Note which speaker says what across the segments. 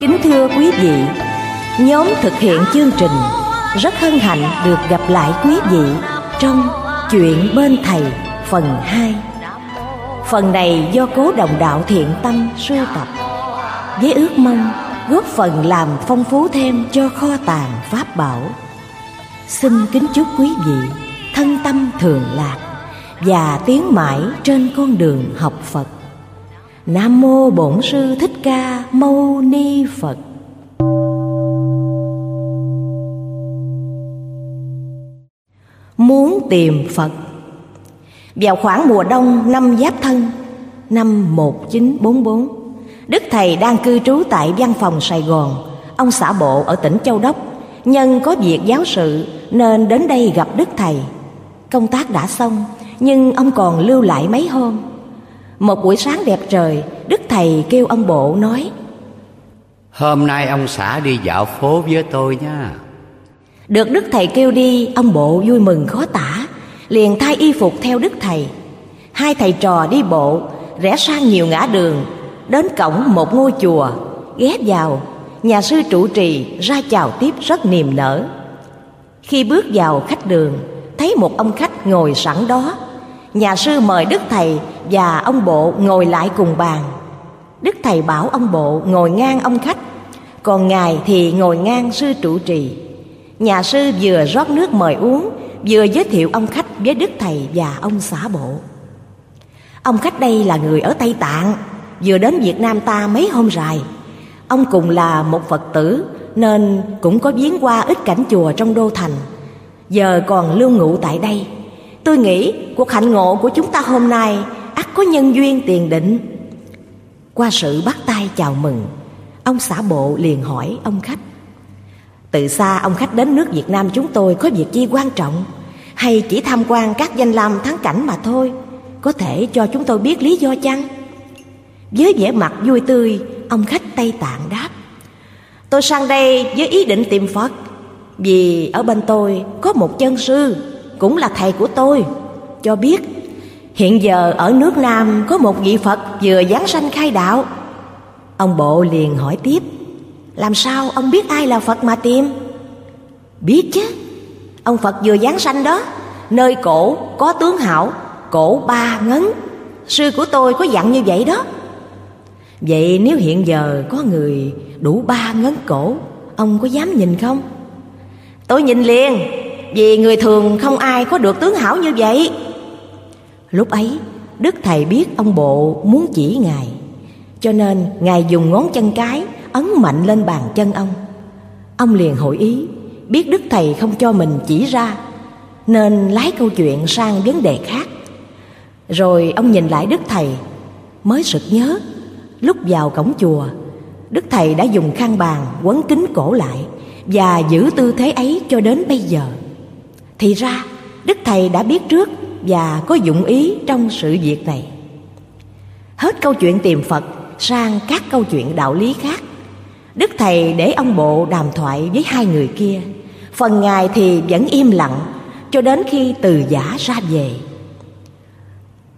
Speaker 1: Kính thưa quý vị, nhóm thực hiện chương trình rất hân hạnh được gặp lại quý vị trong Chuyện bên thầy phần 2. Phần này do cố đồng đạo thiện tâm sưu tập với ước mong góp phần làm phong phú thêm cho kho tàng pháp bảo. Xin kính chúc quý vị thân tâm thường lạc và tiến mãi trên con đường học Phật. Nam mô Bổn sư Thích Ca Mâu Ni Phật. Muốn tìm Phật Vào khoảng mùa đông năm Giáp Thân năm 1944, Đức Thầy đang cư trú tại văn phòng Sài Gòn, ông xã bộ ở tỉnh Châu Đốc, nhân có việc giáo sự nên đến đây gặp Đức Thầy. Công tác đã xong, nhưng ông còn lưu lại mấy hôm một buổi sáng đẹp trời Đức Thầy kêu ông bộ nói
Speaker 2: Hôm nay ông xã đi dạo phố với tôi nha.
Speaker 1: Được Đức Thầy kêu đi Ông bộ vui mừng khó tả Liền thay y phục theo Đức Thầy. Hai thầy trò đi bộ Rẽ sang nhiều ngã đường Đến cổng một ngôi chùa Ghé vào Nhà sư trụ trì ra chào tiếp rất niềm nở. Khi bước vào khách đường Thấy một ông khách ngồi sẵn đó. Nhà sư mời Đức Thầy và ông bộ ngồi lại cùng bàn. Đức Thầy bảo ông bộ ngồi ngang ông khách, Còn Ngài thì ngồi ngang sư trụ trì. Nhà sư vừa rót nước mời uống, Vừa giới thiệu ông khách với Đức Thầy và ông xã bộ. Ông khách đây là người ở Tây Tạng, Vừa đến Việt Nam ta mấy hôm dài Ông cùng là một Phật tử, Nên cũng có viếng qua ít cảnh chùa trong đô thành. Giờ còn lưu ngụ tại đây. Tôi nghĩ cuộc hạnh ngộ của chúng ta hôm nay ắt có nhân duyên tiền định. Qua sự bắt tay chào mừng, ông xã bộ liền hỏi ông khách. Từ xa ông khách đến nước Việt Nam chúng tôi có việc chi quan trọng hay chỉ tham quan các danh lam thắng cảnh mà thôi? Có thể cho chúng tôi biết lý do chăng? Với vẻ mặt vui tươi, ông khách Tây Tạng đáp. Tôi sang đây với ý định tìm Phật Vì ở bên tôi có một chân sư cũng là thầy của tôi cho biết hiện giờ ở nước Nam có một vị Phật vừa giáng sanh khai đạo. Ông bộ liền hỏi tiếp, làm sao ông biết ai là Phật mà tìm? Biết chứ, ông Phật vừa giáng sanh đó, nơi cổ có tướng hảo, cổ ba ngấn. Sư của tôi có dặn như vậy đó. Vậy nếu hiện giờ có người đủ ba ngấn cổ, ông có dám nhìn không? Tôi nhìn liền, vì người thường không ai có được tướng hảo như vậy Lúc ấy, Đức Thầy biết ông bộ muốn chỉ Ngài. Cho nên Ngài dùng ngón chân cái Ấn mạnh lên bàn chân ông. Ông liền hội ý, Biết Đức Thầy không cho mình chỉ ra, Nên lái câu chuyện sang vấn đề khác. Rồi ông nhìn lại Đức Thầy, Mới sực nhớ, Lúc vào cổng chùa, Đức Thầy đã dùng khăn bàn quấn kính cổ lại Và giữ tư thế ấy cho đến bây giờ. Thì ra, Đức Thầy đã biết trước và có dụng ý trong sự việc này. Hết câu chuyện tìm Phật Sang các câu chuyện đạo lý khác. Đức Thầy để ông bộ đàm thoại với hai người kia. Phần Ngài thì vẫn im lặng, Cho đến khi từ giả ra về.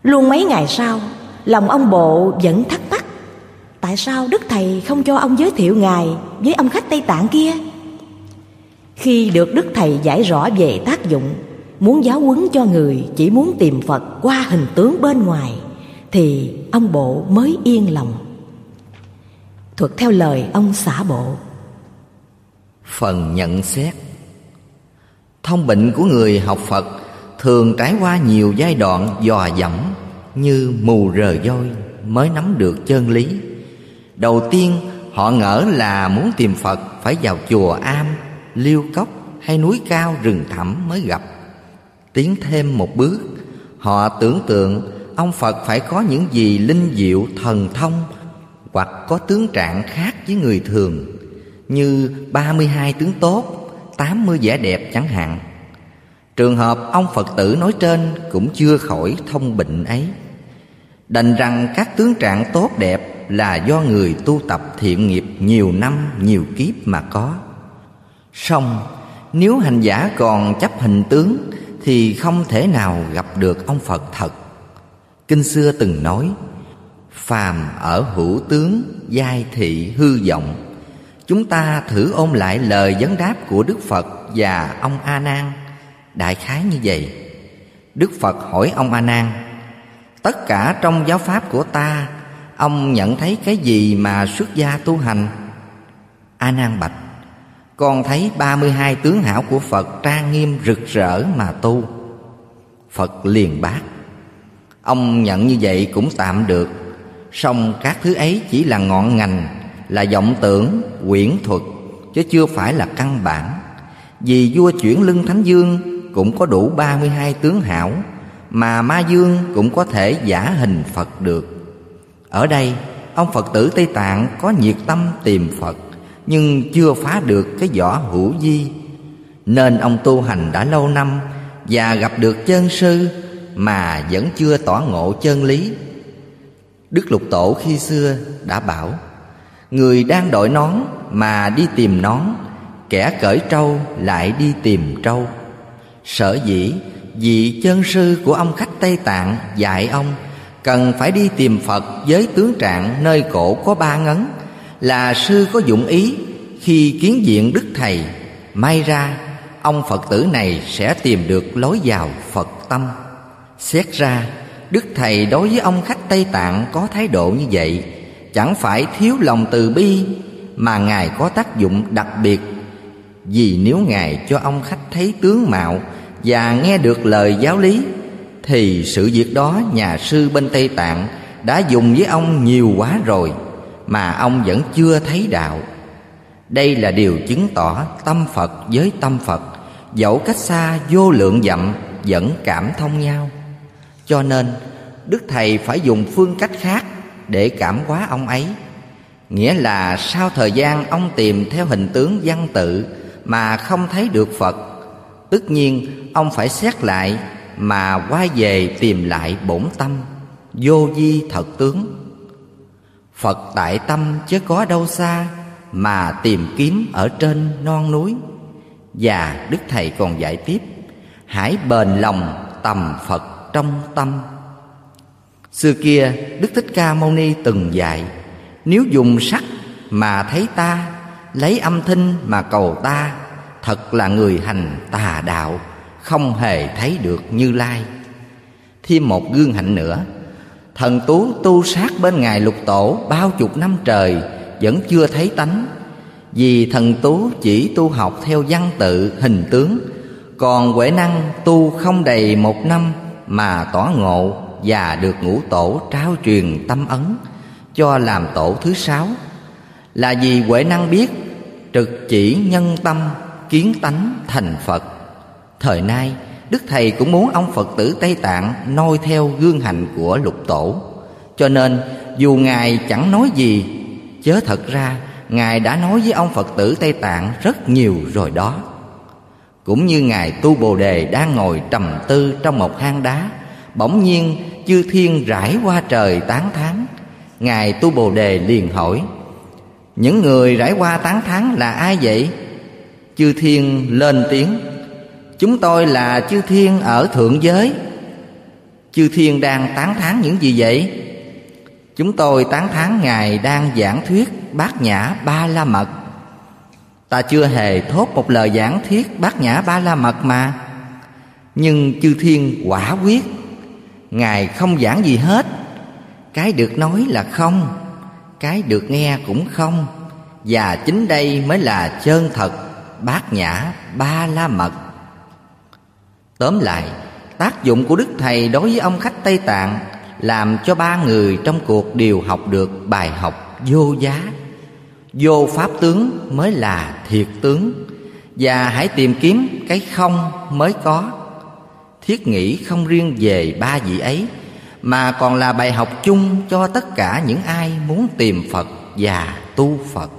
Speaker 1: Luôn mấy ngày sau, Lòng ông bộ vẫn thắc mắc, Tại sao Đức Thầy không cho ông giới thiệu Ngài Với ông khách Tây Tạng kia? Khi được Đức Thầy giải rõ về tác dụng Muốn giáo huấn cho người chỉ muốn tìm Phật qua hình tướng bên ngoài, Thì ông bộ mới yên lòng. Thuật theo lời ông xã bộ.
Speaker 3: Phần nhận xét. Thông bệnh của người học Phật Thường trải qua nhiều giai đoạn dò dẫm Như mù rờ voi mới nắm được chân lý. Đầu tiên, họ ngỡ là muốn tìm Phật Phải vào chùa am, liêu cốc hay núi cao rừng thẳm mới gặp tiến thêm một bước. Họ tưởng tượng ông phật phải có những gì linh diệu thần thông hoặc có tướng trạng khác với người thường, như 32 tướng tốt 80 vẻ đẹp chẳng hạn. Trường hợp ông Phật tử nói trên cũng chưa khỏi thông bệnh ấy. Đành rằng các tướng trạng tốt đẹp là do người tu tập thiện nghiệp nhiều năm, nhiều kiếp mà có. Song nếu hành giả còn chấp hình tướng thì không thể nào gặp được ông Phật thật Kinh xưa từng nói Phàm ở hữu tướng giai thị hư vọng Chúng ta thử ôn lại lời vấn đáp của Đức Phật và ông A Nan, đại khái như vậy. Đức Phật hỏi ông A Nan: "Tất cả trong giáo pháp của ta, ông nhận thấy cái gì mà xuất gia tu hành?" A Nan bạch: "Con thấy ba mươi hai tướng hảo của Phật trang nghiêm rực rỡ mà tu." Phật liền bác: "Ông nhận như vậy cũng tạm được, song các thứ ấy chỉ là ngọn ngành, là vọng tưởng, quyển thuật chứ chưa phải là căn bản." Vì vua chuyển lưng Thánh Dương cũng có đủ 32 tướng hảo Mà Ma Dương cũng có thể giả hình Phật được Ở đây ông Phật tử Tây Tạng có nhiệt tâm tìm Phật nhưng chưa phá được cái vỏ hữu di Nên ông tu hành đã lâu năm Và gặp được chân sư Mà vẫn chưa tỏ ngộ chân lý. Đức Lục Tổ khi xưa đã bảo, Người đang đội nón mà đi tìm nón, Kẻ cởi trâu lại đi tìm trâu. Sở dĩ vị chân sư của ông khách Tây Tạng dạy ông, Cần phải đi tìm Phật với tướng trạng nơi cổ có ba ngấn. Là sư có dụng ý, khi kiến diện Đức Thầy, May ra, ông Phật tử này sẽ tìm được lối vào Phật tâm. Xét ra, Đức Thầy đối với ông khách Tây Tạng có thái độ như vậy, Chẳng phải thiếu lòng từ bi, Mà Ngài có tác dụng đặc biệt. Vì nếu Ngài cho ông khách thấy tướng mạo Và nghe được lời giáo lý, Thì sự việc đó nhà sư bên Tây Tạng Đã dùng với ông nhiều quá rồi. Mà ông vẫn chưa thấy đạo. Đây là điều chứng tỏ tâm Phật với tâm Phật, Dẫu cách xa vô lượng dặm Vẫn cảm thông nhau. Cho nên, Đức Thầy phải dùng phương cách khác Để cảm hóa ông ấy. Nghĩa là sau thời gian ông tìm theo hình tướng văn tự mà không thấy được Phật, Tất nhiên ông phải xét lại mà quay về tìm lại bổn tâm, Vô di thật tướng. Phật tại tâm chứ có đâu xa, Mà tìm kiếm ở trên non núi. Và Đức Thầy còn dạy tiếp, Hãy bền lòng tầm Phật trong tâm. Xưa kia, Đức Thích Ca Mâu Ni từng dạy, Nếu dùng sắc mà thấy ta, lấy âm thanh mà cầu ta, thật là người hành tà đạo, không hề thấy được như lai. Thêm một gương hạnh nữa thần tú tu sát bên ngài lục tổ bao chục năm trời, vẫn chưa thấy tánh. Vì thần tú chỉ tu học theo văn tự, hình tướng, còn huệ năng tu không đầy một năm mà tỏ ngộ và được ngũ tổ trao truyền tâm ấn, cho làm tổ thứ sáu. Là vì huệ năng biết, trực chỉ nhân tâm, kiến tánh thành phật. Thời nay đức thầy cũng muốn ông phật tử tây tạng noi theo gương hành của lục tổ. Cho nên, dù ngài chẳng nói gì, chớ thật ra, ngài đã nói với ông phật tử tây tạng rất nhiều rồi đó. Cũng như ngài tu bồ đề đang ngồi trầm tư trong một hang đá, bỗng nhiên chư thiên rải qua trời tán thán. Ngài tu bồ đề liền hỏi, những người rải qua tán thán là ai vậy? Chư thiên lên tiếng chúng tôi là chư thiên ở thượng giới. Chư thiên đang tán thán những gì vậy? Chúng tôi tán thán ngài đang giảng thuyết bát nhã ba la mật. Ta chưa hề thốt một lời giảng thuyết bát nhã ba la mật mà. Nhưng chư thiên quả quyết, ngài không giảng gì hết. Cái được nói là không, cái được nghe cũng không, và chính đây mới là chân thật bát nhã ba la mật tóm lại, tác dụng của đức thầy đối với ông khách tây tạng làm cho ba người trong cuộc đều học được bài học vô giá. Vô pháp tướng mới là thiệt tướng, và hãy tìm kiếm cái không mới có. Thiết nghĩ không riêng về ba vị ấy, mà còn là bài học chung cho tất cả những ai muốn tìm phật và tu phật.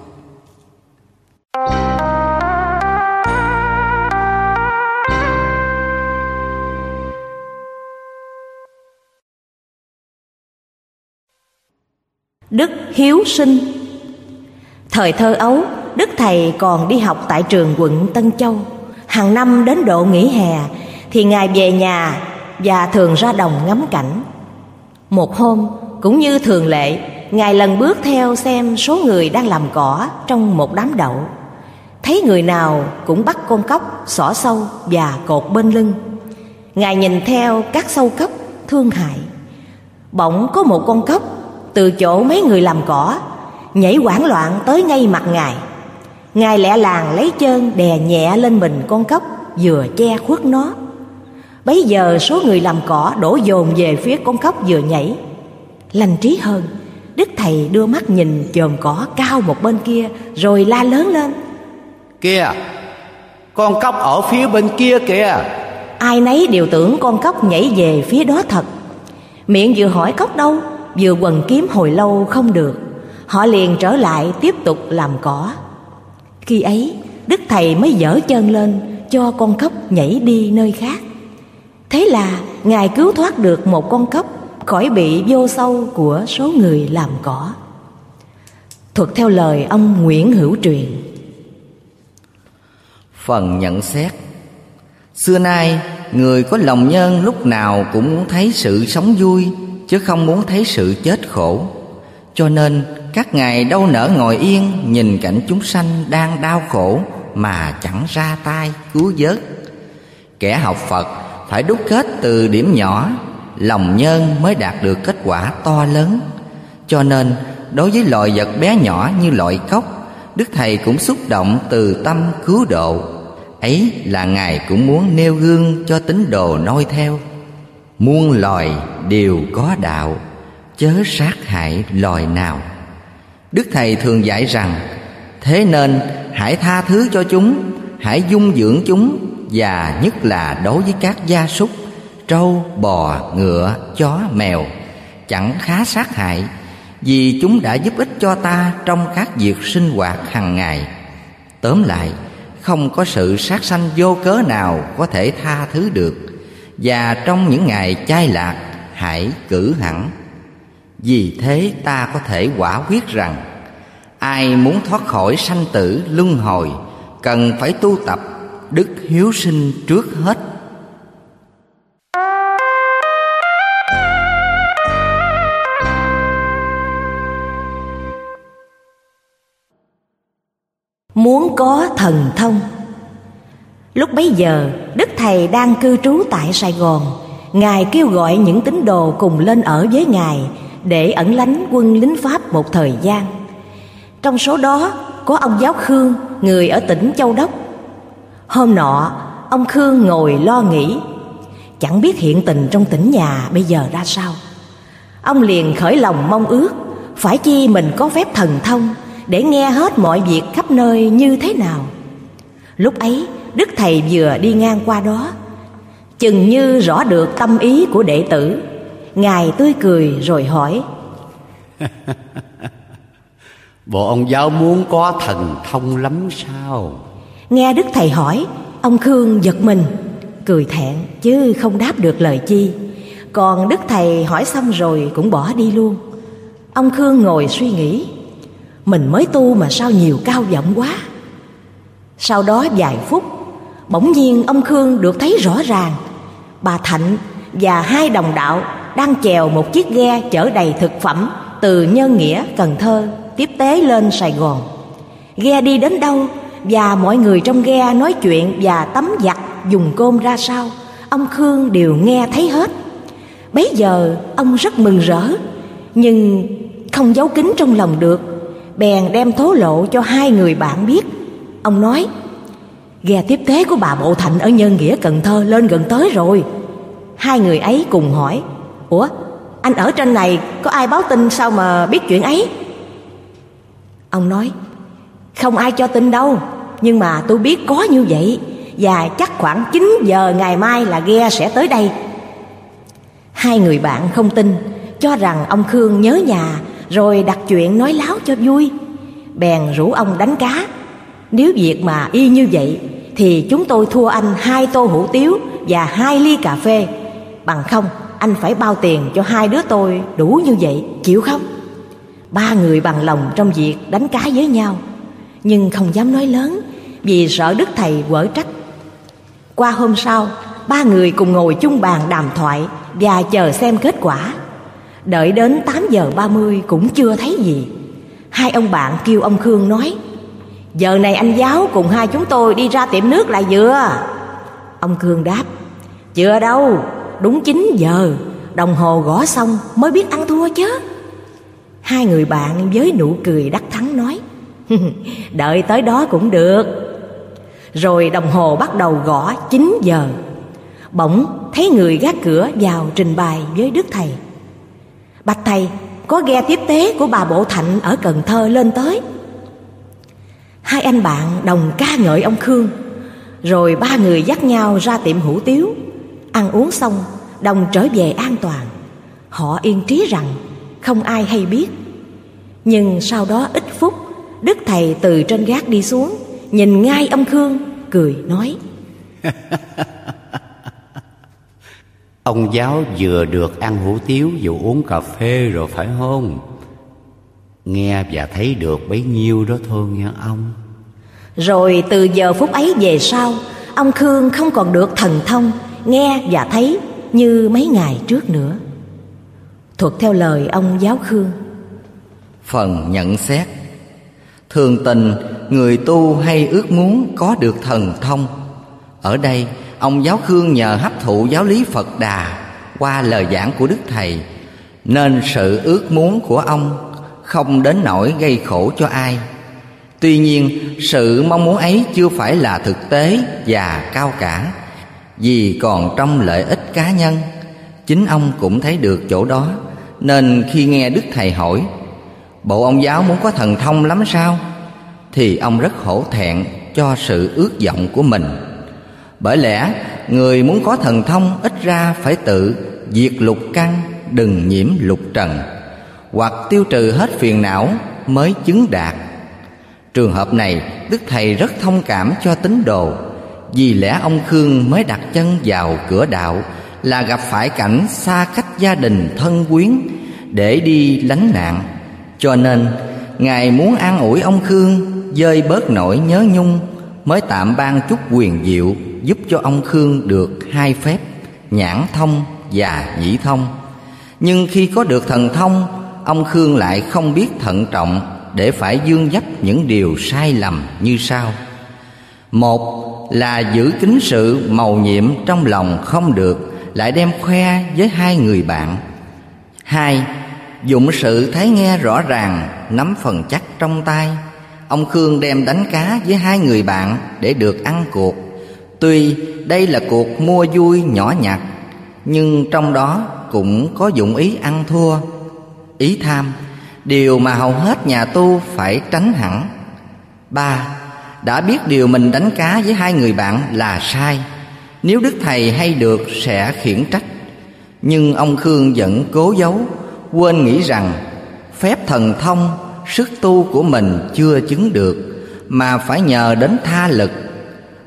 Speaker 1: Đức Hiếu Sinh. Thời thơ ấu, Đức Thầy còn đi học tại trường quận Tân Châu. Hàng năm đến độ nghỉ hè Thì Ngài về nhà và thường ra đồng ngắm cảnh. Một hôm, cũng như thường lệ Ngài lần bước theo xem số người đang làm cỏ trong một đám đậu. Thấy người nào cũng bắt con cóc xỏ sâu và cột bên lưng. Ngài nhìn theo các sâu cốc thương hại. Bỗng có một con cóc từ chỗ mấy người làm cỏ Nhảy hoảng loạn tới ngay mặt Ngài. Ngài lẹ làng lấy chân đè nhẹ lên mình con cóc Vừa che khuất nó. Bấy giờ số người làm cỏ đổ dồn về phía con cóc vừa nhảy. Lành trí hơn Đức Thầy đưa mắt nhìn chòm cỏ cao một bên kia Rồi la lớn lên.
Speaker 2: Kìa Con cóc ở phía bên kia kìa.
Speaker 1: Ai nấy đều tưởng con cóc nhảy về phía đó thật. Miệng vừa hỏi cóc đâu Vừa quần kiếm hồi lâu không được, Họ liền trở lại tiếp tục làm cỏ. Khi ấy, Đức Thầy mới dở chân lên, Cho con cóc nhảy đi nơi khác. Thế là Ngài cứu thoát được một con cóc Khỏi bị vô sâu của số người làm cỏ. Thuật theo lời ông Nguyễn Hữu Truyền.
Speaker 3: Phần nhận xét. Xưa nay, người có lòng nhân lúc nào cũng thấy sự sống vui Chứ không muốn thấy sự chết khổ. Cho nên các ngài đâu nỡ ngồi yên Nhìn cảnh chúng sanh đang đau khổ Mà chẳng ra tay cứu vớt. Kẻ học Phật phải đúc kết từ điểm nhỏ, Lòng nhân mới đạt được kết quả to lớn. Cho nên đối với loài vật bé nhỏ như loại cốc Đức Thầy cũng xúc động từ tâm cứu độ. Ấy là ngài cũng muốn nêu gương cho tín đồ noi theo muôn loài đều có đạo, chớ sát hại loài nào. Đức thầy thường dạy rằng, thế nên hãy tha thứ cho chúng, hãy dung dưỡng chúng, và nhất là đối với các gia súc, trâu, bò, ngựa, chó, mèo, chẳng khá sát hại, vì chúng đã giúp ích cho ta trong các việc sinh hoạt hàng ngày. Tóm lại, không có sự sát sanh vô cớ nào có thể tha thứ được và trong những ngày chai lạc, hãy cử hẳn. Vì thế ta có thể quả quyết rằng, ai muốn thoát khỏi sanh tử luân hồi, cần phải tu tập đức hiếu sinh trước hết.
Speaker 1: Muốn có thần thông lúc bấy giờ, đức thầy đang cư trú tại sài gòn. Ngài kêu gọi những tín đồ cùng lên ở với ngài để ẩn lánh quân lính pháp một thời gian. Trong số đó, có ông giáo khương, người ở tỉnh châu đốc. Hôm nọ, ông khương ngồi lo nghĩ, chẳng biết hiện tình trong tỉnh nhà bây giờ ra sao. Ông liền khởi lòng mong ước, phải chi mình có phép thần thông để nghe hết mọi việc khắp nơi như thế nào. Lúc ấy đức thầy vừa đi ngang qua đó. Chừng như rõ được tâm ý của đệ tử. Ngài tươi cười rồi hỏi.
Speaker 2: Bộ ông giáo muốn có thần thông lắm sao?
Speaker 1: Nghe đức thầy hỏi ông khương giật mình. Cười thẹn chứ không đáp được lời chi. Còn đức thầy hỏi xong rồi cũng bỏ đi luôn. Ông khương ngồi suy nghĩ. Mình mới tu mà sao nhiều cao vọng quá? Sau đó vài phút bỗng nhiên ông khương được thấy rõ ràng. Bà thạnh và hai đồng đạo đang chèo một chiếc ghe chở đầy thực phẩm từ nhân nghĩa, cần thơ tiếp tế lên sài gòn. Ghe đi đến đâu và mọi người trong ghe nói chuyện và tắm giặt dùng cơm ra sao, ông khương đều nghe thấy hết. Bấy giờ, ông rất mừng rỡ, nhưng không giấu kín trong lòng được, bèn đem thố lộ cho hai người bạn biết. Ông nói ghe tiếp tế của bà bộ thạnh ở nhân nghĩa, cần thơ lên gần tới rồi. Hai người ấy cùng hỏi, ủa, anh ở trên này có ai báo tin sao mà biết chuyện ấy? Ông nói, không ai cho tin đâu, nhưng mà tôi biết có như vậy, và chắc khoảng 9 giờ ngày mai là ghe sẽ tới đây. Hai người bạn không tin, cho rằng ông khương nhớ nhà, rồi đặt chuyện nói láo cho vui. Bèn rủ ông đánh cá nếu việc mà y như vậy, thì chúng tôi thua anh hai tô hủ tiếu và hai ly cà phê. Bằng không, anh phải bao tiền cho hai đứa tôi đủ như vậy, chịu không? Ba người bằng lòng trong việc đánh cá với nhau. Nhưng không dám nói lớn, vì sợ đức thầy quở trách. Qua hôm sau, ba người cùng ngồi chung bàn đàm thoại và chờ xem kết quả. Đợi đến 8 giờ 30 cũng chưa thấy gì. Hai ông bạn kêu ông Khương nói Giờ này anh giáo cùng hai chúng tôi đi ra tiệm nước lại vừa. Ông Cương đáp Chưa đâu, đúng 9 giờ Đồng hồ gõ xong mới biết ăn thua chứ. Hai người bạn với nụ cười đắc thắng nói Đợi tới đó cũng được. Rồi đồng hồ bắt đầu gõ 9 giờ. Bỗng thấy người gác cửa vào trình bày với Đức Thầy. Bạch Thầy có ghe tiếp tế của bà Bộ Thạnh ở Cần Thơ lên tới. Hai anh bạn đồng ca ngợi ông Khương. Rồi ba người dắt nhau ra tiệm hủ tiếu. Ăn uống xong, đồng trở về an toàn. Họ yên trí rằng không ai hay biết. Nhưng sau đó ít phút, Đức Thầy từ trên gác đi xuống, Nhìn ngay ông Khương, Cười nói.
Speaker 2: Ông giáo vừa được ăn hủ tiếu vừa uống cà phê rồi phải không? Nghe và thấy được bấy nhiêu đó thôi nha ông.
Speaker 1: Rồi từ giờ phút ấy về sau Ông Khương không còn được thần thông Nghe và thấy như mấy ngày trước nữa. Thuật theo lời ông giáo Khương.
Speaker 3: Phần nhận xét. Thường tình người tu hay ước muốn có được thần thông. Ở đây ông giáo Khương nhờ hấp thụ giáo lý Phật Đà Qua lời giảng của Đức Thầy. Nên sự ước muốn của ông không đến nỗi gây khổ cho ai. Tuy nhiên, sự mong muốn ấy chưa phải là thực tế và cao cả, Vì còn trong lợi ích cá nhân. Chính ông cũng thấy được chỗ đó, Nên khi nghe Đức Thầy hỏi, Bộ ông giáo muốn có thần thông lắm sao? Thì ông rất hổ thẹn cho sự ước vọng của mình. Bởi lẽ, người muốn có thần thông ít ra phải tự diệt lục căn, đừng nhiễm lục trần. Hoặc tiêu trừ hết phiền não mới chứng đạt. Trường hợp này, Đức Thầy rất thông cảm cho tín đồ, Vì lẽ ông Khương mới đặt chân vào cửa đạo Là gặp phải cảnh xa cách gia đình thân quyến Để đi lánh nạn. Cho nên, Ngài muốn an ủi ông Khương Dơi bớt nỗi nhớ nhung Mới tạm ban chút quyền diệu Giúp cho ông Khương được hai phép, Nhãn thông và nhĩ thông. Nhưng khi có được thần thông Ông Khương lại không biết thận trọng để phải dương dấp những điều sai lầm như sau. Một là giữ kính sự màu nhiệm trong lòng không được, lại đem khoe với hai người bạn. Hai, dụng sự thấy nghe rõ ràng, nắm phần chắc trong tay. Ông khương đem đánh cá với hai người bạn để được ăn cuộc. Tuy đây là cuộc mua vui nhỏ nhặt, nhưng trong đó cũng có dụng ý ăn thua ý tham. Điều mà hầu hết nhà tu phải tránh hẳn. Ba, Đã biết điều mình đánh cá với hai người bạn là sai. Nếu Đức Thầy hay được sẽ khiển trách. Nhưng ông Khương vẫn cố giấu, Quên nghĩ rằng Phép thần thông, Sức tu của mình chưa chứng được, Mà phải nhờ đến tha lực.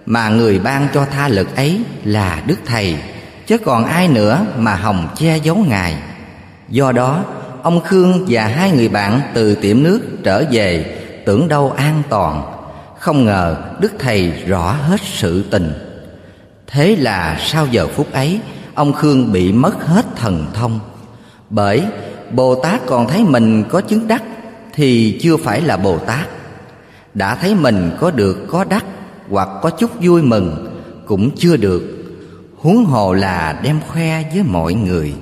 Speaker 3: Mà người ban cho tha lực ấy là Đức Thầy, Chứ còn ai nữa mà hồng che giấu Ngài. Do đó ông Khương và hai người bạn từ tiệm nước trở về, tưởng đâu an toàn. Không ngờ đức thầy rõ hết sự tình. Thế là sau giờ phút ấy, ông khương bị mất hết thần thông. Bởi bồ tát còn thấy mình có chứng đắc thì chưa phải là bồ tát. Đã thấy mình có được có đắc hoặc có chút vui mừng cũng chưa được. Huống hồ là đem khoe với mọi người.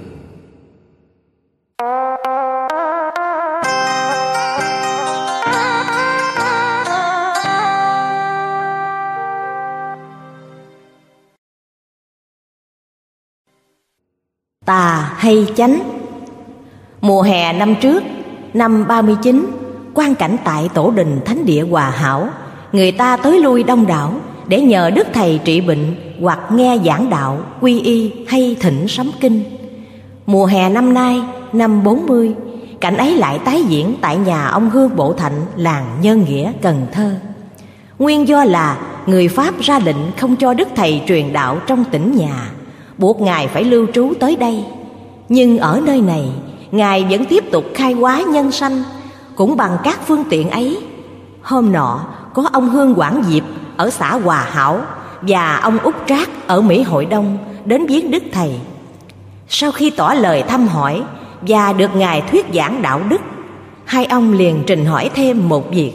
Speaker 1: Hay chánh. Mùa hè năm trước, năm 39 quan cảnh tại tổ đình thánh địa Hòa Hảo Người ta tới lui đông đảo Để nhờ Đức Thầy trị bệnh Hoặc nghe giảng đạo, quy y hay thỉnh sấm kinh. Mùa hè năm nay, năm 40 Cảnh ấy lại tái diễn tại nhà ông Hương Bộ Thạnh Làng Nhân Nghĩa, Cần Thơ. Nguyên do là người Pháp ra lệnh không cho Đức Thầy truyền đạo trong tỉnh nhà buộc Ngài phải lưu trú tới đây. Nhưng ở nơi này, Ngài vẫn tiếp tục khai hóa nhân sanh, cũng bằng các phương tiện ấy. Hôm nọ, có ông Hương Quảng Diệp ở xã Hòa Hảo và ông Út Trác ở Mỹ Hội Đông đến viếng Đức Thầy. Sau khi tỏ lời thăm hỏi, và được ngài thuyết giảng đạo đức hai ông liền trình hỏi thêm một việc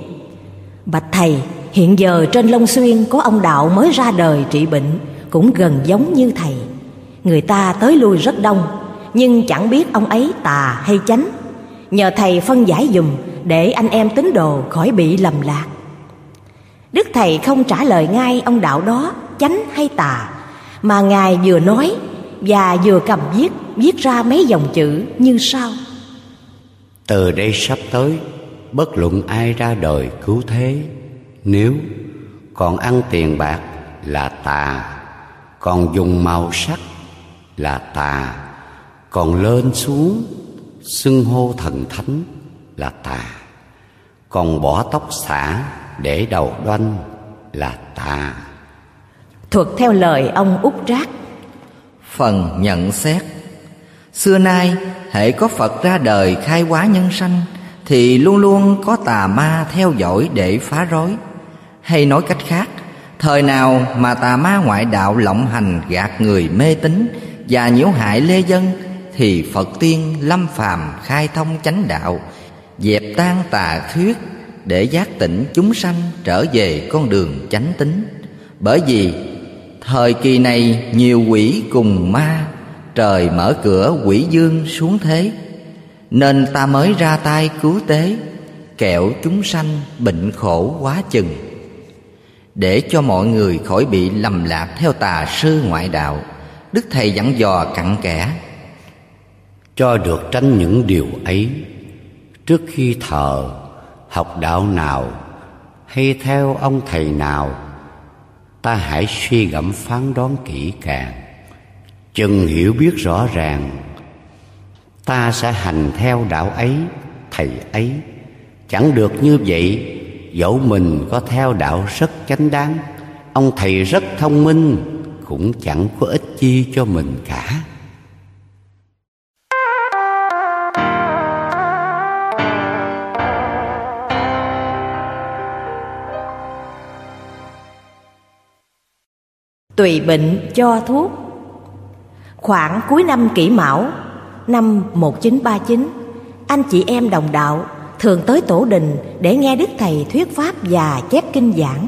Speaker 1: bạch thầy hiện giờ trên long xuyên có ông đạo mới ra đời trị bệnh cũng gần giống như thầy người ta tới lui rất đông nhưng chẳng biết ông ấy tà hay chánh. Nhờ thầy phân giải dùm để anh em tín đồ khỏi bị lầm lạc. Đức thầy không trả lời ngay ông đạo đó, chánh hay tà, mà ngài vừa nói và vừa cầm viết viết ra mấy dòng chữ như sau.
Speaker 2: Từ đây sắp tới, bất luận ai ra đời cứu thế, nếu còn ăn tiền bạc là tà, còn dùng màu sắc là tà còn lên xuống xưng hô thần thánh là tà. Còn bỏ tóc xả để đầu đoanh là tà.
Speaker 1: Thuật theo lời ông út trác.
Speaker 3: Phần nhận xét. Xưa nay hệ có phật ra đời khai hóa nhân sanh thì luôn luôn có tà ma theo dõi để phá rối. Hay nói cách khác thời nào mà tà ma ngoại đạo lộng hành gạt người mê tín và nhiễu hại lê dân thì phật tiên lâm phàm khai thông chánh đạo, dẹp tan tà thuyết để giác tỉnh chúng sanh trở về con đường chánh tính. Bởi vì thời kỳ này nhiều quỷ cùng ma, trời mở cửa quỷ dương xuống thế, nên ta mới ra tay cứu tế kẹo chúng sanh bệnh khổ quá chừng. Để cho mọi người khỏi bị lầm lạc theo tà sư ngoại đạo, đức thầy dặn dò cặn kẽ
Speaker 2: cho được tránh những điều ấy. Trước khi thờ, học đạo nào hay theo ông thầy nào, ta hãy suy gẫm phán đoán kỹ càng. Chừng hiểu biết rõ ràng, ta sẽ hành theo đạo ấy, thầy ấy. Chẳng được như vậy, dẫu mình có theo đạo rất chánh đáng, ông thầy rất thông minh, cũng chẳng có ích chi cho mình cả.
Speaker 1: Tùy bệnh cho thuốc. Khoảng cuối năm kỷ mão, năm 1939 anh chị em đồng đạo thường tới tổ đình để nghe đức thầy thuyết pháp và chép kinh giảng.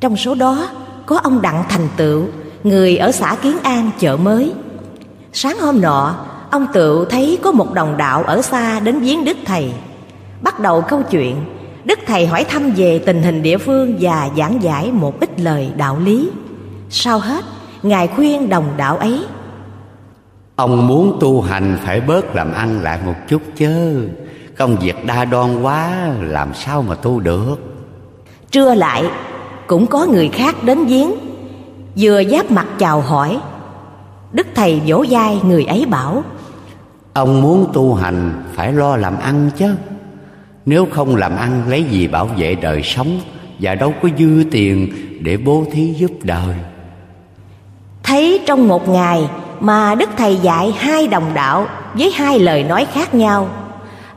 Speaker 1: Trong số đó, có ông đặng thành tựu, người ở xã kiến an, chợ mới. Sáng hôm nọ, ông tựu thấy có một đồng đạo ở xa đến viếng đức thầy. Bắt đầu câu chuyện, đức thầy hỏi thăm về tình hình địa phương và giảng giải một ít lời đạo lý sau hết? Ngài khuyên đồng đạo ấy.
Speaker 2: Ông muốn tu hành phải bớt làm ăn lại một chút chứ. Công việc đa đoan quá làm sao mà tu được?
Speaker 1: Trưa lại cũng có người khác đến viếng. Vừa giáp mặt chào hỏi đức thầy vỗ vai người ấy bảo
Speaker 2: ông muốn tu hành phải lo làm ăn chứ. Nếu không làm ăn lấy gì bảo vệ đời sống? Và đâu có dư tiền để bố thí giúp đời
Speaker 1: thấy trong một ngày mà đức thầy dạy hai đồng đạo với hai lời nói khác nhau.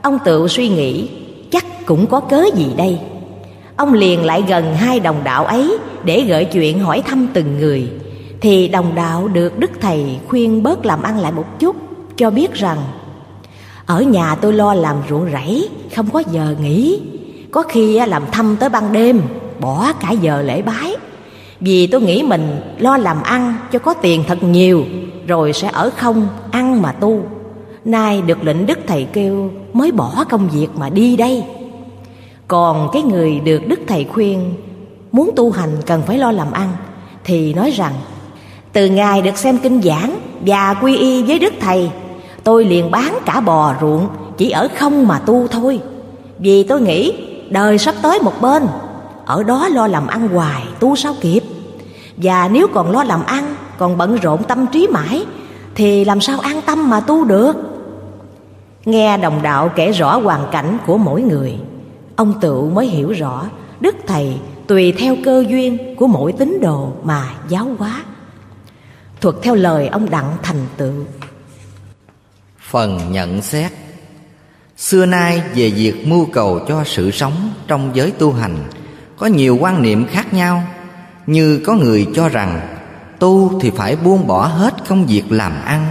Speaker 1: Ông tự suy nghĩ, chắc cũng có cớ gì đây? Ông liền lại gần hai đồng đạo ấy để gợi chuyện hỏi thăm từng người. Thì đồng đạo được đức thầy khuyên bớt làm ăn lại một chút, cho biết rằng, ở nhà tôi lo làm ruộng rẫy, không có giờ nghỉ. Có khi làm thăm tới ban đêm, bỏ cả giờ lễ bái vì tôi nghĩ mình lo làm ăn cho có tiền thật nhiều, rồi sẽ ở không ăn mà tu. Nay được lệnh đức thầy kêu mới bỏ công việc mà đi đây. Còn cái người được đức thầy khuyên muốn tu hành cần phải lo làm ăn, thì nói rằng, từ ngày được xem kinh giảng và quy y với đức thầy, tôi liền bán cả bò ruộng chỉ ở không mà tu thôi. Vì tôi nghĩ đời sắp tới một bên, ở đó lo làm ăn hoài, tu sao kịp? Và nếu còn lo làm ăn, còn bận rộn tâm trí mãi, thì làm sao an tâm mà tu được? Nghe đồng đạo kể rõ hoàn cảnh của mỗi người, ông tựu mới hiểu rõ đức thầy tùy theo cơ duyên của mỗi tín đồ mà giáo hóa. Thuật theo lời ông đặng thành tựu.
Speaker 3: Phần nhận xét. Xưa nay về việc mưu cầu cho sự sống trong giới tu hành, có nhiều quan niệm khác nhau như có người cho rằng, tu thì phải buông bỏ hết công việc làm ăn.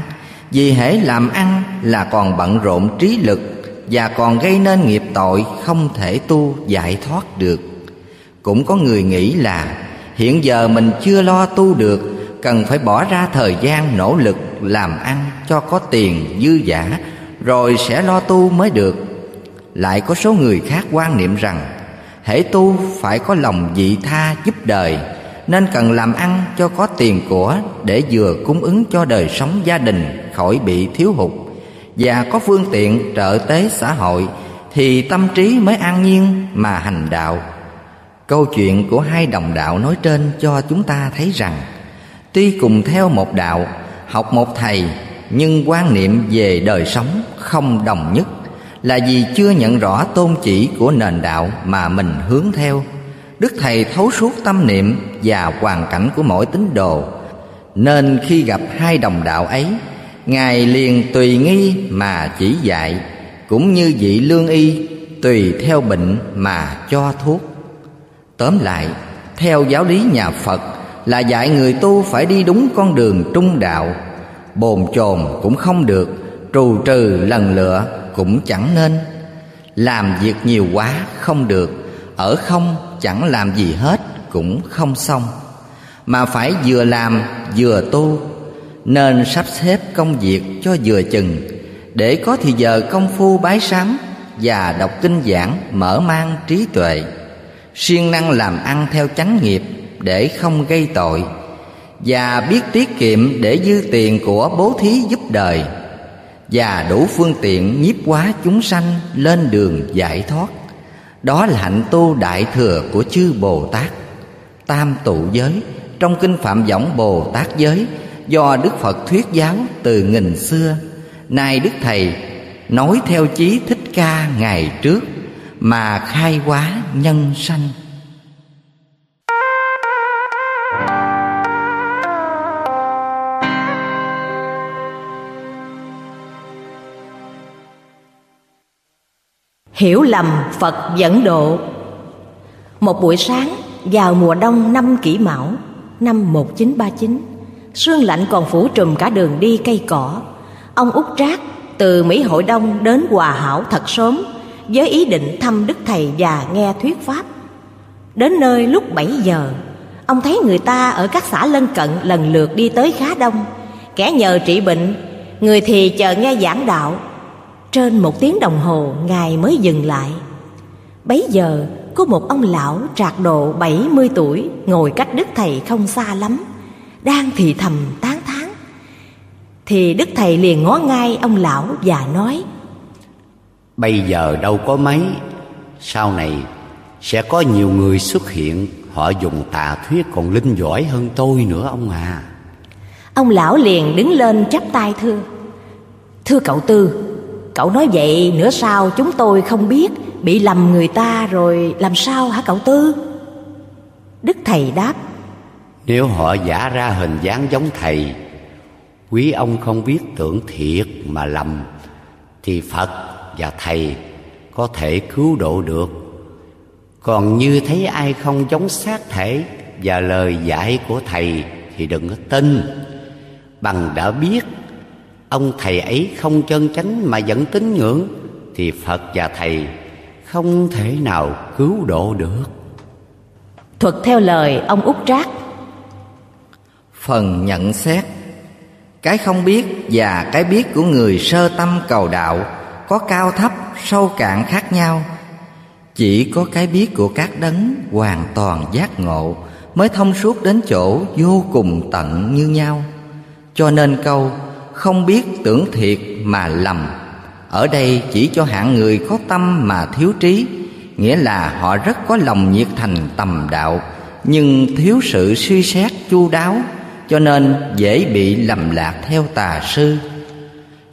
Speaker 3: Vì hễ làm ăn là còn bận rộn trí lực Và còn gây nên nghiệp tội không thể tu giải thoát được. Cũng có người nghĩ là, Hiện giờ mình chưa lo tu được, Cần phải bỏ ra thời gian, nỗ lực làm ăn cho có tiền, dư giả, Rồi sẽ lo tu mới được. Lại có số người khác quan niệm rằng, hễ tu phải có lòng vị tha giúp đời nên cần làm ăn cho có tiền của để vừa cung ứng cho đời sống gia đình khỏi bị thiếu hụt. Và có phương tiện, trợ tế, xã hội, thì tâm trí mới an nhiên mà hành đạo. Câu chuyện của hai đồng đạo nói trên cho chúng ta thấy rằng, tuy cùng theo một đạo, học một thầy, nhưng quan niệm về đời sống không đồng nhất, là vì chưa nhận rõ tôn chỉ của nền đạo mà mình hướng theo đức thầy thấu suốt tâm niệm và hoàn cảnh của mỗi tín đồ. Nên khi gặp hai đồng đạo ấy, ngài liền tùy nghi mà chỉ dạy, cũng như vị lương y tùy theo bệnh mà cho thuốc. Tóm lại, theo giáo lý nhà phật là dạy người tu phải đi đúng con đường trung đạo. Bồn chồn cũng không được, trù trừ lần lựa cũng chẳng nên. Làm việc nhiều quá không được, ở không chẳng làm gì hết cũng không xong. Mà phải vừa làm vừa tu, nên sắp xếp công việc cho vừa chừng, để có thì giờ công phu bái sám và đọc kinh giảng mở mang trí tuệ. Siêng năng làm ăn theo chánh nghiệp để không gây tội, và biết tiết kiệm để dư tiền của bố thí giúp đời, và đủ phương tiện nhiếp hóa chúng sanh lên đường giải thoát đó là hạnh tu đại thừa của chư bồ tát. Tam tụ giới, trong kinh phạm võng bồ tát giới, do đức phật thuyết giáo từ nghìn xưa, nay đức thầy nói theo chí thích ca ngày trước mà khai hóa nhân sanh.
Speaker 1: Hiểu lầm Phật dẫn độ. Một buổi sáng, vào mùa đông năm kỷ mão, Năm 1939 Sương lạnh còn phủ trùm cả đường đi cây cỏ. Ông út Trác từ Mỹ Hội Đông đến Hòa Hảo thật sớm, Với ý định thăm Đức Thầy và nghe thuyết Pháp. Đến nơi lúc 7 giờ, Ông thấy người ta ở các xã lân cận lần lượt đi tới khá đông. Kẻ nhờ trị bệnh, Người thì chờ nghe giảng đạo trên một tiếng đồng hồ Ngài mới dừng lại. Bấy giờ có một ông lão trạc độ 70 tuổi Ngồi cách Đức Thầy không xa lắm Đang thì thầm tán thán. Thì Đức Thầy liền ngó ngay ông lão và nói
Speaker 2: Bây giờ đâu có mấy Sau này sẽ có nhiều người xuất hiện Họ dùng tà thuyết còn linh giỏi hơn tôi nữa ông à.
Speaker 1: Ông lão liền đứng lên chắp tay thưa Thưa cậu Tư Cậu nói vậy nữa sao chúng tôi không biết, Bị lầm người ta rồi làm sao hả cậu Tư? Đức Thầy đáp,
Speaker 2: Nếu họ giả ra hình dáng giống thầy, Quý ông không biết tưởng thiệt mà lầm, Thì Phật và Thầy có thể cứu độ được. Còn như thấy ai không giống xác thể Và lời dạy của Thầy thì đừng có tin. Bằng đã biết ông thầy ấy không chân chánh mà vẫn tín ngưỡng thì phật và thầy không thể nào cứu độ được.
Speaker 1: Thuật theo lời ông út trác.
Speaker 3: Phần nhận xét. Cái không biết và cái biết của người sơ tâm cầu đạo có cao thấp sâu cạn khác nhau. Chỉ có cái biết của các đấng hoàn toàn giác ngộ mới thông suốt đến chỗ vô cùng tận như nhau. Cho nên câu không biết tưởng thiệt mà lầm. Ở đây chỉ cho hạng người có tâm mà thiếu trí, nghĩa là họ rất có lòng nhiệt thành tầm đạo, nhưng thiếu sự suy xét chu đáo, cho nên dễ bị lầm lạc theo tà sư.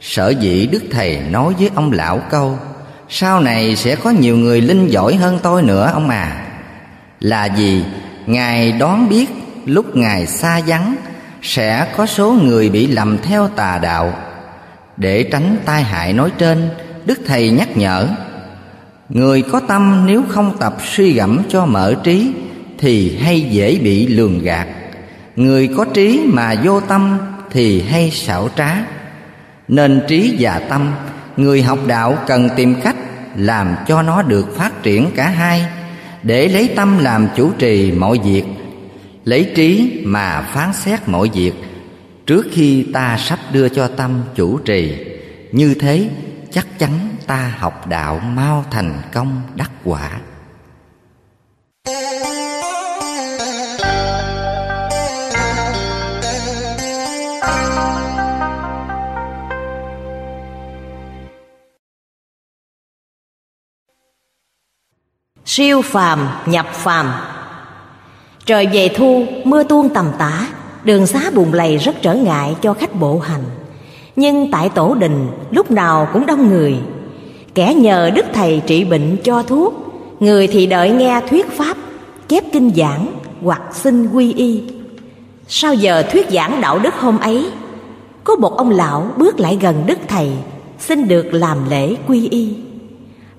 Speaker 3: Sở dĩ đức thầy nói với ông lão câu, sau này sẽ có nhiều người linh giỏi hơn tôi nữa, ông à. Là gì? Ngài đoán biết lúc ngài xa vắng sẽ có số người bị lầm theo tà đạo. Để tránh tai hại nói trên, đức thầy nhắc nhở, người có tâm nếu không tập suy gẫm cho mở trí, thì hay dễ bị lường gạt. Người có trí mà vô tâm, thì hay xảo trá. Nên trí và tâm, Người học đạo cần tìm cách Làm cho nó được phát triển cả hai, Để lấy tâm làm chủ trì mọi việc Lấy trí mà phán xét mọi việc. Trước khi ta sắp đưa cho tâm chủ trì, Như thế chắc chắn ta học đạo mau thành công đắc quả.
Speaker 1: Siêu phàm, nhập phàm. Trời về thu, mưa tuôn tầm tã Đường xá bùn lầy rất trở ngại cho khách bộ hành. Nhưng tại tổ đình lúc nào cũng đông người. Kẻ nhờ đức thầy trị bệnh cho thuốc Người thì đợi nghe thuyết pháp Chép kinh giảng hoặc xin quy y. Sau giờ thuyết giảng đạo đức hôm ấy Có một ông lão bước lại gần đức thầy Xin được làm lễ quy y.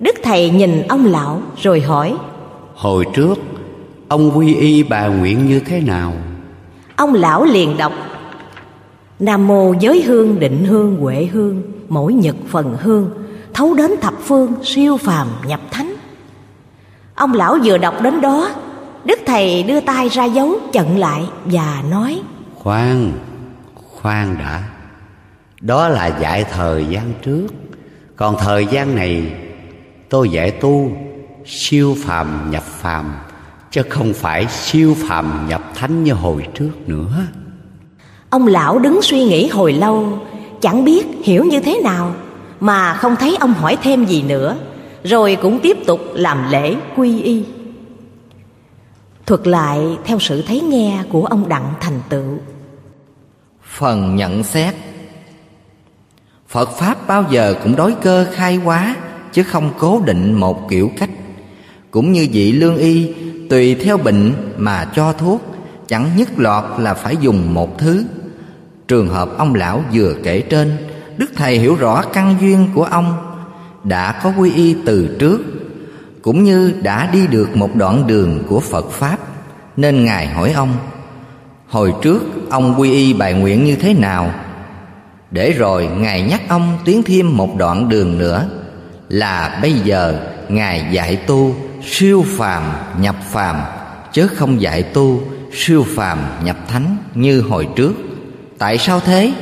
Speaker 1: Đức thầy nhìn ông lão rồi hỏi
Speaker 2: Hồi trước Ông quy y bà nguyện như thế nào?
Speaker 1: Ông lão liền đọc. Nam mô giới hương định hương huệ hương Mỗi nhật phần hương Thấu đến thập phương siêu phàm nhập thánh. Ông lão vừa đọc đến đó Đức thầy đưa tay ra dấu chận lại và nói
Speaker 2: Khoan, khoan đã. Đó là dạy thời gian trước. Còn thời gian này tôi dạy tu siêu phàm nhập phàm chứ không phải siêu phàm nhập thánh như hồi trước nữa.
Speaker 1: Ông lão đứng suy nghĩ hồi lâu chẳng biết hiểu như thế nào mà không thấy ông hỏi thêm gì nữa rồi cũng tiếp tục làm lễ quy y. Thuật lại theo sự thấy nghe của ông đặng thành tựu.
Speaker 3: Phần nhận xét. Phật pháp bao giờ cũng đối cơ khai hóa chứ không cố định một kiểu cách. Cũng như vị lương y tùy theo bệnh mà cho thuốc, chẳng nhất lọt là phải dùng một thứ. Trường hợp ông lão vừa kể trên, đức thầy hiểu rõ căn duyên của ông, đã có quy y từ trước, cũng như đã đi được một đoạn đường của phật pháp, nên ngài hỏi ông, hồi trước ông quy y bài nguyện như thế nào? Để rồi ngài nhắc ông tiến thêm một đoạn đường nữa, là bây giờ ngài dạy tu siêu phàm nhập phàm, chớ không dạy tu. Siêu phàm nhập thánh như hồi trước. Tại sao thế?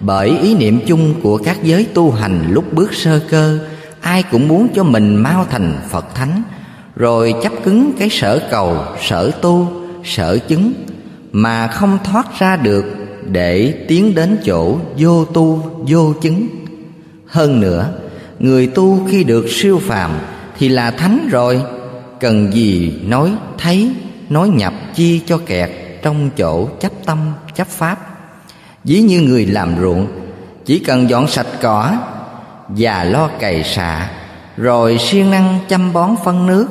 Speaker 3: Bởi ý niệm chung của các giới tu hành lúc bước sơ cơ, ai cũng muốn cho mình mau thành phật thánh, rồi chấp cứng cái sở cầu, sở tu, sở chứng, mà không thoát ra được để tiến đến chỗ vô tu, vô chứng. Hơn nữa, người tu khi được siêu phàm thì là thánh rồi cần gì nói thấy, nói nhập chi cho kẹt trong chỗ chấp tâm, chấp pháp. Ví như người làm ruộng, chỉ cần dọn sạch cỏ và lo cày xạ, rồi siêng năng chăm bón phân nước,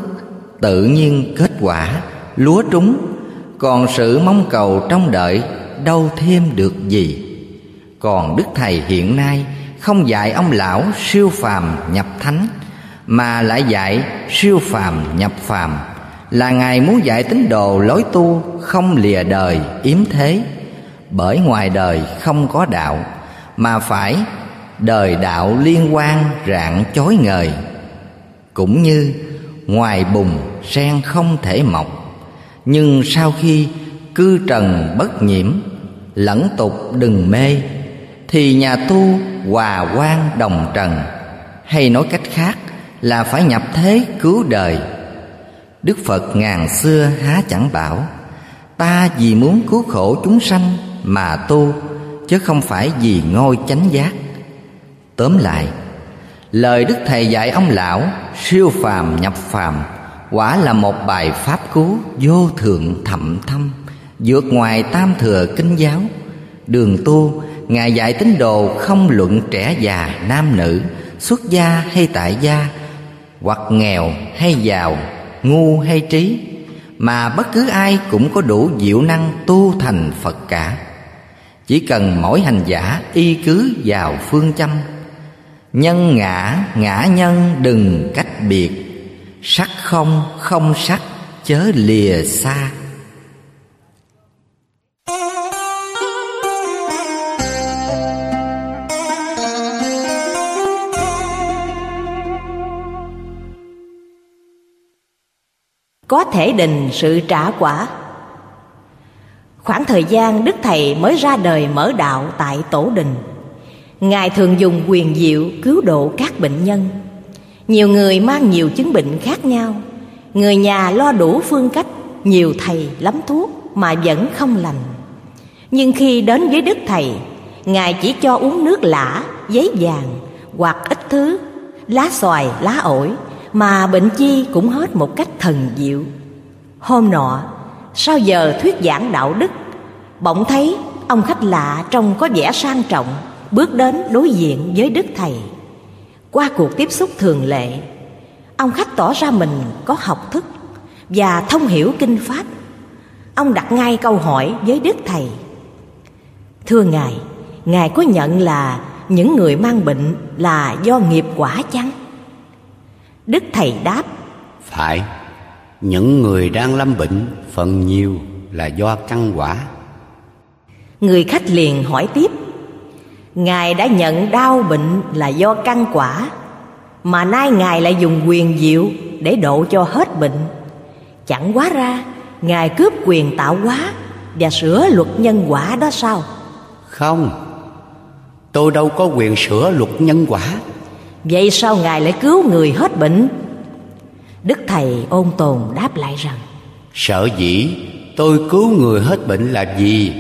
Speaker 3: tự nhiên kết quả, lúa trúng. Còn sự mong cầu trong đợi, đâu thêm được gì. Còn đức thầy hiện nay không dạy ông lão siêu phàm nhập thánh mà lại dạy siêu phàm, nhập phàm. Là ngài muốn dạy tín đồ lối tu không lìa đời, yếm thế. Bởi ngoài đời không có đạo, mà phải đời đạo liên quan rạng chói ngời. Cũng như ngoài bùn sen không thể mọc, nhưng sau khi cư trần bất nhiễm, lẫn tục đừng mê, thì nhà tu hòa quan đồng trần. Hay nói cách khác là phải nhập thế cứu đời. Đức phật ngàn xưa há chẳng bảo, ta vì muốn cứu khổ chúng sanh mà tu, chứ không phải vì ngôi chánh giác. Tóm lại, lời đức thầy dạy ông lão, siêu phàm nhập phàm, quả là một bài pháp cứu vô thượng thậm thâm, vượt ngoài tam thừa kinh giáo. Đường tu, ngài dạy tín đồ không luận trẻ già nam nữ, xuất gia hay tại gia hoặc nghèo hay giàu, ngu hay trí, mà bất cứ ai cũng có đủ diệu năng tu thành phật cả. Chỉ cần mỗi hành giả y cứ vào phương châm, nhân ngã ngã nhân đừng cách biệt, sắc không không sắc chớ lìa xa.
Speaker 1: Có thể định sự trả quả. Khoảng thời gian đức thầy mới ra đời mở đạo tại tổ đình. Ngài thường dùng quyền diệu cứu độ các bệnh nhân. Nhiều người mang nhiều chứng bệnh khác nhau. Người nhà lo đủ phương cách, nhiều thầy lắm thuốc mà vẫn không lành. Nhưng khi đến với đức thầy, ngài chỉ cho uống nước lã, giấy vàng hoặc ít thứ, lá xoài, lá ổi mà bệnh chi cũng hết một cách thần diệu. Hôm nọ, sau giờ thuyết giảng đạo đức, bỗng thấy ông khách lạ trông có vẻ sang trọng, bước đến đối diện với đức thầy. Qua cuộc tiếp xúc thường lệ, ông khách tỏ ra mình có học thức và thông hiểu kinh pháp. Ông đặt ngay câu hỏi với đức thầy. Thưa ngài ngài có nhận là những người mang bệnh là do nghiệp quả chăng? Đức thầy đáp
Speaker 2: phải những người đang lâm bệnh phần nhiều là do căn quả.
Speaker 1: Người khách liền hỏi tiếp ngài đã nhận đau bệnh là do căn quả mà nay ngài lại dùng quyền diệu để độ cho hết bệnh. Chẳng quá ra ngài cướp quyền tạo hóa và sửa luật nhân quả đó sao?
Speaker 2: Không tôi đâu có quyền sửa luật nhân quả
Speaker 1: vậy sao ngài lại cứu người hết bệnh? Đức thầy ôn tồn đáp lại rằng
Speaker 2: sợ dĩ tôi cứu người hết bệnh là gì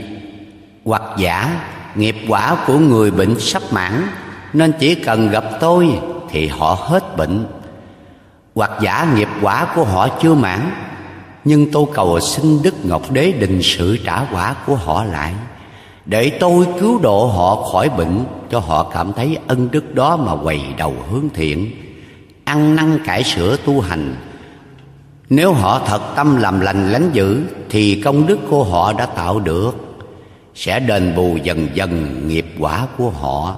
Speaker 2: hoặc giả nghiệp quả của người bệnh sắp mãn, nên chỉ cần gặp tôi thì họ hết bệnh. Hoặc giả nghiệp quả của họ chưa mãn, nhưng tôi cầu xin đức ngọc đế đình sự trả quả của họ lại để tôi cứu độ họ khỏi bệnh, cho họ cảm thấy ân đức đó mà quầy đầu hướng thiện. Ăn năn cải sửa tu hành. Nếu họ thật tâm làm lành lánh dữ, thì công đức của họ đã tạo được. Sẽ đền bù dần dần nghiệp quả của họ.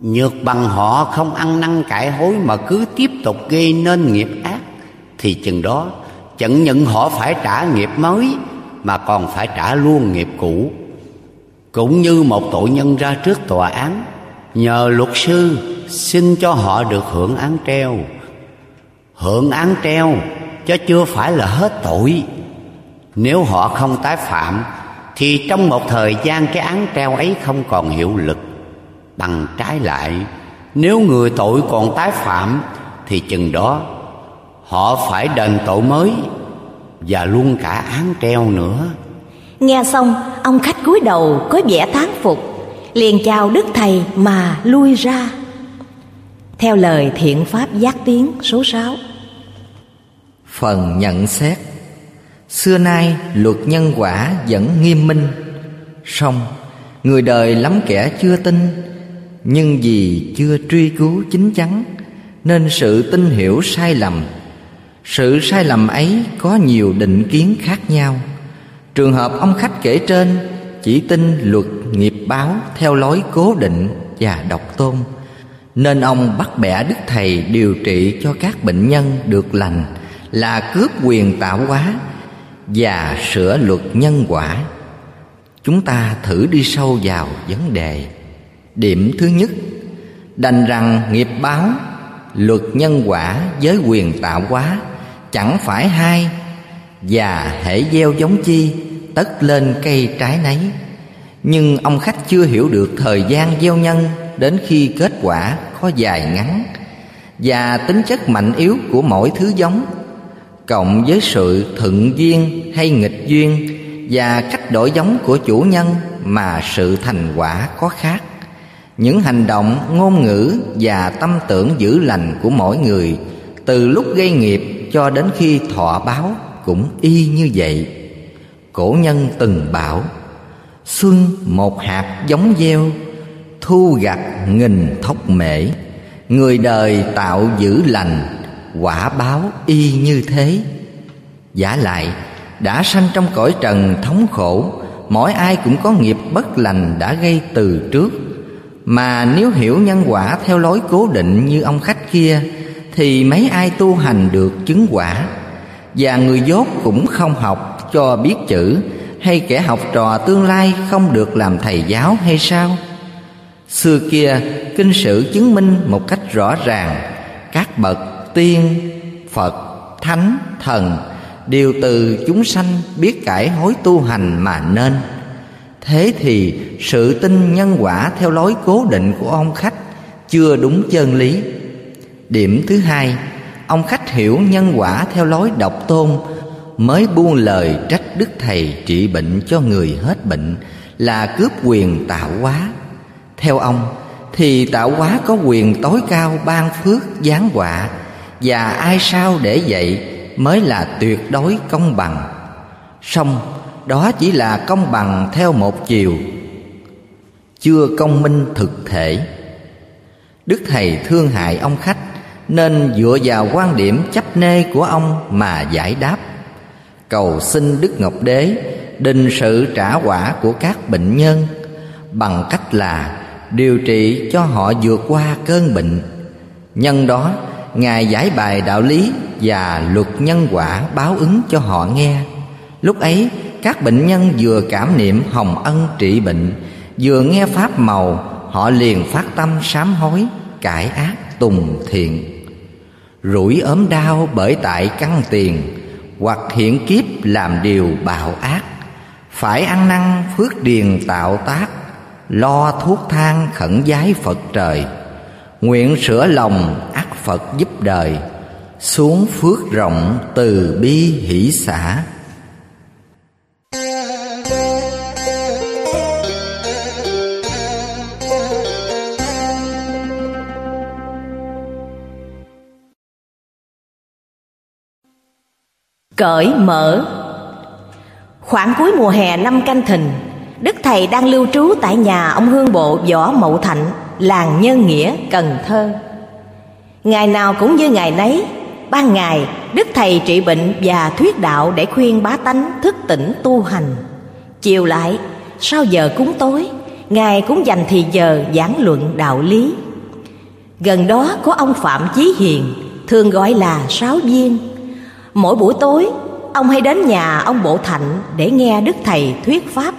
Speaker 2: Nhược bằng họ không ăn năn cải hối mà cứ tiếp tục gây nên nghiệp ác, thì chừng đó, chẳng những họ phải trả nghiệp mới, mà còn phải trả luôn nghiệp cũ cũng như một tội nhân ra trước tòa án, nhờ luật sư xin cho họ được hưởng án treo. Hưởng án treo, chứ chưa phải là hết tội. Nếu họ không tái phạm, thì trong một thời gian cái án treo ấy không còn hiệu lực. Bằng trái lại, nếu người tội còn tái phạm, thì chừng đó, họ phải đền tội mới và luôn cả án treo nữa
Speaker 1: nghe xong, ông khách cúi đầu có vẻ tán phục. Liền chào đức thầy mà lui ra. Theo lời thiện pháp giác tiếng số 6
Speaker 3: Phần nhận xét. Xưa nay, luật nhân quả vẫn nghiêm minh. Song, người đời lắm kẻ chưa tin, Nhưng vì chưa truy cứu chính chắn, Nên sự tin hiểu sai lầm. Sự sai lầm ấy có nhiều định kiến khác nhau. Trường hợp ông khách kể trên, Chỉ tin luật nghiệp báo theo lối cố định và độc tôn, Nên ông bắt bẻ Đức Thầy điều trị cho các bệnh nhân được lành Là cướp quyền tạo hóa và sửa luật nhân quả. Chúng ta thử đi sâu vào vấn đề. Điểm thứ nhất, đành rằng nghiệp báo, luật nhân quả với quyền tạo hóa chẳng phải hai và hệ gieo giống chi tất lên cây trái nấy. Nhưng ông khách chưa hiểu được thời gian gieo nhân đến khi kết quả có dài ngắn và tính chất mạnh yếu của mỗi thứ giống, cộng với sự thuận duyên hay nghịch duyên và cách đổi giống của chủ nhân mà sự thành quả có khác. Những hành động, ngôn ngữ và tâm tưởng dữ lành của mỗi người từ lúc gây nghiệp cho đến khi thọ báo cũng y như vậy cổ nhân từng bảo, xuân một hạt giống gieo, thu gặt nghìn thóc mễ. Người đời tạo giữ lành, quả báo y như thế. Giả lại, đã sanh trong cõi trần thống khổ, mỗi ai cũng có nghiệp bất lành đã gây từ trước. Mà nếu hiểu nhân quả theo lối cố định như ông khách kia, thì mấy ai tu hành được chứng quả. Và người dốt cũng không học cho biết chữ, hay kẻ học trò tương lai không được làm thầy giáo hay sao? Xưa kia, kinh sử chứng minh một cách rõ ràng, các bậc tiên, phật, thánh, thần đều từ chúng sanh biết cải hối tu hành mà nên. Thế thì sự tin nhân quả theo lối cố định của ông khách chưa đúng chân lý. Điểm thứ hai, ông khách hiểu nhân quả theo lối độc tôn mới buông lời trách đức thầy trị bệnh cho người hết bệnh là cướp quyền tạo hóa. Theo ông, thì tạo hóa có quyền tối cao ban phước giáng họa, và ai sao để vậy mới là tuyệt đối công bằng. Song, đó chỉ là công bằng theo một chiều. Chưa công minh thực thể. Đức thầy thương hại ông khách, nên dựa vào quan điểm chấp nê của ông mà giải đáp cầu xin đức ngọc đế đình sự trả quả của các bệnh nhân bằng cách là điều trị cho họ vượt qua cơn bệnh. Nhân đó, ngài giải bài đạo lý và luật nhân quả báo ứng cho họ nghe. Lúc ấy, các bệnh nhân vừa cảm niệm hồng ân trị bệnh, vừa nghe pháp màu, họ liền phát tâm sám hối, cải ác, tùng thiện. Rủi ốm đau bởi tại căn tiền hoặc hiện kiếp làm điều bạo ác, phải ăn năn phước điền tạo tác, lo thuốc thang khẩn giái phật trời. Nguyện sửa lòng ác phật giúp đời, xuống phước rộng từ bi hỷ xã
Speaker 1: Cởi mở. Khoảng cuối mùa hè năm canh thìn Đức Thầy đang lưu trú tại nhà ông Hương Bộ Võ Mậu Thạnh Làng Nhân Nghĩa, Cần Thơ. Ngày nào cũng như ngày nấy Ban ngày Đức Thầy trị bệnh và thuyết đạo Để khuyên bá tánh thức tỉnh tu hành. Chiều lại Sau giờ cúng tối Ngài cũng dành thì giờ giảng luận đạo lý. Gần đó có ông Phạm Chí Hiền Thường gọi là Sáu Viên. Mỗi buổi tối Ông hay đến nhà ông Bộ Thạnh Để nghe Đức Thầy thuyết pháp.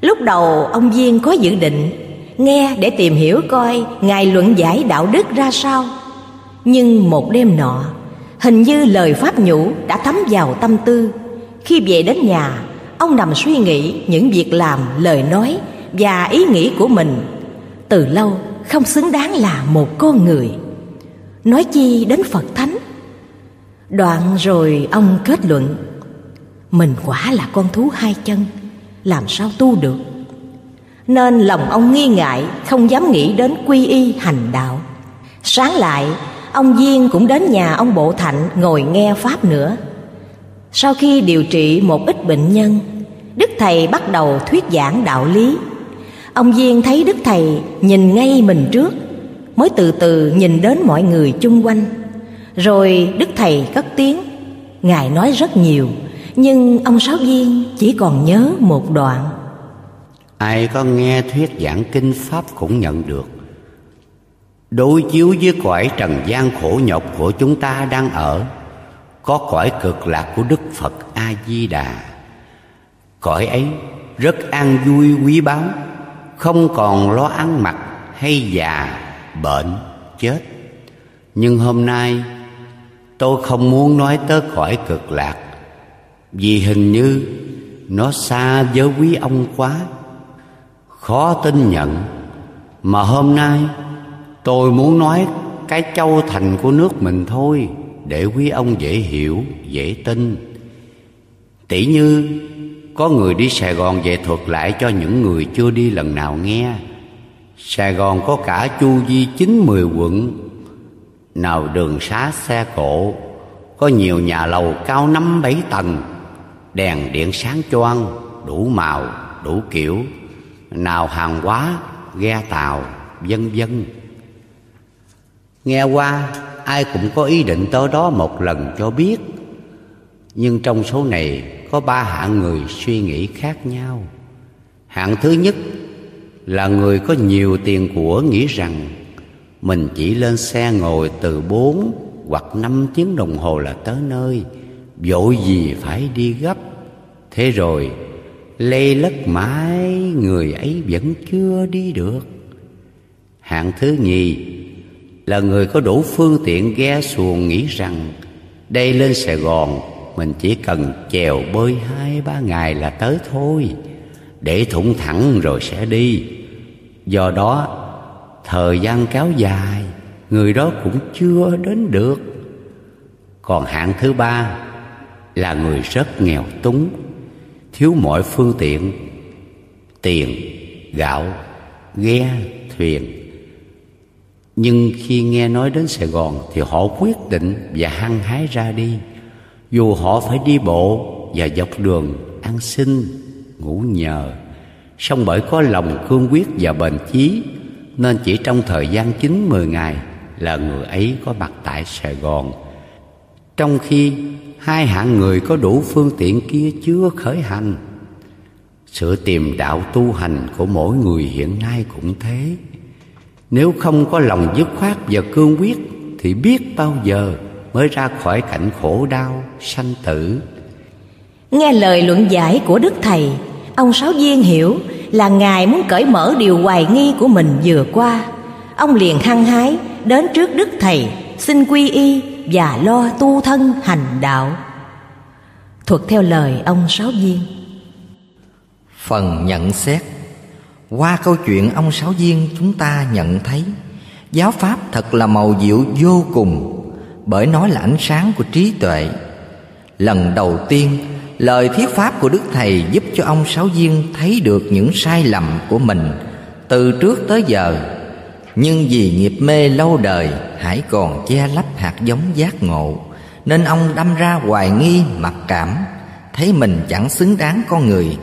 Speaker 1: Lúc đầu ông Viên có dự định Nghe để tìm hiểu coi Ngài luận giải đạo đức ra sao. Nhưng một đêm nọ Hình như lời pháp nhũ đã thấm vào tâm tư. Khi về đến nhà Ông nằm suy nghĩ những việc làm, lời nói Và ý nghĩ của mình. Từ lâu không xứng đáng là một con người. Nói chi đến Phật Thánh Đoạn rồi ông kết luận, Mình quả là con thú hai chân, Làm sao tu được? Nên lòng ông nghi ngại, Không dám nghĩ đến quy y hành đạo. Sáng lại, Ông Duyên cũng đến nhà ông Bộ Thạnh Ngồi nghe Pháp nữa. Sau khi điều trị một ít bệnh nhân, Đức Thầy bắt đầu thuyết giảng đạo lý. Ông Duyên thấy Đức Thầy nhìn ngay mình trước, Mới từ từ nhìn đến mọi người chung quanh rồi Đức Thầy cất tiếng Ngài nói rất nhiều Nhưng ông Sáu Viên chỉ còn nhớ một đoạn.
Speaker 2: Ai có nghe thuyết giảng kinh Pháp cũng nhận được. Đối chiếu với cõi trần gian khổ nhọc của chúng ta đang ở Có cõi cực lạc của Đức Phật A-di-đà. Cõi ấy rất an vui quý báu Không còn lo ăn mặc hay già, bệnh, chết. Nhưng hôm nay Tôi không muốn nói tới khỏi cực lạc. Vì hình như nó xa với quý ông quá. Khó tin nhận Mà hôm nay tôi muốn nói cái châu thành của nước mình thôi Để quý ông dễ hiểu, dễ tin. Tỷ như có người đi Sài Gòn về thuật lại cho những người chưa đi lần nào nghe. Sài Gòn có cả chu vi chín mười quận nào đường xá xe cộ Có nhiều nhà lầu cao năm bảy tầng Đèn điện sáng choang Đủ màu, đủ kiểu. Nào hàng hóa, ghe tàu, vân vân. Nghe qua ai cũng có ý định tới đó một lần cho biết. Nhưng trong số này có ba hạng người suy nghĩ khác nhau. Hạng thứ nhất là người có nhiều tiền của nghĩ rằng mình chỉ lên xe ngồi từ bốn hoặc năm tiếng đồng hồ là tới nơi. Vội gì phải đi gấp. Thế rồi, lê lất mãi người ấy vẫn chưa đi được. Hạng thứ nhì, là người có đủ phương tiện ghe xuồng nghĩ rằng Đây lên Sài Gòn, Mình chỉ cần chèo bơi hai ba ngày là tới thôi. Để thủng thẳng rồi sẽ đi. Do đó thời gian kéo dài Người đó cũng chưa đến được. Còn hạng thứ ba Là người rất nghèo túng Thiếu mọi phương tiện Tiền, gạo, ghe, thuyền. Nhưng khi nghe nói đến Sài Gòn Thì họ quyết định và hăng hái ra đi. Dù họ phải đi bộ và dọc đường ăn xin, ngủ nhờ song bởi có lòng cương quyết và bền chí nên chỉ trong thời gian chín mười ngày Là người ấy có mặt tại Sài Gòn. Trong khi hai hạng người có đủ phương tiện kia chưa khởi hành Sự tìm đạo tu hành của mỗi người hiện nay cũng thế. Nếu không có lòng dứt khoát và cương quyết Thì biết bao giờ mới ra khỏi cảnh khổ đau, sanh tử.
Speaker 1: Nghe lời luận giải của Đức Thầy Ông Sáu Viên hiểu là Ngài muốn cởi mở điều hoài nghi của mình vừa qua. Ông liền hăng hái, đến trước Đức Thầy, Xin quy y và lo tu thân hành đạo. Thuật theo lời ông Sáu Viên.
Speaker 3: Phần nhận xét. Qua câu chuyện ông Sáu Viên, chúng ta nhận thấy Giáo Pháp thật là màu diệu vô cùng, Bởi nó là ánh sáng của trí tuệ. Lần đầu tiên Lời thuyết pháp của Đức Thầy giúp cho ông Sáu Viên thấy được những sai lầm của mình Từ trước tới giờ. Nhưng vì nghiệp mê lâu đời, Hãy còn che lấp hạt giống giác ngộ, Nên ông đâm ra hoài nghi mặc cảm, Thấy mình chẳng xứng đáng con người,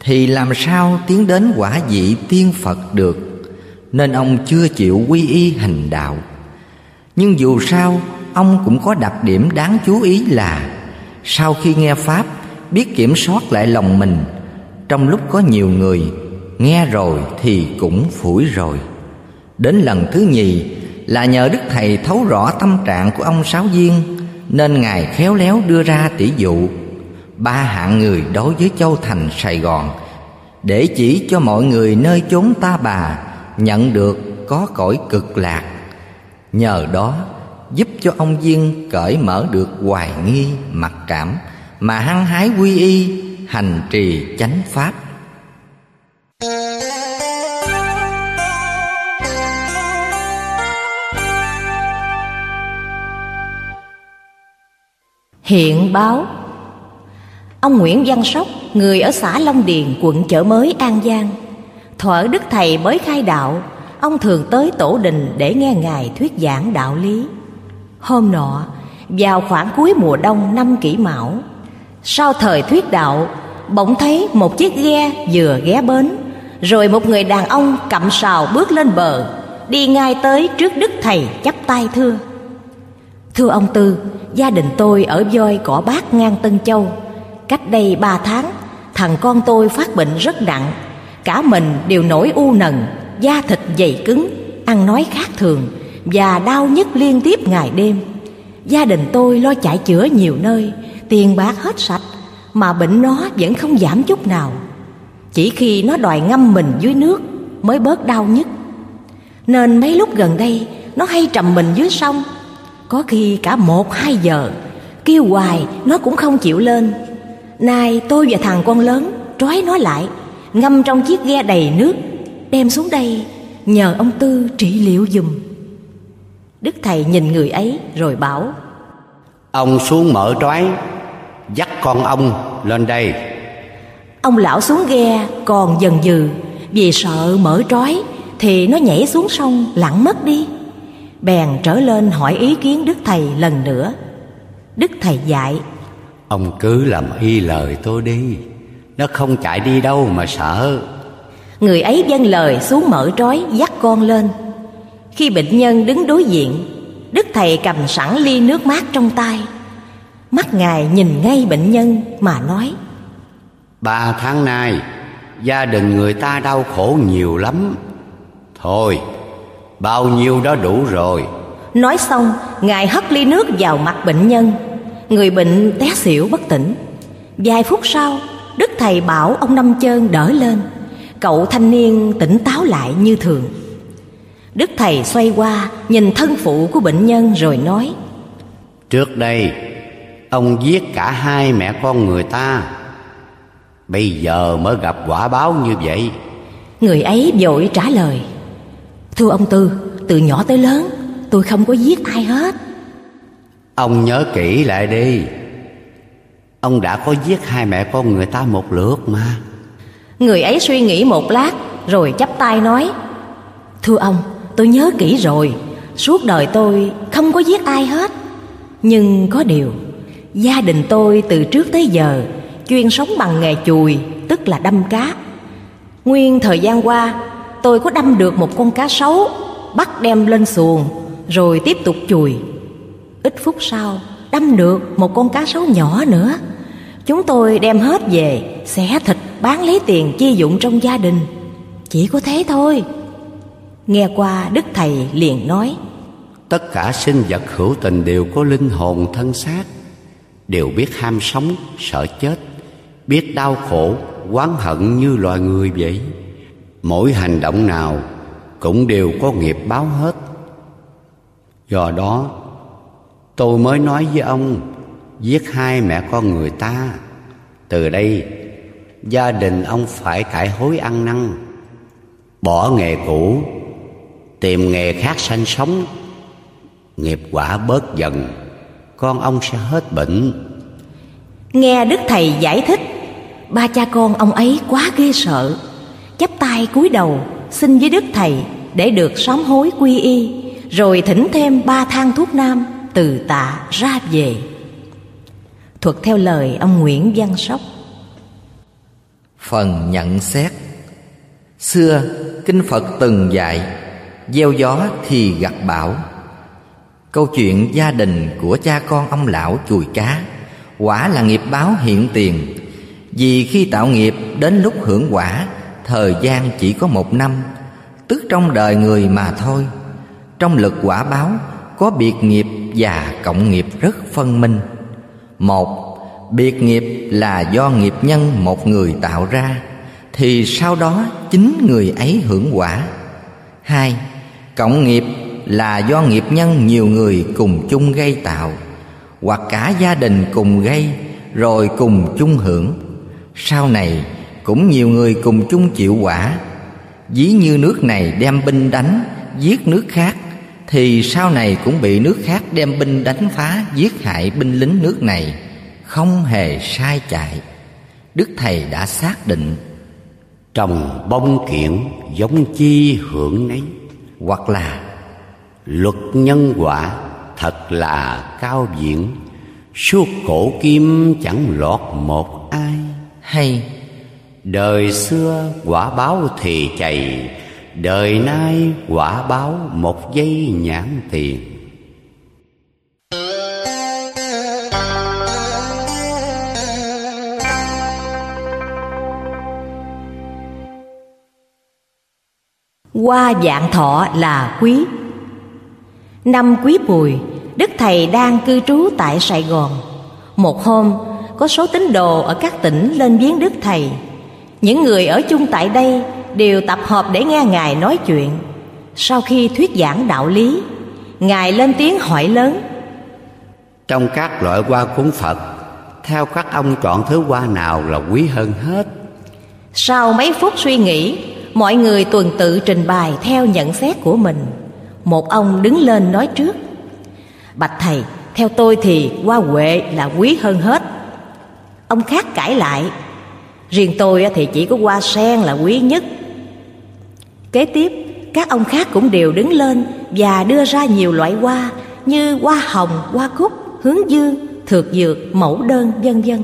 Speaker 3: thì làm sao tiến đến quả vị tiên Phật được? Nên ông chưa chịu quy y hành đạo. Nhưng dù sao, Ông cũng có đặc điểm đáng chú ý là, Sau khi nghe Pháp Biết kiểm soát lại lòng mình. Trong lúc có nhiều người, Nghe rồi thì cũng phủi rồi. Đến lần thứ nhì Là nhờ Đức Thầy thấu rõ tâm trạng của ông Sáu Viên, Nên Ngài khéo léo đưa ra tỷ dụ. Ba hạng người đối với châu thành, Sài Gòn, để chỉ cho mọi người nơi chốn ta bà, nhận được có cõi cực lạc. Nhờ đó, giúp cho ông Duyên cởi mở được hoài nghi, mặc cảm mà hăng hái quy y hành trì chánh pháp.
Speaker 1: Hiện báo Ông Nguyễn Văn Sóc, người ở xã Long Điền, quận Chợ Mới, An Giang. Thuở Đức Thầy mới khai đạo, ông thường tới tổ đình để nghe Ngài thuyết giảng đạo lý. Hôm nọ, vào khoảng cuối mùa đông năm kỷ mão, sau thời thuyết đạo, bỗng thấy một chiếc ghe vừa ghé bến, rồi một người đàn ông cặm sào bước lên bờ, đi ngay tới trước Đức Thầy chắp tay thưa. Thưa ông Tư, gia đình tôi ở voi cỏ bát ngang Tân Châu, Cách đây ba tháng Thằng con tôi phát bệnh rất nặng. Cả mình đều nổi u nần Da thịt dày cứng Ăn nói khác thường Và đau nhức liên tiếp ngày đêm. Gia đình tôi lo chạy chữa nhiều nơi Tiền bạc hết sạch, Mà bệnh nó vẫn không giảm chút nào. Chỉ khi nó đòi ngâm mình dưới nước Mới bớt đau nhất. Nên mấy lúc gần đây, Nó hay trầm mình dưới sông. Có khi cả một, hai giờ, Kêu hoài nó cũng không chịu lên. Nay tôi và thằng con lớn trói nó lại, Ngâm trong chiếc ghe đầy nước, Đem xuống đây nhờ ông Tư trị liệu dùm Đức Thầy nhìn người ấy rồi bảo,
Speaker 2: Ông xuống mở trói con ông lên đây.
Speaker 1: Ông lão xuống ghe còn dần dừ. Vì sợ mở trói Thì nó nhảy xuống sông lặn mất đi. Bèn trở lên hỏi ý kiến Đức Thầy lần nữa. Đức Thầy dạy
Speaker 2: Ông cứ làm y lời tôi đi. Nó không chạy đi đâu mà sợ.
Speaker 1: Người ấy dâng lời xuống mở trói dắt con lên. Khi bệnh nhân đứng đối diện Đức Thầy cầm sẵn ly nước mát trong tay Mắt Ngài nhìn ngay bệnh nhân mà nói
Speaker 2: Ba tháng nay Gia đình người ta đau khổ nhiều lắm. Thôi Bao nhiêu đó đủ rồi.
Speaker 1: Nói xong Ngài hất ly nước vào mặt bệnh nhân. Người bệnh té xỉu bất tỉnh. Vài phút sau Đức thầy bảo ông Năm Chơn đỡ lên. Cậu thanh niên tỉnh táo lại như thường. Đức thầy xoay qua Nhìn thân phụ của bệnh nhân rồi nói
Speaker 2: Trước đây Ông giết cả hai mẹ con người ta. Bây giờ mới gặp quả báo như vậy.
Speaker 1: Người ấy vội trả lời Thưa ông Tư Từ nhỏ tới lớn Tôi không có giết ai hết.
Speaker 2: Ông nhớ kỹ lại đi. Ông đã có giết hai mẹ con người ta một lượt mà.
Speaker 1: Người ấy suy nghĩ một lát Rồi chắp tay nói Thưa ông tôi nhớ kỹ rồi Suốt đời tôi không có giết ai hết. Nhưng có điều Gia đình tôi từ trước tới giờ Chuyên sống bằng nghề chùi, Tức là đâm cá. Nguyên thời gian qua, Tôi có đâm được một con cá sấu, Bắt đem lên xuồng, Rồi tiếp tục chùi. Ít phút sau, đâm được một con cá sấu nhỏ nữa. Chúng tôi đem hết về, Xẻ thịt, bán lấy tiền chi dụng trong gia đình. Chỉ có thế thôi. Nghe qua Đức Thầy liền nói,
Speaker 2: Tất cả sinh vật hữu tình đều có linh hồn thân xác. Đều biết ham sống, sợ chết Biết đau khổ, oán hận như loài người vậy. Mỗi hành động nào cũng đều có nghiệp báo hết. Do đó tôi mới nói với ông Giết hai mẹ con người ta. Từ đây gia đình ông phải cải hối ăn năn Bỏ nghề cũ Tìm nghề khác sanh sống. Nghiệp quả bớt dần. Con ông sẽ hết bệnh.
Speaker 1: Nghe Đức Thầy giải thích Ba cha con ông ấy quá ghê sợ chắp tay cúi đầu xin với Đức Thầy Để được sám hối quy y Rồi thỉnh thêm ba thang thuốc nam Từ tạ ra về. Thuật theo lời ông Nguyễn Văn Sóc.
Speaker 3: Phần nhận xét. Xưa Kinh Phật từng dạy Gieo gió thì gặt bão Câu chuyện gia đình của cha con ông lão chùi cá. Quả là nghiệp báo hiện tiền. Vì khi tạo nghiệp đến lúc hưởng quả, Thời gian chỉ có một năm. Tức trong đời người mà thôi. Trong lực quả báo, Có biệt nghiệp và cộng nghiệp rất phân minh. Một, Biệt nghiệp là do nghiệp nhân một người tạo ra, Thì sau đó chính người ấy hưởng quả. Hai, Cộng nghiệp là do nghiệp nhân nhiều người cùng chung gây tạo Hoặc cả gia đình cùng gây Rồi cùng chung hưởng. Sau này cũng nhiều người cùng chung chịu quả. Ví như nước này đem binh đánh Giết nước khác Thì sau này cũng bị nước khác đem binh đánh phá Giết hại binh lính nước này Không hề sai chạy. Đức Thầy đã xác định
Speaker 2: Trồng bông kiện giống chi hưởng nấy
Speaker 3: Hoặc là
Speaker 2: Luật nhân quả thật là cao diễn Suốt cổ kim chẳng lọt một ai.
Speaker 3: Hay.
Speaker 2: Đời xưa quả báo thì chày Đời nay quả báo một giây nhãn tiền.
Speaker 1: Qua dạng thọ là quý Năm quý mùi Đức Thầy đang cư trú tại Sài Gòn. Một hôm Có số tín đồ ở các tỉnh lên viếng Đức Thầy. Những người ở chung tại đây Đều tập hợp để nghe Ngài nói chuyện. Sau khi thuyết giảng đạo lý Ngài lên tiếng hỏi lớn
Speaker 2: Trong các loại hoa cúng Phật Theo các ông chọn thứ hoa nào là quý hơn hết?
Speaker 1: Sau mấy phút suy nghĩ Mọi người tuần tự trình bày theo nhận xét của mình một ông đứng lên nói trước Bạch thầy, theo tôi thì hoa huệ là quý hơn hết. Ông khác cãi lại Riêng tôi thì chỉ có hoa sen là quý nhất. Kế tiếp, các ông khác cũng đều đứng lên Và đưa ra nhiều loại hoa Như hoa hồng, hoa cúc, hướng dương, thược dược, mẫu đơn, vân vân.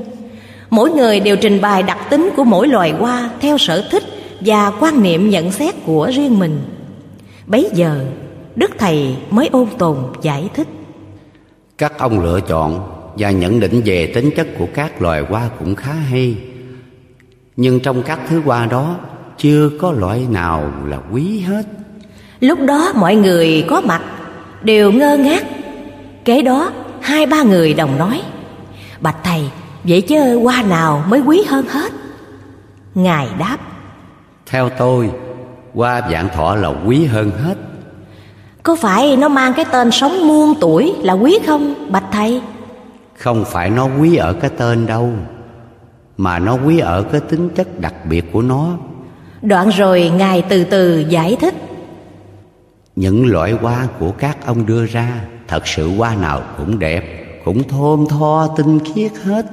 Speaker 1: Mỗi người đều trình bày đặc tính của mỗi loài hoa Theo sở thích và quan niệm nhận xét của riêng mình. Bấy giờ đức thầy mới ôn tồn giải thích.
Speaker 2: Các ông lựa chọn và nhận định về tính chất của các loài hoa cũng khá hay. Nhưng trong các thứ hoa đó chưa có loại nào là quý hết.
Speaker 1: Lúc đó mọi người có mặt đều ngơ ngác. Kế đó hai ba người đồng nói bạch thầy vậy chứ hoa nào mới quý hơn hết? Ngài đáp
Speaker 2: theo tôi Hoa vạn thọ là quý hơn hết
Speaker 1: Có phải nó mang cái tên sống muôn tuổi là quý không Bạch Thầy?
Speaker 2: Không phải nó quý ở cái tên đâu Mà nó quý ở cái tính chất đặc biệt của nó.
Speaker 1: Đoạn rồi Ngài từ từ giải thích.
Speaker 2: Những loại hoa của các ông đưa ra Thật sự hoa nào cũng đẹp Cũng thơm tho tinh khiết hết.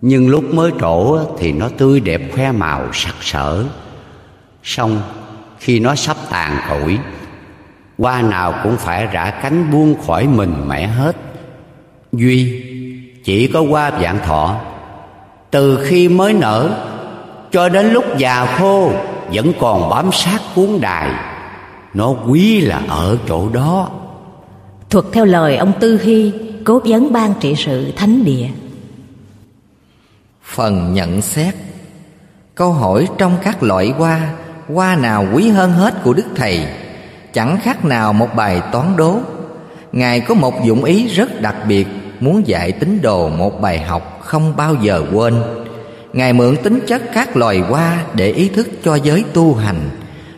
Speaker 2: Nhưng lúc mới trổ thì nó tươi đẹp khoe màu sặc sỡ. Xong khi nó sắp tàn củi Hoa nào cũng phải rã cánh buông khỏi mình mẻ hết. Duy chỉ có hoa vạn thọ. Từ khi mới nở cho đến lúc già khô Vẫn còn bám sát cuốn đài. Nó quý là ở chỗ đó.
Speaker 1: Thuật theo lời ông Tư Hy Cố vấn ban trị sự thánh địa.
Speaker 3: Phần nhận xét. Câu hỏi trong các loại hoa Hoa nào quý hơn hết của Đức Thầy Chẳng khác nào một bài toán đố. Ngài có một dụng ý rất đặc biệt, Muốn dạy tín đồ một bài học không bao giờ quên. Ngài mượn tính chất các loài hoa để ý thức cho giới tu hành.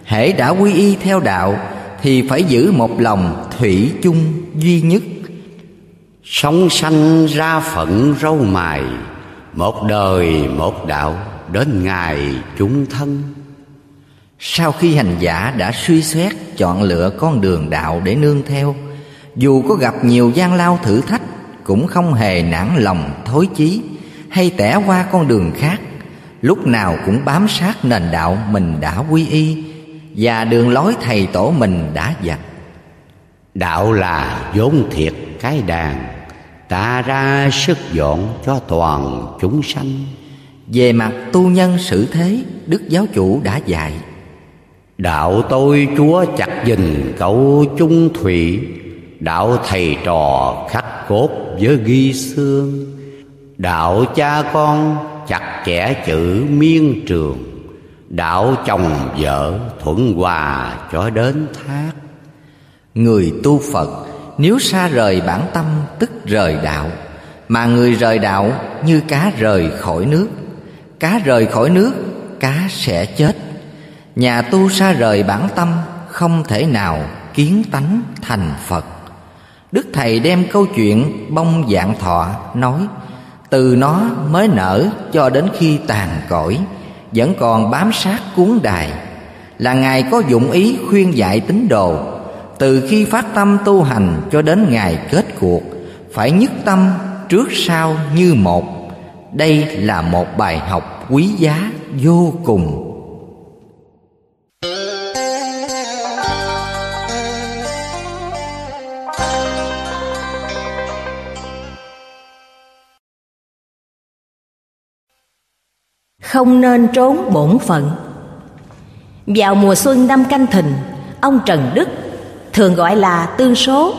Speaker 3: Hễ đã quy y theo đạo, Thì phải giữ một lòng thủy chung duy nhất.
Speaker 2: Sống sanh ra phận râu mài, Một đời một đạo đến ngày chúng thân.
Speaker 3: Sau khi hành giả đã suy xét chọn lựa con đường đạo để nương theo Dù có gặp nhiều gian lao thử thách Cũng không hề nản lòng thối chí Hay tẻ qua con đường khác Lúc nào cũng bám sát nền đạo mình đã quy y Và đường lối thầy tổ mình đã dạch
Speaker 2: Đạo là vốn thiệt cái đàn Ta ra sức dọn cho toàn chúng sanh.
Speaker 3: Về mặt tu nhân xử thế Đức giáo chủ đã dạy
Speaker 2: Đạo tôi chúa chặt dình cậu chung thủy. Đạo thầy trò khắc cốt với ghi xương. Đạo cha con chặt chẽ chữ miên trường. Đạo chồng vợ thuận hòa cho đến thác.
Speaker 3: Người tu Phật nếu xa rời bản tâm tức rời đạo Mà người rời đạo như cá rời khỏi nước. Cá rời khỏi nước, cá sẽ chết. Nhà tu xa rời bản tâm, không thể nào kiến tánh thành Phật. Đức Thầy đem câu chuyện bông dạng thọ nói, Từ nó mới nở cho đến khi tàn cõi, Vẫn còn bám sát cuốn đài. Là Ngài có dụng ý khuyên dạy tín đồ, Từ khi phát tâm tu hành cho đến ngày kết cuộc, Phải nhất tâm trước sau như một. Đây là một bài học quý giá vô cùng.
Speaker 1: Không nên trốn bổn phận. Vào mùa xuân năm canh thìn, Ông Trần Đức, Thường gọi là tương số.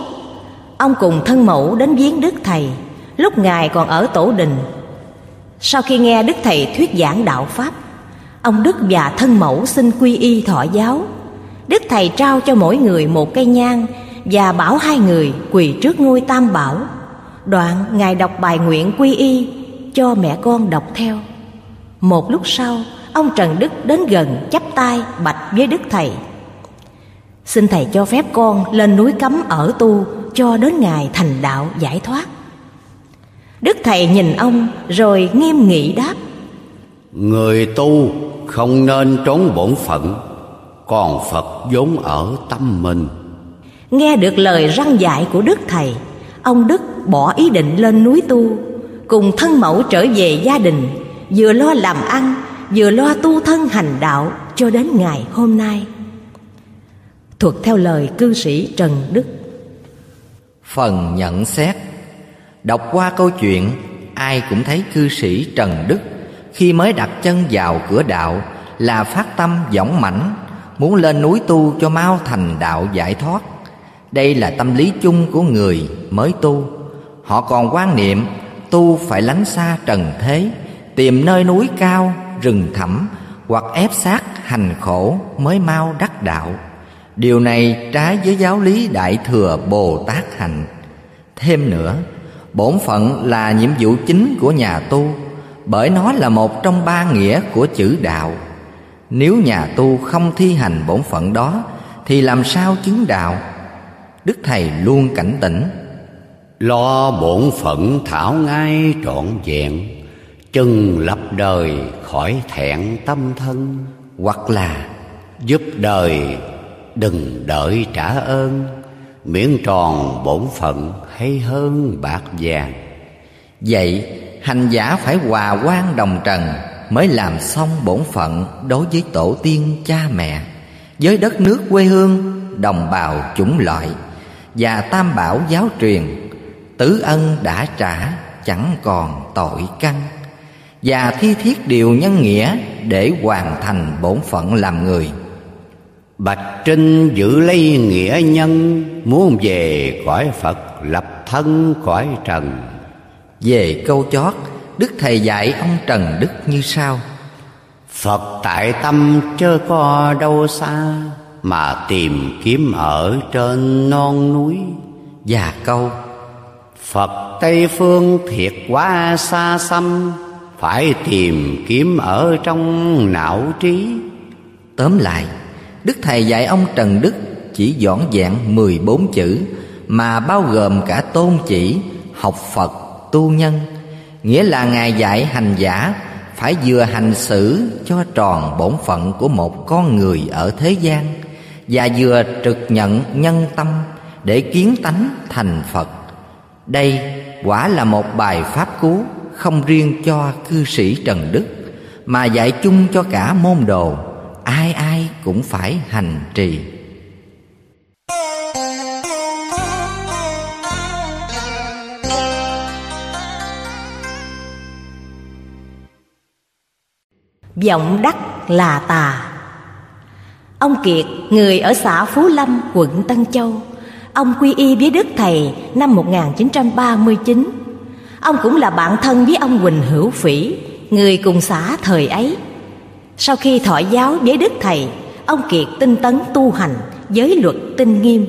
Speaker 1: Ông cùng thân mẫu đến viếng Đức Thầy, Lúc Ngài còn ở tổ đình. Sau khi nghe Đức Thầy thuyết giảng đạo Pháp, Ông Đức và thân mẫu xin quy y thọ giáo. Đức Thầy trao cho mỗi người một cây nhang Và bảo hai người quỳ trước ngôi tam bảo, Đoạn Ngài đọc bài nguyện quy y Cho mẹ con đọc theo một lúc sau Ông Trần Đức đến gần chắp tay bạch với Đức Thầy. Xin Thầy cho phép con lên núi cấm ở tu Cho đến ngày thành đạo giải thoát. Đức Thầy nhìn ông rồi nghiêm nghị đáp.
Speaker 2: Người tu không nên trốn bổn phận Còn Phật vốn ở tâm mình.
Speaker 1: Nghe được lời răng dạy của Đức Thầy Ông Đức bỏ ý định lên núi tu Cùng thân mẫu trở về gia đình vừa lo làm ăn, vừa lo tu thân hành đạo cho đến ngày hôm nay. Thuật theo lời cư sĩ trần đức.
Speaker 3: Phần nhận xét. Đọc qua câu chuyện, ai cũng thấy cư sĩ trần đức khi mới đặt chân vào cửa đạo là phát tâm dõng mãnh, muốn lên núi tu cho mau thành đạo giải thoát. Đây là tâm lý chung của người mới tu. Họ còn quan niệm tu phải lánh xa trần thế tìm nơi núi cao, rừng thẳm hoặc ép sát hành khổ mới mau đắc đạo. Điều này trái với giáo lý đại thừa bồ tát hành thêm nữa, bổn phận là nhiệm vụ chính của nhà tu, bởi nó là một trong ba nghĩa của chữ đạo. Nếu nhà tu không thi hành bổn phận đó, thì làm sao chứng đạo? Đức thầy luôn cảnh tỉnh.
Speaker 2: Lo bổn phận thảo ngay trọn vẹn chừng lập đời khỏi thẹn tâm thân
Speaker 3: Hoặc là
Speaker 2: Giúp đời đừng đợi trả ơn. Miễn tròn bổn phận hay hơn bạc vàng.
Speaker 3: Vậy hành giả phải hòa quan đồng trần Mới làm xong bổn phận đối với tổ tiên cha mẹ. Với đất nước quê hương, đồng bào chủng loại Và tam bảo giáo truyền Tứ ân đã trả chẳng còn tội căn. Và thi thiết điều nhân nghĩa để hoàn thành bổn phận làm người.
Speaker 2: Bạch Trinh giữ lấy nghĩa nhân Muốn về cõi Phật lập thân cõi trần.
Speaker 3: Về câu chót Đức Thầy dạy ông Trần Đức như sau.
Speaker 2: Phật tại tâm chớ có đâu xa Mà tìm kiếm ở trên non núi.
Speaker 3: Và câu
Speaker 2: Phật Tây Phương thiệt quá xa xăm phải tìm kiếm ở trong não trí.
Speaker 3: Tóm lại Đức Thầy dạy ông Trần Đức chỉ dõn dạng 14 chữ Mà bao gồm cả tôn chỉ, học Phật, tu nhân. Nghĩa là Ngài dạy hành giả phải vừa hành xử cho tròn bổn phận của một con người ở thế gian Và vừa trực nhận nhân tâm để kiến tánh thành Phật. Đây quả là một bài pháp cú không riêng cho cư sĩ Trần Đức, Mà dạy chung cho cả môn đồ, ai ai cũng phải hành trì.
Speaker 1: Vọng đắc là tà. Ông kiệt, người ở xã phú lâm, quận tân châu, ông quy y với đức thầy năm 1939 ông cũng là bạn thân với ông quỳnh hữu phỉ, người cùng xã thời ấy. Sau khi thọ giáo với đức thầy, ông kiệt tinh tấn tu hành giới luật tinh nghiêm.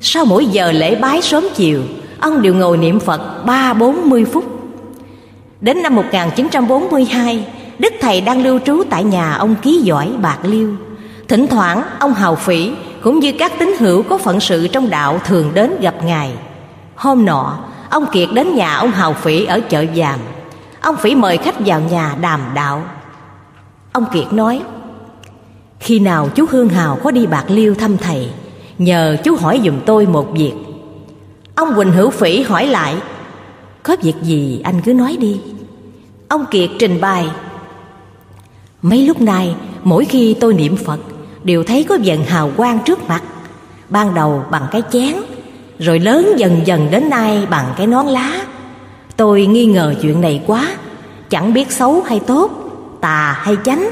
Speaker 1: Sau mỗi giờ lễ bái sớm chiều, ông đều ngồi niệm phật ba bốn mươi phút. Đến năm 1942 đức thầy đang lưu trú tại nhà ông ký giỏi bạc liêu. Thỉnh thoảng, ông hào phỉ cũng như các tín hữu có phận sự trong đạo thường đến gặp ngài. Hôm nọ ông kiệt đến nhà ông hào phỉ ở chợ giàm ông phỉ mời khách vào nhà đàm đạo. Ông Kiệt nói, Khi nào chú Hương Hào có đi Bạc Liêu thăm thầy, Nhờ chú hỏi dùm tôi một việc. Ông Quỳnh Hữu Phỉ hỏi lại, Có việc gì anh cứ nói đi. Ông Kiệt trình bày, Mấy lúc này mỗi khi tôi niệm Phật, Đều thấy có dần hào quang trước mặt, Ban đầu bằng cái chén rồi lớn dần dần đến nay bằng cái nón lá. Tôi nghi ngờ chuyện này quá. Chẳng biết xấu hay tốt, tà hay chánh.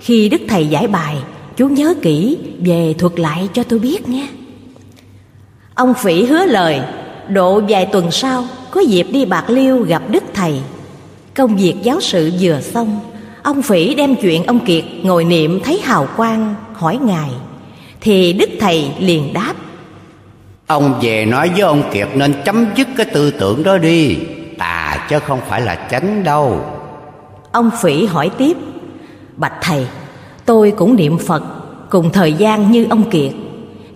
Speaker 1: Khi Đức Thầy giải bài, Chú nhớ kỹ, về thuật lại cho tôi biết nhé Ông Phỉ hứa lời, Độ vài tuần sau, Có dịp đi Bạc Liêu gặp Đức Thầy. Công việc giáo sự vừa xong, Ông Phỉ đem chuyện ông Kiệt ngồi niệm thấy hào quang, hỏi Ngài. Thì Đức Thầy liền đáp
Speaker 2: Ông về nói với ông Kiệt nên chấm dứt cái tư tưởng đó đi. Tà chứ không phải là chánh đâu.
Speaker 1: Ông Phỉ hỏi tiếp Bạch Thầy Tôi cũng niệm Phật Cùng thời gian như ông Kiệt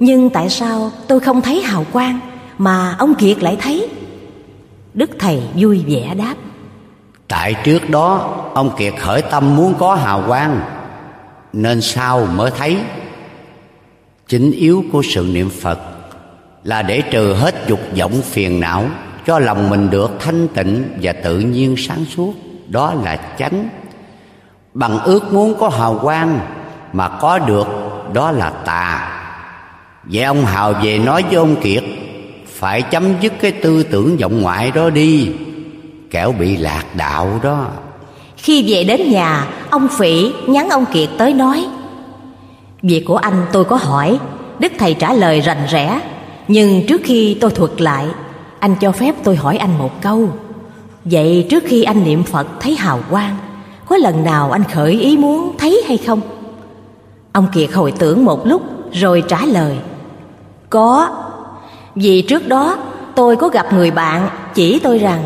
Speaker 1: Nhưng tại sao tôi không thấy hào quang Mà ông Kiệt lại thấy? Đức Thầy vui vẻ đáp
Speaker 2: Tại trước đó Ông Kiệt khởi tâm muốn có hào quang Nên sau mới thấy. Chính yếu của sự niệm Phật là để trừ hết dục vọng phiền não, Cho lòng mình được thanh tịnh Và tự nhiên sáng suốt. Đó là chánh. Bằng ước muốn có hào quang mà có được, đó là tà. Vậy ông hào về nói với ông kiệt, phải chấm dứt cái tư tưởng vọng ngoại đó đi, kẻo bị lạc đạo đó.
Speaker 1: Khi về đến nhà, ông phỉ nhắn ông kiệt tới nói, việc của anh tôi có hỏi. Đức thầy trả lời rành rẽ nhưng trước khi tôi thuật lại, anh cho phép tôi hỏi anh một câu. Vậy trước khi anh niệm Phật thấy hào quang, Có lần nào anh khởi ý muốn thấy hay không? Ông Kiệt hồi tưởng một lúc rồi trả lời, Có. Vì trước đó tôi có gặp người bạn chỉ tôi rằng,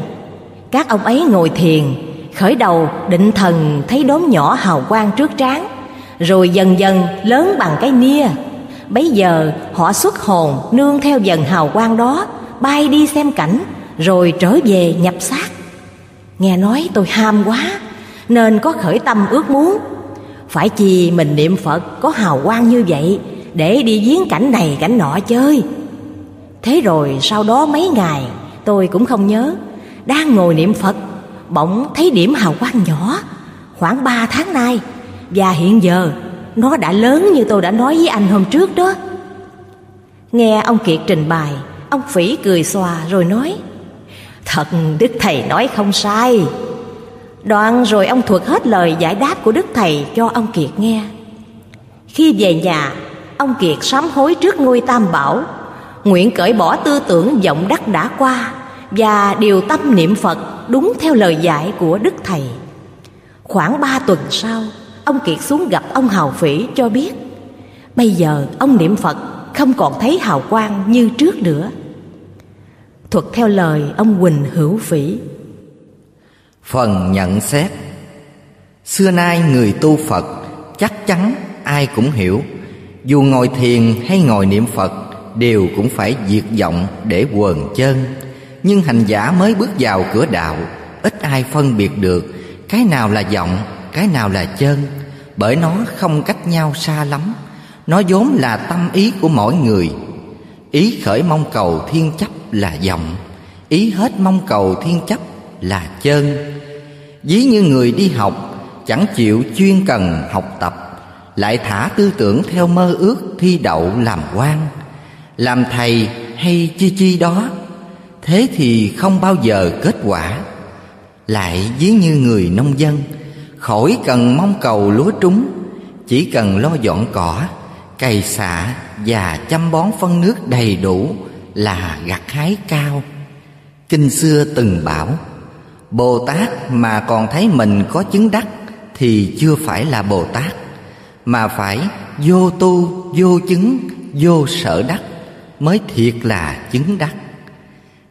Speaker 1: Các ông ấy ngồi thiền, Khởi đầu định thần thấy đốm nhỏ hào quang trước trán, Rồi dần dần lớn bằng cái nia. Bấy giờ họ xuất hồn nương theo dần hào quang đó, Bay đi xem cảnh, Rồi trở về nhập xác. Nghe nói tôi ham quá, Nên có khởi tâm ước muốn. Phải chi mình niệm Phật có hào quang như vậy, Để đi viếng cảnh này cảnh nọ chơi. Thế rồi sau đó mấy ngày, Tôi cũng không nhớ. Đang ngồi niệm Phật, Bỗng thấy điểm hào quang nhỏ, Khoảng ba tháng nay, Và hiện giờ nó đã lớn như tôi đã nói với anh hôm trước đó. Nghe ông Kiệt trình bày, Ông Phỉ cười xòa rồi nói, Thật, Đức Thầy nói không sai. Đoạn rồi ông thuật hết lời giải đáp của Đức Thầy cho ông Kiệt nghe. Khi về nhà, Ông Kiệt sám hối trước ngôi tam bảo, Nguyện cởi bỏ tư tưởng vọng đắc đã qua Và điều tâm niệm Phật đúng theo lời dạy của Đức Thầy. Khoảng ba tuần sau Ông Kiệt xuống gặp ông Hào Phỉ cho biết Bây giờ ông niệm Phật không còn thấy hào quang như trước nữa. Thuật theo lời ông Quỳnh Hữu Phỉ.
Speaker 3: Phần nhận xét. Xưa nay người tu Phật chắc chắn ai cũng hiểu. Dù ngồi thiền hay ngồi niệm Phật Đều cũng phải diệt vọng để quần chân. Nhưng hành giả mới bước vào cửa đạo Ít ai phân biệt được Cái nào là vọng, cái nào là chân, Bởi nó không cách nhau xa lắm. Nó vốn là tâm ý của mỗi người. Ý khởi mong cầu thiên chấp là vọng, Ý hết mong cầu thiên chấp là chân. Ví như người đi học, Chẳng chịu chuyên cần học tập, Lại thả tư tưởng theo mơ ước thi đậu làm quan. Làm thầy hay chi chi đó, Thế thì không bao giờ kết quả. Lại ví như người nông dân Khỏi cần mong cầu lúa trúng Chỉ cần lo dọn cỏ Cày xạ và chăm bón phân nước đầy đủ Là gặt hái cao. Kinh xưa từng bảo Bồ Tát mà còn thấy mình có chứng đắc Thì chưa phải là Bồ Tát Mà phải vô tu, vô chứng, vô sở đắc Mới thiệt là chứng đắc.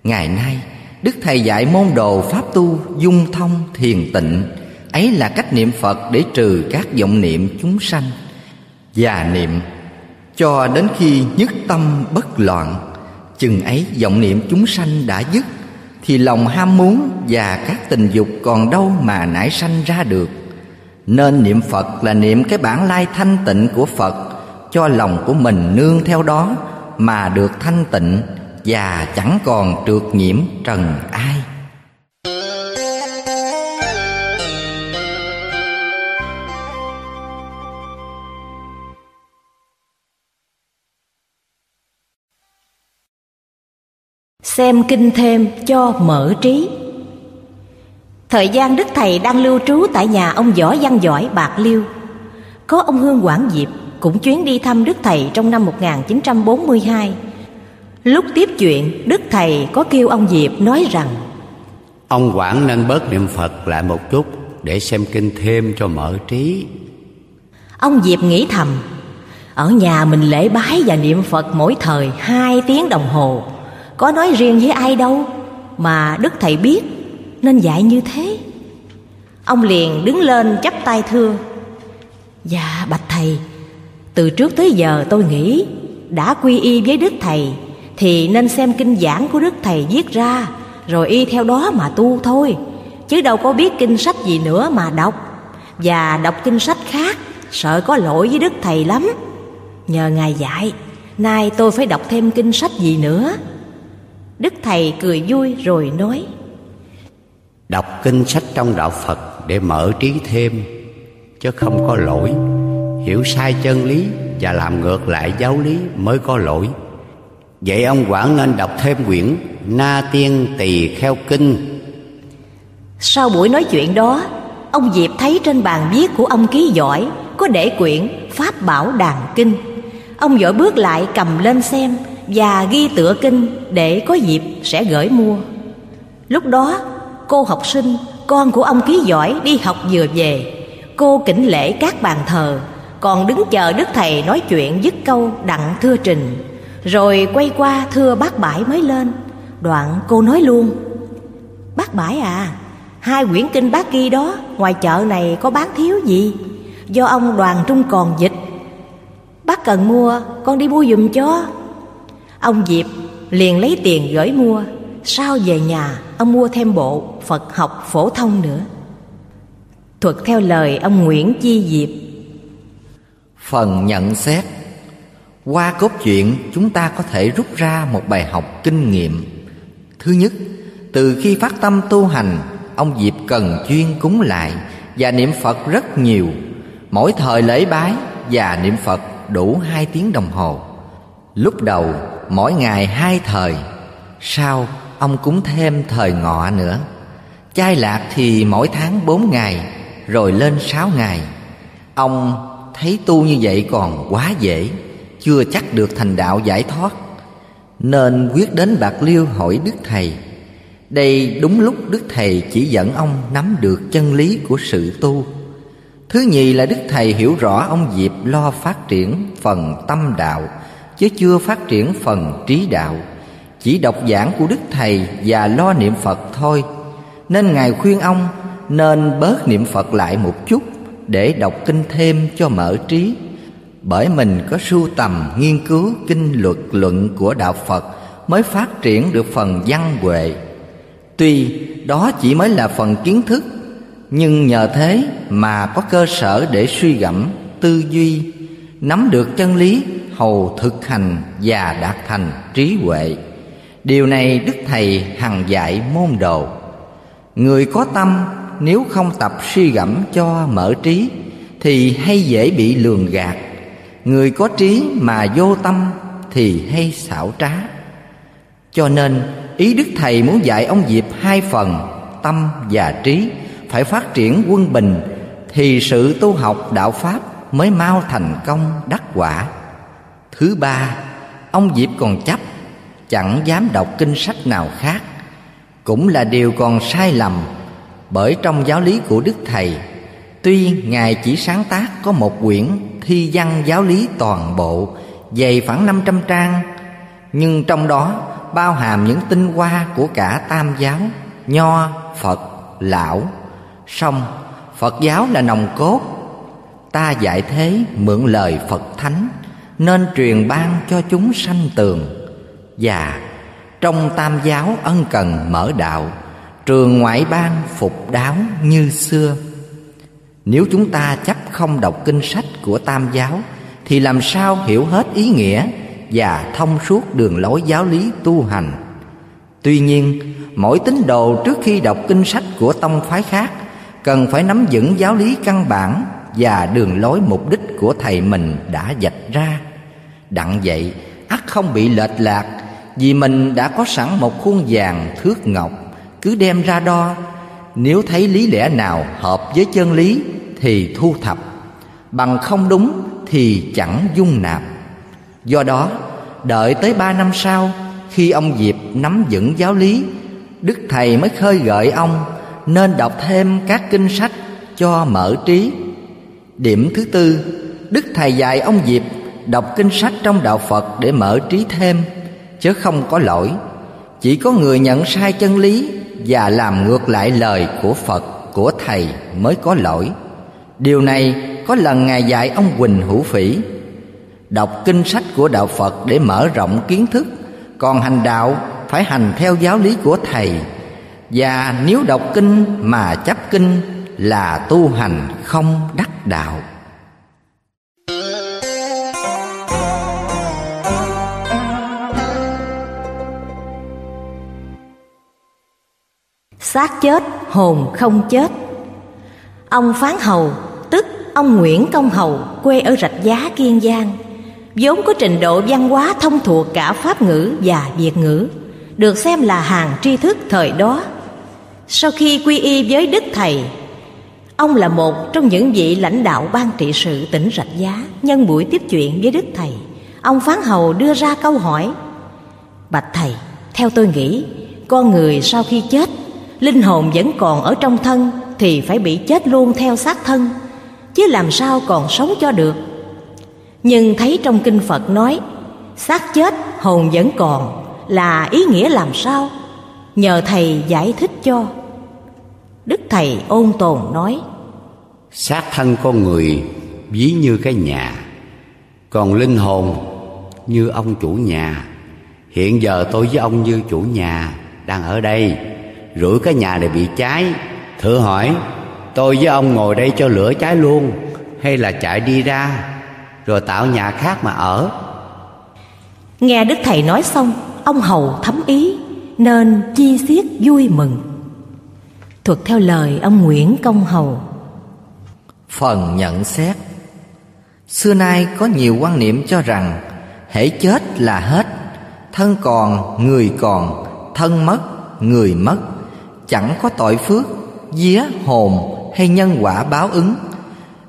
Speaker 3: Ngày nay Đức Thầy dạy môn đồ Pháp tu dung thông thiền tịnh. Ấy là cách niệm Phật để trừ các vọng niệm chúng sanh. Và niệm cho đến khi nhất tâm bất loạn, Chừng ấy vọng niệm chúng sanh đã dứt, thì lòng ham muốn và các tình dục còn đâu mà nảy sanh ra được. Nên niệm phật là niệm cái bản lai thanh tịnh của phật, cho lòng của mình nương theo đó mà được thanh tịnh và chẳng còn trượt nhiễm trần ai.
Speaker 1: Xem kinh thêm cho mở trí. Thời gian Đức Thầy đang lưu trú tại nhà ông Võ Văn Giỏi Bạc Liêu Có ông Hương Quảng Diệp cũng chuyến đi thăm Đức Thầy trong năm 1942 Lúc tiếp chuyện Đức Thầy có kêu ông Diệp nói rằng
Speaker 2: Ông Quảng nên bớt niệm Phật lại một chút Để xem kinh thêm cho mở trí.
Speaker 1: Ông Diệp nghĩ thầm Ở nhà mình lễ bái và niệm Phật mỗi thời hai tiếng đồng hồ có nói riêng với ai đâu, Mà Đức Thầy biết, Nên dạy như thế. Ông liền đứng lên chắp tay thưa. Dạ bạch thầy, Từ trước tới giờ tôi nghĩ Đã quy y với Đức Thầy Thì nên xem kinh giảng của Đức Thầy viết ra, Rồi y theo đó mà tu thôi. Chứ đâu có biết kinh sách gì nữa mà đọc. Và đọc kinh sách khác, Sợ có lỗi với Đức Thầy lắm. Nhờ Ngài dạy, Nay tôi phải đọc thêm kinh sách gì nữa. Đức Thầy cười vui rồi nói
Speaker 2: Đọc kinh sách trong đạo Phật để mở trí thêm Chứ không có lỗi. Hiểu sai chân lý và làm ngược lại giáo lý mới có lỗi. Vậy ông Quảng nên đọc thêm quyển Na Tiên Tỳ Kheo Kinh.
Speaker 1: Sau buổi nói chuyện đó Ông Diệp thấy trên bàn viết của ông ký giỏi Có để quyển Pháp Bảo Đàn Kinh. Ông giỏi bước lại cầm lên xem và ghi tựa kinh để có dịp sẽ gửi mua. Lúc đó, cô học sinh, con của ông ký giỏi đi học vừa về. Cô kính lễ các bàn thờ, còn đứng chờ Đức Thầy nói chuyện dứt câu đặng thưa trình. Rồi quay qua thưa bác bãi mới lên. Đoạn cô nói luôn, Bác bãi à, hai quyển kinh bác ghi đó ngoài chợ này có bán thiếu gì? Do ông đoàn trung còn dịch. Bác cần mua, con đi mua giùm cho. Ông Diệp liền lấy tiền gửi mua sau về nhà ông mua thêm bộ Phật học phổ thông nữa. Thuật theo lời ông Nguyễn Chi Diệp.
Speaker 3: Phần nhận xét. Qua cốt truyện chúng ta có thể rút ra một bài học kinh nghiệm. Thứ nhất, từ khi phát tâm tu hành Ông Diệp cần chuyên cúng lại và niệm Phật rất nhiều. Mỗi thời lễ bái và niệm Phật đủ hai tiếng đồng hồ. Lúc đầu mỗi ngày hai thời, Sau ông cúng thêm thời ngọ nữa. Chay lạc thì mỗi tháng bốn ngày, Rồi lên sáu ngày. Ông thấy tu như vậy còn quá dễ, Chưa chắc được thành đạo giải thoát. Nên quyết đến Bạc Liêu hỏi Đức Thầy. Đây đúng lúc Đức Thầy chỉ dẫn ông nắm được chân lý của sự tu. Thứ nhì là Đức Thầy hiểu rõ ông Diệp lo phát triển phần tâm đạo. Chứ chưa phát triển phần trí đạo. Chỉ đọc giảng của Đức Thầy và lo niệm Phật thôi. Nên Ngài khuyên ông nên bớt niệm Phật lại một chút Để đọc kinh thêm cho mở trí. Bởi mình có sưu tầm, nghiên cứu kinh luật luận của Đạo Phật Mới phát triển được phần văn huệ. Tuy đó chỉ mới là phần kiến thức, nhưng nhờ thế mà có cơ sở để suy gẫm, tư duy nắm được chân lý, hầu thực hành và đạt thành trí huệ. Điều này đức thầy hằng dạy môn đồ. Người có tâm, nếu không tập suy gẫm cho mở trí, thì hay dễ bị lường gạt. Người có trí mà vô tâm, thì hay xảo trá. Cho nên, ý đức thầy muốn dạy ông diệp hai phần, tâm và trí, phải phát triển quân bình, thì sự tu học đạo pháp mới mau thành công đắc quả. Thứ ba, ông diệp còn chấp, chẳng dám đọc kinh sách nào khác. Cũng là điều còn sai lầm, bởi trong giáo lý của đức thầy, tuy ngài chỉ sáng tác có một quyển thi văn giáo lý toàn bộ dày khoảng năm trăm trang, nhưng trong đó bao hàm những tinh hoa của cả tam giáo, nho, phật, lão. Song, phật giáo là nòng cốt ta dạy thế mượn lời phật thánh, nên truyền ban cho chúng sanh tường. Và trong tam giáo ân cần mở đạo, trường ngoại ban phục đáo như xưa. Nếu chúng ta chấp không đọc kinh sách của tam giáo, thì làm sao hiểu hết ý nghĩa và thông suốt đường lối giáo lý tu hành? Tuy nhiên, mỗi tín đồ trước khi đọc kinh sách của tông phái khác cần phải nắm vững giáo lý căn bản và đường lối mục đích của thầy mình đã dạch ra. Đặng vậy ắt không bị lệch lạc, vì mình đã có sẵn một khuôn vàng thước ngọc, cứ đem ra đo. Nếu thấy lý lẽ nào hợp với chân lý, thì thu thập. Bằng không đúng, thì chẳng dung nạp. Do đó, đợi tới ba năm sau, khi ông diệp nắm vững giáo lý, đức thầy mới khơi gợi ông, nên đọc thêm các kinh sách cho mở trí điểm thứ tư, đức thầy dạy ông diệp đọc kinh sách trong đạo phật để mở trí thêm, chứ không có lỗi. Chỉ có người nhận sai chân lý và làm ngược lại lời của phật, của thầy mới có lỗi. Điều này có lần ngài dạy ông quỳnh hữu phỉ, đọc kinh sách của đạo phật để mở rộng kiến thức, còn hành đạo phải hành theo giáo lý của thầy. Và nếu đọc kinh mà chấp kinh là tu hành không đắc đạo.
Speaker 1: Xác chết, hồn không chết. Ông phán hầu, tức ông nguyễn công hầu, quê ở rạch giá, kiên giang, vốn có trình độ văn hóa thông thuộc cả pháp ngữ và việt ngữ, được xem là hàng tri thức thời đó. Sau khi quy y với Đức Thầy Ông là một trong những vị lãnh đạo ban trị sự tỉnh Rạch Giá Nhân buổi tiếp chuyện với Đức Thầy. Ông Phán Hầu đưa ra câu hỏi Bạch Thầy, theo tôi nghĩ Con người sau khi chết Linh hồn vẫn còn ở trong thân Thì phải bị chết luôn theo xác thân Chứ làm sao còn sống cho được? Nhưng thấy trong kinh Phật nói xác chết hồn vẫn còn Là ý nghĩa làm sao? Nhờ thầy giải thích cho đức thầy ôn tồn nói
Speaker 2: xác thân con người ví như cái nhà còn linh hồn như ông chủ nhà. Hiện giờ tôi với ông như chủ nhà đang ở đây. Rủi cái nhà này bị cháy. Thử hỏi tôi với ông ngồi đây cho lửa cháy luôn hay là chạy đi ra rồi tạo nhà khác mà ở?
Speaker 1: Nghe đức thầy nói xong ông hầu thấm ý nên chi xiết vui mừng thuật theo lời ông nguyễn công hầu.
Speaker 3: Phần nhận xét. Xưa nay có nhiều quan niệm cho rằng, hễ chết là hết, thân còn, người còn, thân mất, người mất. Chẳng có tội phước, vía, hồn hay nhân quả báo ứng.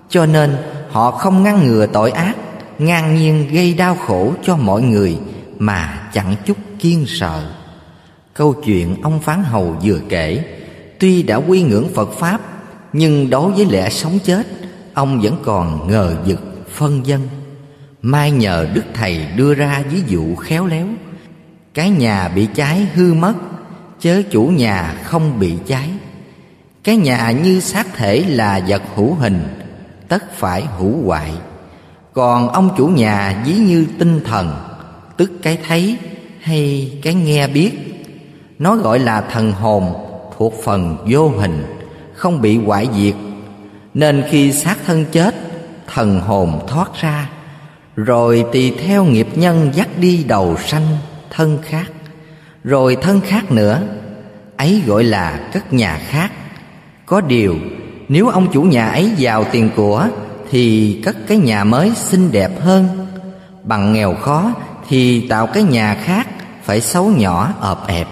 Speaker 3: Cho nên, họ không ngăn ngừa tội ác, ngang nhiên gây đau khổ cho mọi người mà chẳng chút kiên sợ. Câu chuyện ông phán hầu vừa kể tuy đã quy ngưỡng phật pháp, nhưng đối với lẽ sống chết, ông vẫn còn ngờ vực phân dân. Mai nhờ đức thầy đưa ra ví dụ khéo léo. Cái nhà bị cháy hư mất, chớ chủ nhà không bị cháy. Cái nhà như xác thể là vật hữu hình, tất phải hữu hoại. Còn ông chủ nhà ví như tinh thần, tức cái thấy hay cái nghe biết. Nó gọi là thần hồn thuộc phần vô hình, không bị hoại diệt. Nên khi xác thân chết, thần hồn thoát ra, rồi tùy theo nghiệp nhân dắt đi đầu sanh thân khác. Rồi thân khác nữa, ấy gọi là cất nhà khác. Có điều, nếu ông chủ nhà ấy giàu tiền của, thì cất cái nhà mới xinh đẹp hơn. Bằng nghèo khó, thì tạo cái nhà khác phải xấu nhỏ, ợp ẹp.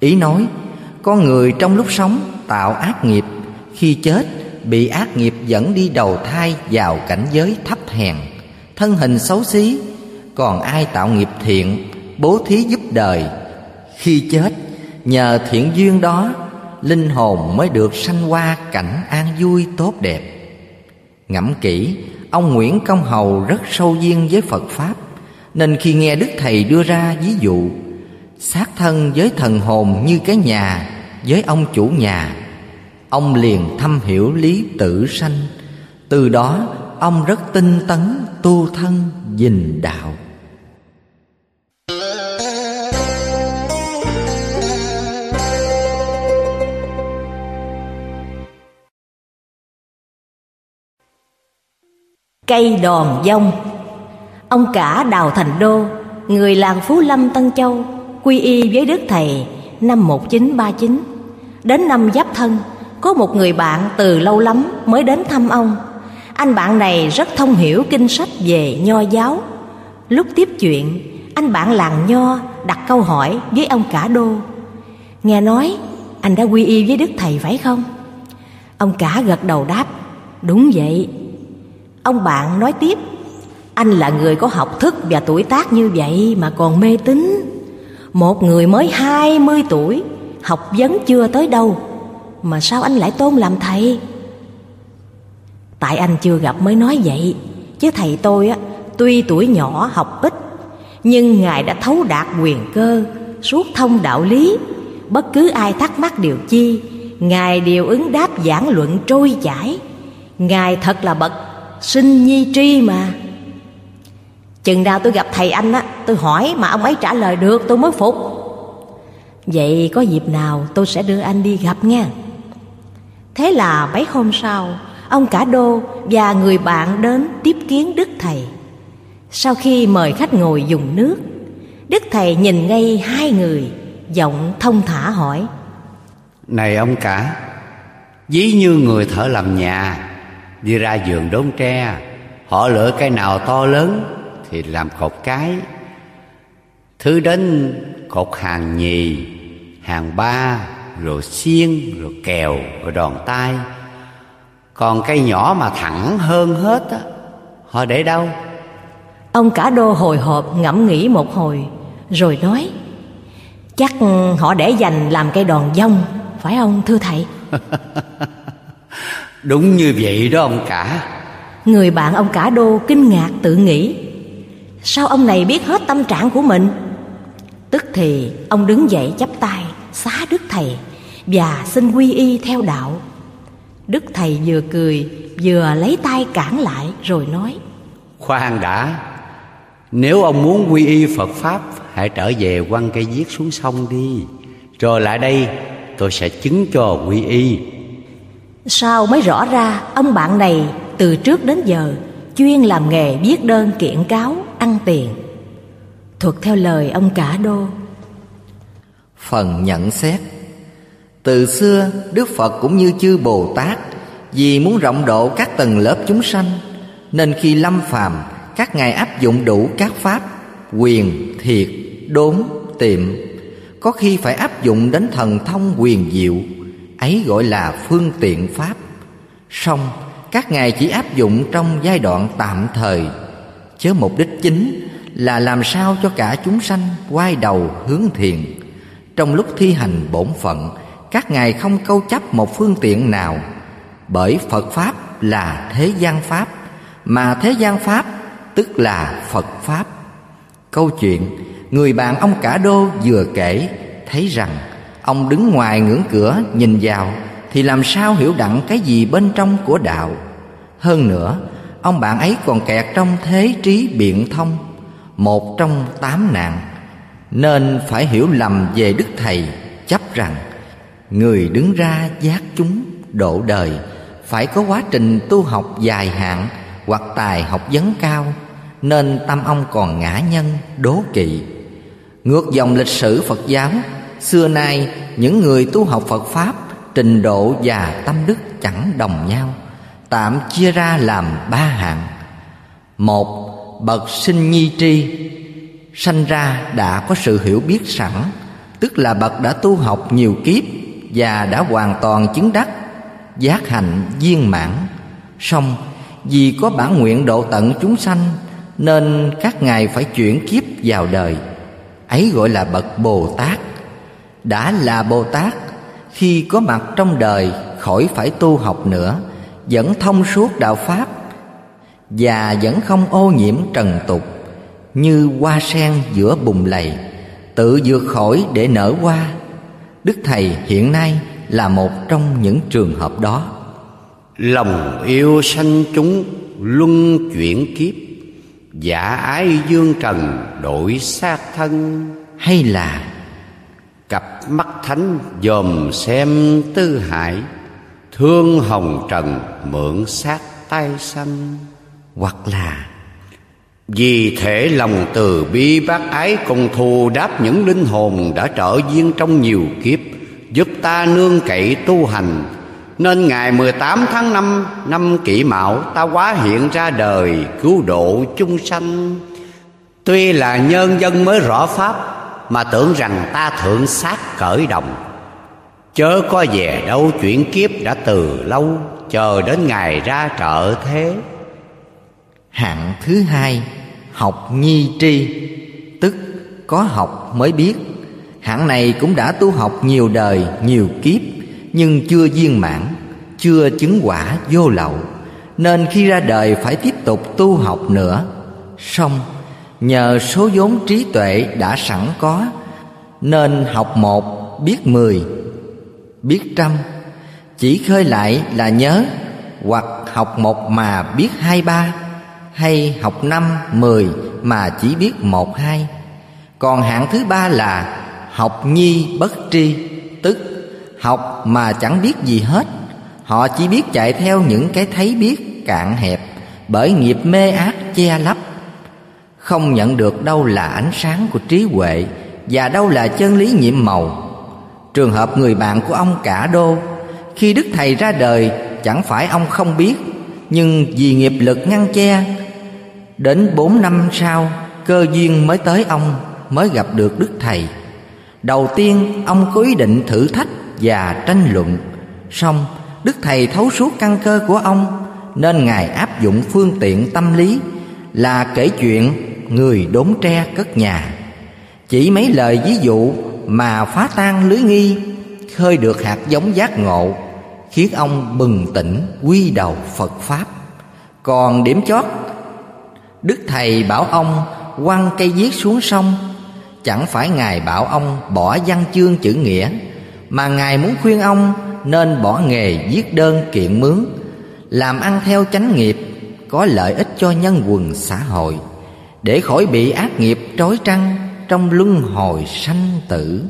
Speaker 3: Ý nói con người trong lúc sống tạo ác nghiệp, khi chết, bị ác nghiệp dẫn đi đầu thai vào cảnh giới thấp hèn. Thân hình xấu xí, còn ai tạo nghiệp thiện, bố thí giúp đời. Khi chết, nhờ thiện duyên đó, linh hồn mới được sanh qua cảnh an vui tốt đẹp. Ngẫm kỹ, ông nguyễn công hầu rất sâu duyên với phật pháp, nên khi nghe đức thầy đưa ra ví dụ xác thân với thần hồn như cái nhà, với ông chủ nhà. Ông liền thâm hiểu lý tử sanh. Từ đó, ông rất tinh tấn, tu thân, dình đạo.
Speaker 1: Cây đòn dông. Ông cả đào thành đô, người làng phú lâm tân châu quy y với đức thầy, năm 1939 đến năm giáp thân, có một người bạn từ lâu lắm mới đến thăm ông. Anh bạn này rất thông hiểu kinh sách về nho giáo. Lúc tiếp chuyện, anh bạn làng nho đặt câu hỏi với ông cả đô. Nghe nói, anh đã quy y với đức thầy phải không? Ông cả gật đầu đáp, đúng vậy. Ông bạn nói tiếp, anh là người có học thức và tuổi tác như vậy mà còn mê tín một người mới hai mươi tuổi, học vấn chưa tới đâu, mà sao anh lại tôn làm thầy? Tại anh chưa gặp mới nói vậy, chứ thầy tôi á, tuy tuổi nhỏ, học ít, nhưng ngài đã thấu đạt quyền cơ, suốt thông đạo lý. Bất cứ ai thắc mắc điều chi, ngài đều ứng đáp giảng luận trôi chảy. Ngài thật là bậc sinh nhi tri mà chừng nào tôi gặp thầy anh á, tôi hỏi mà ông ấy trả lời được, tôi mới phục. Vậy có dịp nào tôi sẽ đưa anh đi gặp nha. Thế là mấy hôm sau, ông cả đô và người bạn đến tiếp kiến đức thầy. Sau khi mời khách ngồi dùng nước, đức thầy nhìn ngay hai người, giọng thông thả hỏi.
Speaker 2: Này ông cả, ví như người thợ làm nhà, đi ra vườn đốn tre, họ lựa cây nào to lớn thì làm cột cái. Thứ đến cột hàng nhì hàng ba rồi xiên rồi kèo rồi đòn tay còn cây nhỏ mà thẳng hơn hết á họ để đâu?
Speaker 1: Ông cả đô hồi hộp ngẫm nghĩ một hồi rồi nói chắc họ để dành làm cây đòn dông phải không thưa thầy?
Speaker 2: Đúng như vậy đó ông cả.
Speaker 1: Người bạn ông cả đô kinh ngạc tự nghĩ sao ông này biết hết tâm trạng của mình? Tức thì ông đứng dậy chắp tay xá đức thầy và xin quy y theo đạo. Đức thầy vừa cười vừa lấy tay cản lại rồi nói
Speaker 2: khoan đã nếu ông muốn quy y phật pháp hãy trở về quăng cây viết xuống sông đi. Rồi lại đây tôi sẽ chứng cho quy y.
Speaker 1: Sau mới rõ ra ông bạn này từ trước đến giờ chuyên làm nghề viết đơn kiện cáo ăn tiền thuật theo lời ông cả đô.
Speaker 3: Phần nhận xét. Từ xưa, đức phật cũng như chư bồ tát, vì muốn rộng độ các tầng lớp chúng sanh, nên khi lâm phàm, các ngài áp dụng đủ các pháp quyền, thiệt, đốn, tiệm. Có khi phải áp dụng đến thần thông quyền diệu, ấy gọi là phương tiện pháp. Song, các ngài chỉ áp dụng trong giai đoạn tạm thời chớ mục đích chính là làm sao cho cả chúng sanh quay đầu hướng thiện trong lúc thi hành bổn phận, các ngài không câu chấp một phương tiện nào, bởi phật pháp là thế gian pháp, mà thế gian pháp tức là phật pháp. Câu chuyện, người bạn ông cả đô vừa kể, thấy rằng ông đứng ngoài ngưỡng cửa nhìn vào thì làm sao hiểu đặng cái gì bên trong của đạo. Hơn nữa ông bạn ấy còn kẹt trong thế trí biện thông, một trong tám nạn. Nên phải hiểu lầm về đức thầy, chấp rằng người đứng ra giác chúng độ đời, phải có quá trình tu học dài hạn hoặc tài học vấn cao, nên tâm ông còn ngã nhân, đố kỵ. Ngược dòng lịch sử phật giáo, xưa nay những người tu học phật pháp trình độ và tâm đức chẳng đồng nhau tạm chia ra làm ba hạng. Một, bậc sinh nhi tri. Sanh ra đã có sự hiểu biết sẵn, tức là bậc đã tu học nhiều kiếp và đã hoàn toàn chứng đắc, giác hạnh viên mãn. Song vì có bản nguyện độ tận chúng sanh, nên các ngài phải chuyển kiếp vào đời. Ấy gọi là bậc bồ tát. Đã là bồ tát, khi có mặt trong đời, khỏi phải tu học nữa vẫn thông suốt đạo pháp và vẫn không ô nhiễm trần tục như hoa sen giữa bùn lầy tự vượt khỏi để nở hoa. Đức thầy hiện nay là một trong những trường hợp đó.
Speaker 2: Lòng yêu sanh chúng luân chuyển kiếp giả ái dương trần đổi xác thân.
Speaker 3: Hay là
Speaker 2: cặp mắt thánh dòm xem tư hải thương hồng trần mượn xác tay xanh
Speaker 3: hoặc là,
Speaker 2: vì thể lòng từ bi bác ái cùng thù đáp những linh hồn đã trở duyên trong nhiều kiếp, Giúp ta nương cậy tu hành. Nên ngày 18 tháng 5 năm kỷ mão, Ta quá hiện ra đời cứu độ chung sanh. Tuy là nhân dân mới rõ pháp, Mà tưởng rằng ta thượng sát cởi đồng Chớ có về đâu chuyển kiếp đã từ lâu Chờ đến ngày ra trợ thế.
Speaker 3: Hạng thứ hai Học nhi tri. Tức có học mới biết. Hạng này cũng đã tu học nhiều đời, nhiều kiếp Nhưng chưa viên mãn, chưa chứng quả vô lậu. Nên khi ra đời phải tiếp tục tu học nữa. Xong nhờ số vốn trí tuệ đã sẵn có Nên học một biết mười, biết trăm. Chỉ khơi lại là nhớ Hoặc học một mà biết hai ba Hay học năm, mười mà chỉ biết một hai. Còn hạng thứ ba là học nhi bất tri tức học mà chẳng biết gì hết. Họ chỉ biết chạy theo những cái thấy biết cạn hẹp bởi nghiệp mê ác che lấp. Không nhận được đâu là ánh sáng của trí huệ và đâu là chân lý nhiệm màu trường hợp người bạn của ông cả đô. Khi đức thầy ra đời, chẳng phải ông không biết, nhưng vì nghiệp lực ngăn che, đến bốn năm sau, cơ duyên mới tới ông, mới gặp được đức thầy. Đầu tiên, ông có ý định thử thách và tranh luận. Xong, Đức Thầy thấu suốt căn cơ của ông, Nên Ngài áp dụng phương tiện tâm lý Là kể chuyện người đốn tre cất nhà. Chỉ mấy lời ví dụ mà phá tan lưới nghi, Khơi được hạt giống giác ngộ, Khiến ông bừng tỉnh, quy đầu Phật Pháp. Còn điểm chót, Đức Thầy bảo ông quăng cây viết xuống sông. Chẳng phải Ngài bảo ông bỏ văn chương chữ nghĩa, Mà Ngài muốn khuyên ông nên bỏ nghề viết đơn kiện mướn, Làm ăn theo chánh nghiệp, Có lợi ích cho nhân quần xã hội, Để khỏi bị ác nghiệp trói trăng trong luân hồi sanh tử.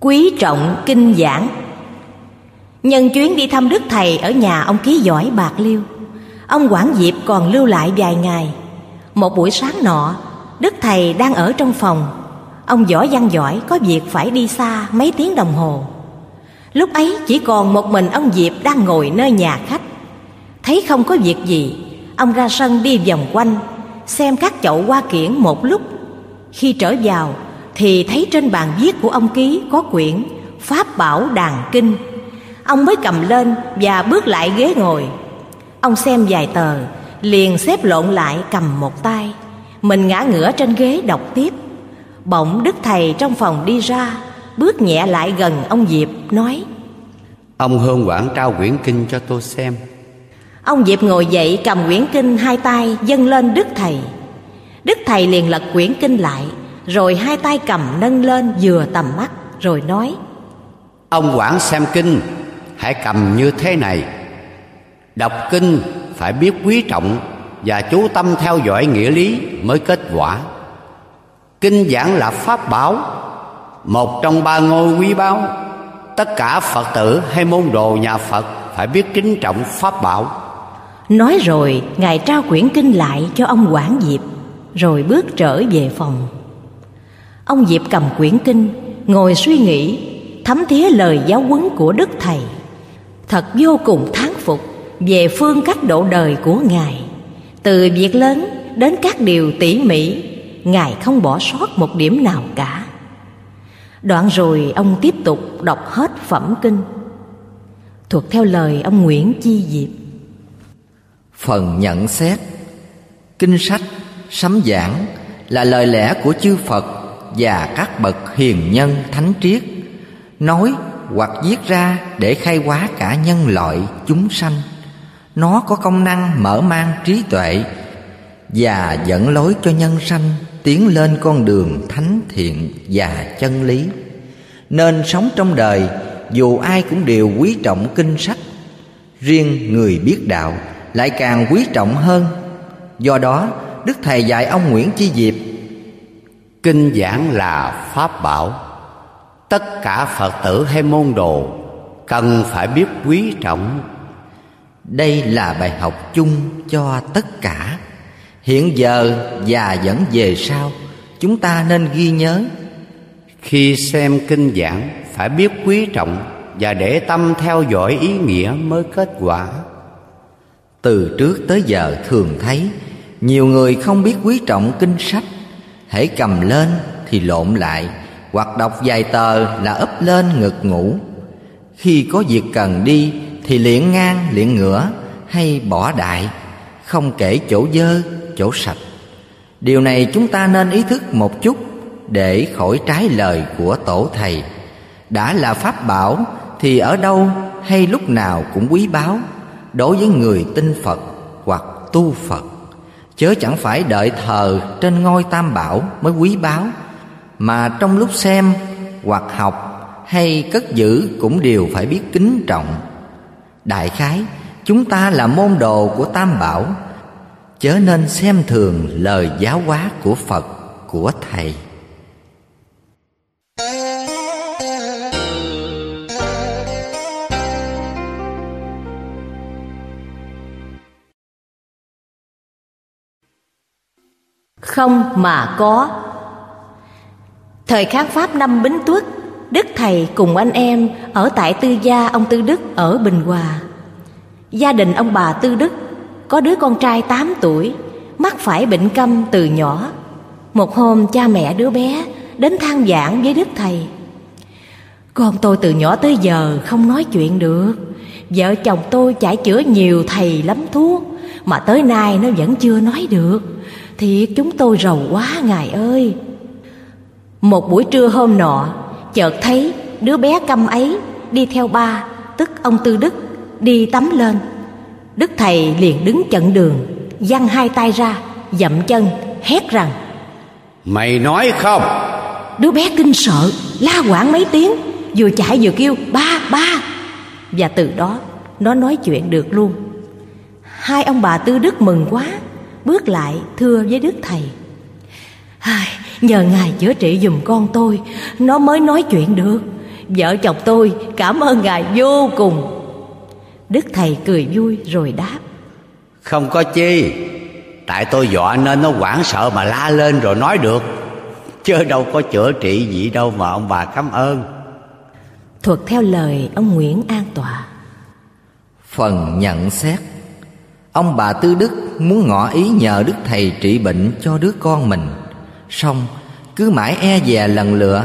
Speaker 1: Quý trọng kinh giảng. Nhân chuyến đi thăm đức thầy ở nhà ông ký giỏi bạc liêu, ông quản diệp còn lưu lại vài ngày. Một buổi sáng nọ, đức thầy đang ở trong phòng. Ông võ văn giỏi có việc phải đi xa mấy tiếng đồng hồ. Lúc ấy chỉ còn một mình ông Diệp đang ngồi nơi nhà khách. Thấy không có việc gì, Ông ra sân đi vòng quanh, Xem các chậu hoa kiển một lúc. Khi trở vào, Thì thấy trên bàn viết của ông ký có quyển Pháp Bảo Đàn Kinh. Ông mới cầm lên và bước lại ghế ngồi. Ông xem vài tờ, Liền xếp lộn lại cầm một tay. Mình ngã ngửa trên ghế đọc tiếp. Bỗng Đức Thầy trong phòng đi ra Bước nhẹ lại gần ông Diệp nói
Speaker 2: Ông Hương Quảng trao quyển kinh cho tôi xem.
Speaker 1: Ông Diệp ngồi dậy cầm quyển kinh hai tay dâng lên Đức Thầy. Đức Thầy liền lật quyển kinh lại Rồi hai tay cầm nâng lên vừa tầm mắt Rồi nói
Speaker 2: Ông Quảng xem kinh Hãy cầm như thế này. Đọc kinh phải biết quý trọng Và chú tâm theo dõi nghĩa lý mới kết quả. Kinh giảng là pháp bảo một trong ba ngôi quý báu, Tất cả Phật tử hay môn đồ nhà Phật Phải biết kính trọng pháp bảo.
Speaker 1: Nói rồi, Ngài trao quyển kinh lại cho ông quản Diệp, Rồi bước trở về phòng. Ông Diệp cầm quyển kinh, Ngồi suy nghĩ, Thấm thía lời giáo huấn của Đức Thầy. Thật vô cùng thán phục Về phương cách độ đời của Ngài. Từ việc lớn đến các điều tỉ mỉ, Ngài không bỏ sót một điểm nào cả. Đoạn rồi ông tiếp tục đọc hết phẩm kinh. Thuộc theo lời ông Nguyễn Chi Diệp.
Speaker 3: Phần nhận xét. Kinh sách, sấm giảng là lời lẽ của chư Phật và các bậc hiền nhân thánh triết nói hoặc viết ra để khai hóa cả nhân loại chúng sanh. Nó có công năng mở mang trí tuệ và dẫn lối cho nhân sanh tiến lên con đường thánh thiện và chân lý. Nên sống trong đời dù ai cũng đều quý trọng kinh sách riêng người biết đạo lại càng quý trọng hơn. Do đó đức thầy dạy ông nguyễn chi diệp
Speaker 2: kinh giảng là pháp bảo. Tất cả phật tử hay môn đồ cần phải biết quý trọng.
Speaker 3: Đây là bài học chung cho tất cả hiện giờ và vẫn về sau chúng ta nên ghi nhớ.
Speaker 2: Khi xem kinh giảng phải biết quý trọng và để tâm theo dõi ý nghĩa mới kết quả.
Speaker 3: Từ trước tới giờ thường thấy nhiều người không biết quý trọng kinh sách. Hãy cầm lên thì lộn lại hoặc đọc vài tờ là ấp lên ngực ngủ. Khi có việc cần đi thì liệng ngang liệng ngửa hay bỏ đại không kể chỗ dơ chỗ sạch. Điều này chúng ta nên ý thức một chút để khỏi trái lời của tổ thầy. Đã là pháp bảo thì ở đâu hay lúc nào cũng quý báu, đối với người tin phật hoặc tu phật. Chớ chẳng phải đợi thờ trên ngôi tam bảo mới quý báu, mà trong lúc xem hoặc học hay cất giữ cũng đều phải biết kính trọng. Đại khái, chúng ta là môn đồ của tam bảo chớ nên xem thường lời giáo hóa của phật, của thầy.
Speaker 1: Không mà có. Thời kháng pháp năm bính tuất, đức thầy cùng anh em ở tại tư gia ông tư đức ở bình hòa. Gia đình ông bà tư đức có đứa con trai 8 tuổi, mắc phải bệnh câm từ nhỏ. Một hôm, cha mẹ đứa bé đến than giảng với đức thầy. Con tôi từ nhỏ tới giờ không nói chuyện được. Vợ chồng tôi chải chữa nhiều thầy lắm thuốc, mà tới nay nó vẫn chưa nói được. Thiệt, chúng tôi rầu quá, ngài ơi. Một buổi trưa hôm nọ, Chợt thấy đứa bé câm ấy Đi theo ba, Tức ông Tư Đức, Đi tắm lên. Đức Thầy liền đứng chận đường Giăng hai tay ra Dậm chân hét rằng
Speaker 2: Mày nói không?
Speaker 1: Đứa bé kinh sợ La quảng mấy tiếng Vừa chạy vừa kêu ba ba. Và từ đó nó nói chuyện được luôn. Hai ông bà Tư Đức mừng quá bước lại thưa với đức thầy Ai, nhờ ngài chữa trị giùm con tôi nó mới nói chuyện được. Vợ chồng tôi cảm ơn Ngài vô cùng Đức Thầy cười vui rồi đáp.
Speaker 2: Không có chi. Tại tôi dọa nên nó hoảng sợ mà la lên rồi nói được. Chứ đâu có chữa trị gì đâu mà ông bà cảm ơn.
Speaker 1: Thuật theo lời ông Nguyễn An Tọa
Speaker 3: Phần nhận xét. Ông bà Tư Đức muốn ngỏ ý nhờ Đức Thầy trị bệnh cho đứa con mình. Xong cứ mãi e dè lần lựa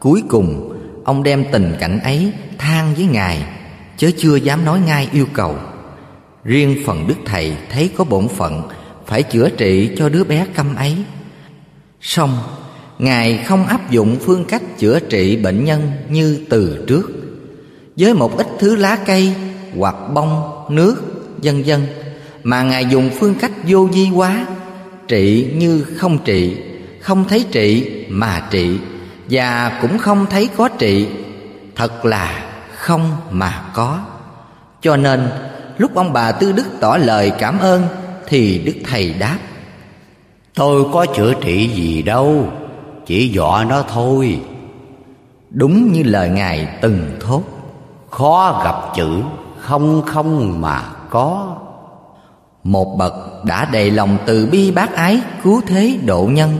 Speaker 3: Cuối cùng ông đem tình cảnh ấy than với Ngài Chớ chưa dám nói ngay yêu cầu. Riêng phần Đức Thầy thấy có bổn phận Phải chữa trị cho đứa bé câm ấy. Song Ngài không áp dụng phương cách chữa trị bệnh nhân như từ trước. Với một ít thứ lá cây hoặc bông, nước, vân vân Mà Ngài dùng phương cách vô di quá Trị như không trị Không thấy trị mà trị Và cũng không thấy có trị Thật là không mà có. Cho nên lúc ông bà Tư Đức tỏ lời cảm ơn Thì Đức Thầy đáp
Speaker 2: Tôi có chữa trị gì đâu Chỉ dọa nó thôi.
Speaker 3: Đúng như lời Ngài từng thốt
Speaker 2: Khó gặp chữ Không không mà có.
Speaker 3: Một bậc đã đầy lòng từ bi bác ái Cứu thế độ nhân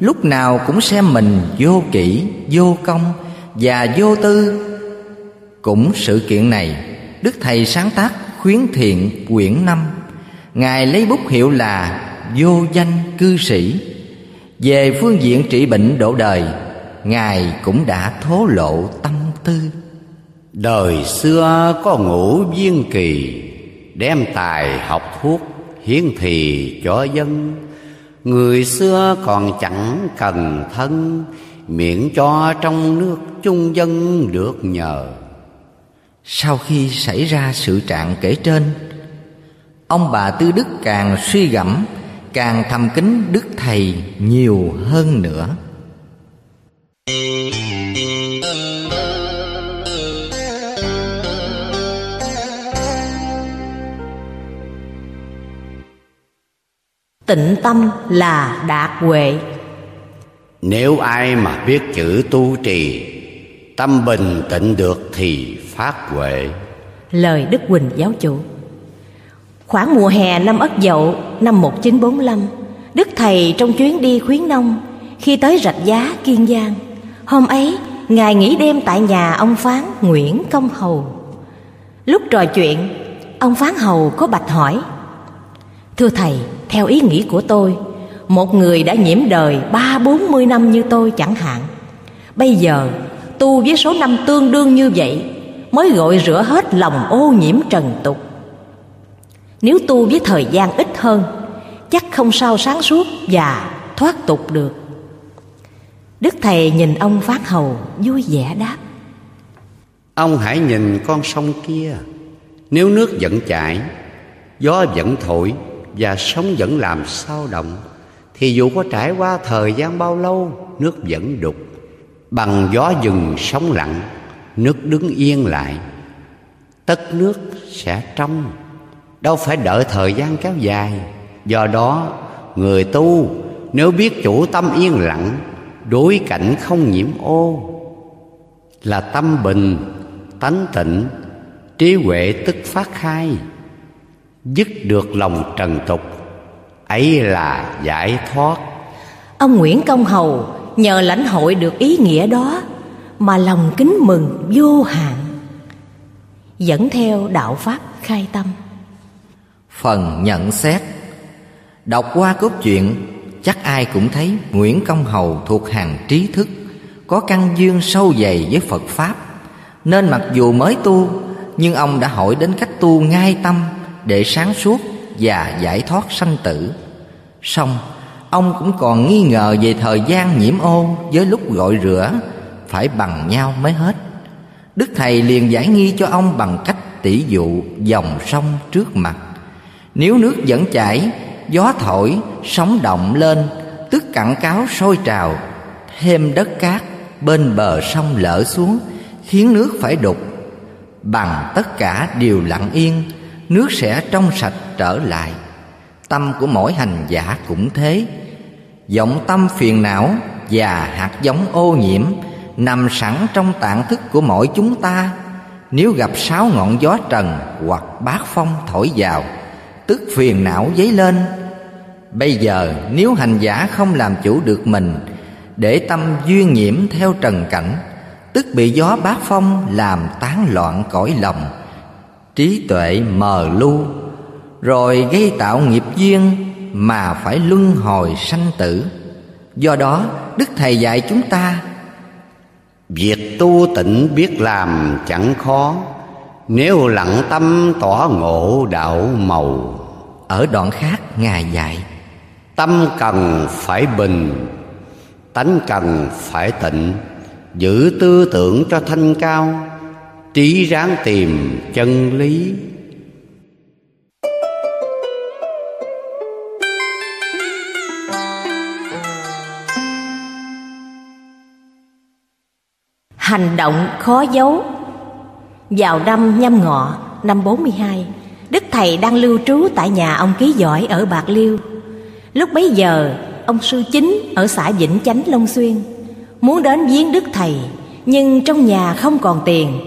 Speaker 3: Lúc nào cũng xem mình vô kỷ, vô công Và vô tư cũng sự kiện này, Đức Thầy sáng tác khuyến thiện quyển năm. Ngài lấy bút hiệu là vô danh cư sĩ. Về phương diện trị bệnh độ đời, ngài cũng đã thố lộ tâm tư.
Speaker 2: Đời xưa có ngũ viên kỳ, đem tài học thuốc hiến thì cho dân. Người xưa còn chẳng cần thân, miệng cho trong nước chung dân được nhờ
Speaker 3: sau khi xảy ra sự trạng kể trên ông bà tư đức càng suy gẫm càng thầm kính đức thầy nhiều hơn nữa.
Speaker 1: Tịnh tâm là đạt huệ.
Speaker 2: Nếu ai mà biết chữ tu trì tâm bình tĩnh được thì phát huệ
Speaker 1: lời đức quỳnh giáo chủ Khoảng mùa hè năm Ất Dậu năm 1945, Đức Thầy trong chuyến đi khuyến nông khi tới Rạch Giá, Kiên Giang. Hôm ấy, Ngài nghỉ đêm tại nhà ông Phán Nguyễn Công Hầu. Lúc trò chuyện, ông Phán Hầu có bạch hỏi Thưa Thầy, theo ý nghĩ của tôi, một người đã nhiễm đời ba bốn mươi năm như tôi chẳng hạn. Bây giờ, tu với số năm tương đương như vậy, mới gọi rửa hết lòng ô nhiễm trần tục. Nếu tu với thời gian ít hơn, Chắc không sao sáng suốt và thoát tục được. Đức Thầy nhìn ông Phát Hầu vui vẻ đáp.
Speaker 2: Ông hãy nhìn con sông kia. Nếu nước vẫn chảy, Gió vẫn thổi Và sóng vẫn làm sao động, Thì dù có trải qua thời gian bao lâu, Nước vẫn đục. Bằng gió dừng sóng lặng, Nước đứng yên lại, Tất nước sẽ trong. Đâu phải đợi thời gian kéo dài, do đó người tu nếu biết chủ tâm yên lặng, đối cảnh không nhiễm ô, là tâm bình, tánh tịnh, trí huệ tức phát khai, dứt được lòng trần tục, ấy là giải thoát.
Speaker 1: Ông nguyễn công hầu nhờ lãnh hội được ý nghĩa đó mà lòng kính mừng vô hạn. Dẫn theo đạo pháp khai tâm.
Speaker 3: Phần nhận xét. Đọc qua cốt truyện, Chắc ai cũng thấy Nguyễn Công Hầu thuộc hàng trí thức, Có căn duyên sâu dày với Phật Pháp. Nên mặc dù mới tu, Nhưng ông đã hỏi đến cách tu ngay tâm Để sáng suốt và giải thoát sanh tử. Xong Ông cũng còn nghi ngờ về thời gian nhiễm ô Với lúc gọi rửa, Phải bằng nhau mới hết. Đức Thầy liền giải nghi cho ông bằng cách tỷ dụ dòng sông trước mặt. Nếu nước vẫn chảy, Gió thổi, Sóng động lên, Tức cặn cáo sôi trào, Thêm đất cát Bên bờ sông lở xuống, Khiến nước phải đục. Bằng tất cả đều lặng yên, Nước sẽ trong sạch trở lại. Tâm của mỗi hành giả cũng thế. Vọng tâm phiền não Và hạt giống ô nhiễm nằm sẵn trong tạng thức của mỗi chúng ta. Nếu gặp sáu ngọn gió trần hoặc bát phong thổi vào, tức phiền não dấy lên. Bây giờ, nếu hành giả không làm chủ được mình để tâm duyên nhiễm theo trần cảnh, tức bị gió bát phong làm tán loạn cõi lòng, trí tuệ mờ lu rồi gây tạo nghiệp duyên mà phải luân hồi sanh tử. Do đó đức thầy dạy chúng ta
Speaker 2: việc tu tịnh biết làm chẳng khó nếu lặng tâm tỏ ngộ đạo màu.
Speaker 3: Ở đoạn khác ngài dạy
Speaker 2: tâm cần phải bình tánh cần phải tịnh giữ tư tưởng cho thanh cao trí ráng tìm chân lý
Speaker 1: Hành động khó giấu. Vào năm nhâm ngọ, năm 42 Đức Thầy đang lưu trú tại nhà ông Ký Giỏi ở Bạc Liêu. Lúc bấy giờ, ông sư chính ở xã Vĩnh Chánh, Long Xuyên, Muốn đến viếng Đức Thầy, Nhưng trong nhà không còn tiền.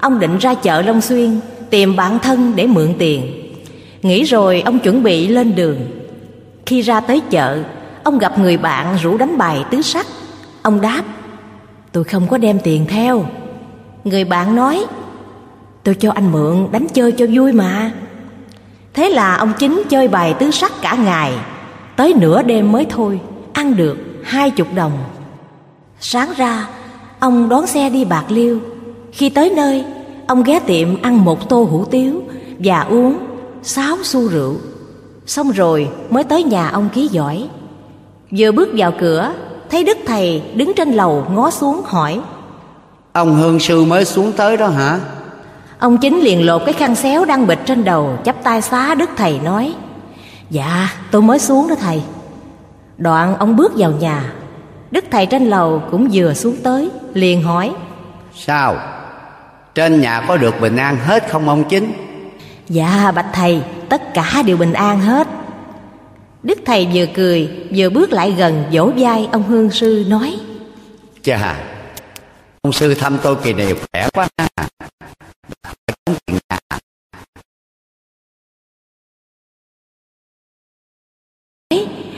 Speaker 1: Ông định ra chợ Long Xuyên, Tìm bạn thân để mượn tiền. Nghĩ rồi, ông chuẩn bị lên đường. Khi ra tới chợ, Ông gặp người bạn rủ đánh bài tứ sắc. Ông đáp Tôi không có đem tiền theo. Người bạn nói, Tôi cho anh mượn đánh chơi cho vui mà. Thế là ông chính chơi bài tứ sắc cả ngày. Tới nửa đêm mới thôi, Ăn được hai chục đồng. Sáng ra, Ông đón xe đi Bạc Liêu. Khi tới nơi, Ông ghé tiệm ăn một tô hủ tiếu Và uống sáu xu rượu. Xong rồi mới tới nhà ông ký giỏi. Vừa bước vào cửa Thấy Đức Thầy đứng trên lầu ngó xuống hỏi
Speaker 2: Ông Hương Sư mới xuống tới đó hả?
Speaker 1: Ông chính liền lột cái khăn xéo đang bịch trên đầu chắp tay xá Đức Thầy nói Dạ tôi mới xuống đó thầy Đoạn ông bước vào nhà Đức Thầy trên lầu cũng vừa xuống tới Liền hỏi
Speaker 2: Sao? Trên nhà có được bình an hết không ông chính?
Speaker 1: Dạ bạch thầy Tất cả đều bình an hết Đức thầy vừa cười Vừa bước lại gần vỗ vai ông Hương Sư nói.
Speaker 2: Chà Ông sư thăm tôi kỳ này khỏe quá ha.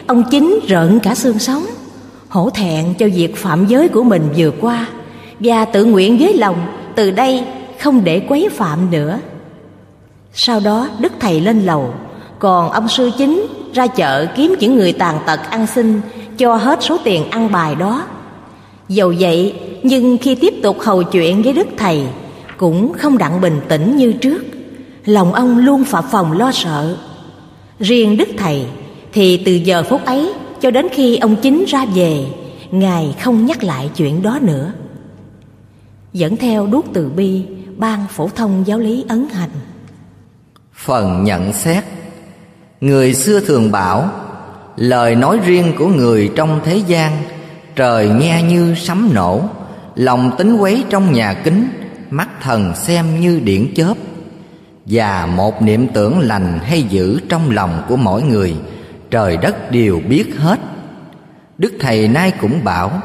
Speaker 1: Ông chính rợn cả xương sống Hổ thẹn cho việc phạm giới của mình vừa qua Và tự nguyện với lòng Từ đây không để quấy phạm nữa. Sau đó Đức Thầy lên lầu còn ông sư chính ra chợ kiếm những người tàn tật ăn xin, Cho hết số tiền ăn bài đó. Dầu vậy, nhưng khi tiếp tục hầu chuyện với Đức Thầy, Cũng không đặng bình tĩnh như trước. Lòng ông luôn phập phòng lo sợ. Riêng Đức Thầy, thì từ giờ phút ấy cho đến khi ông chính ra về, ngài không nhắc lại chuyện đó nữa. Dẫn theo đuốc từ bi, ban phổ thông giáo lý ấn hành.
Speaker 3: Phần nhận xét người xưa thường bảo, lời nói riêng của người trong thế gian, trời nghe như sấm nổ, lòng tính quấy trong nhà kính, mắt thần xem như điển chớp. Và một niệm tưởng lành hay dữ trong lòng của mỗi người, trời đất đều biết hết. Đức thầy nay cũng bảo,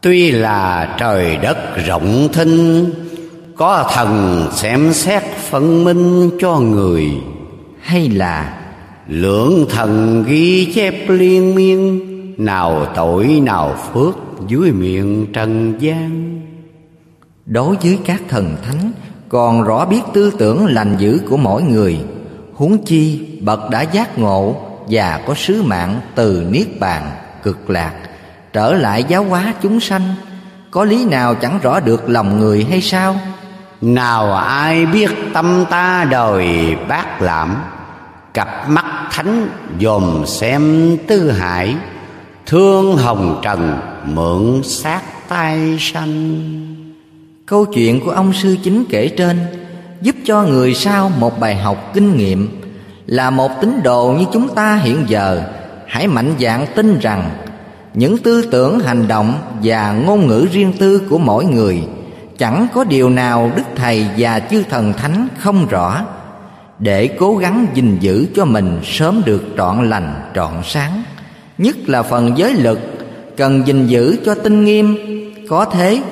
Speaker 2: tuy là trời đất rộng thinh, có thần xem xét phân minh cho người
Speaker 3: hay là
Speaker 2: lượng thần ghi chép liên miên nào tội nào phước dưới miệng trần gian.
Speaker 3: Đối với các thần thánh còn rõ biết tư tưởng lành dữ của mỗi người. Huống chi bậc đã giác ngộ và có sứ mạng từ niết bàn cực lạc trở lại giáo hóa chúng sanh. Có lý nào chẳng rõ được lòng người hay sao?
Speaker 2: Nào ai biết tâm ta đời bác lãm cặp mắt thánh dòm xem tư hải, thương hồng trần mượn sát tay sanh.
Speaker 3: Câu chuyện của ông sư chính kể trên giúp cho người sau một bài học kinh nghiệm, là một tín đồ như chúng ta hiện giờ. Hãy mạnh dạn tin rằng những tư tưởng, hành động và ngôn ngữ riêng tư của mỗi người chẳng có điều nào đức thầy và chư thần thánh không rõ để cố gắng gìn giữ cho mình sớm được trọn lành, trọn sáng. Nhất là phần giới lực cần gìn giữ cho tinh nghiêm. Có thế,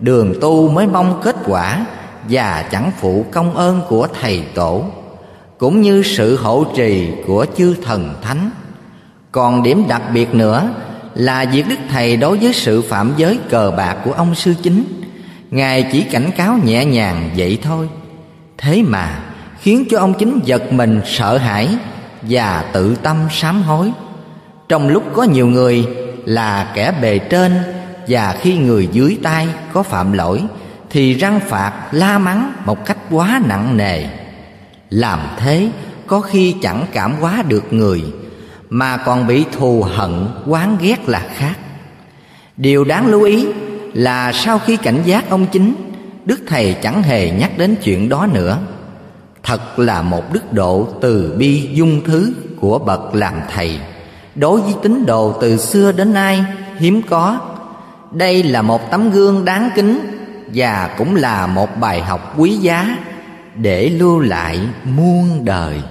Speaker 3: đường tu mới mong kết quả và chẳng phụ công ơn của thầy tổ, cũng như sự hộ trì của chư thần thánh. Còn điểm đặc biệt nữa là việc đức thầy đối với sự phạm giới cờ bạc của ông sư chính, ngài chỉ cảnh cáo nhẹ nhàng vậy thôi. Thế mà khiến cho ông chính giật mình, sợ hãi và tự tâm sám hối. Trong lúc có nhiều người là kẻ bề trên và khi người dưới tay có phạm lỗi thì răng phạt, la mắng một cách quá nặng nề. Làm thế có khi chẳng cảm hóa được người, mà còn bị thù hận, oán ghét là khác. Điều đáng lưu ý là sau khi cảnh giác ông chính, đức thầy chẳng hề nhắc đến chuyện đó nữa thật là một đức độ từ bi dung thứ của bậc làm thầy. Đối với tín đồ từ xưa đến nay, hiếm có. Đây là một tấm gương đáng kính và cũng là một bài học quý giá để lưu lại muôn đời.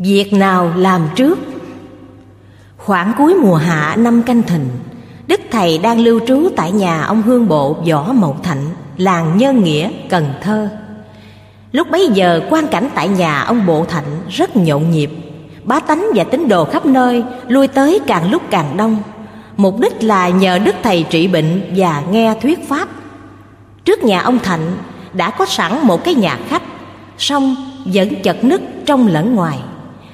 Speaker 1: Việc nào làm trước? Khoảng cuối mùa hạ năm canh thìn Đức Thầy đang lưu trú tại nhà ông Hương Bộ Võ Mậu Thạnh Làng Nhân Nghĩa, Cần Thơ. Lúc bấy giờ quan cảnh tại nhà ông Bộ Thạnh rất nhộn nhịp. Bá tánh và tín đồ khắp nơi lui tới càng lúc càng đông. Mục đích là nhờ Đức Thầy trị bệnh và nghe thuyết pháp. Trước nhà ông Thạnh đã có sẵn một cái nhà khách Song vẫn chật nứt trong lẫn ngoài.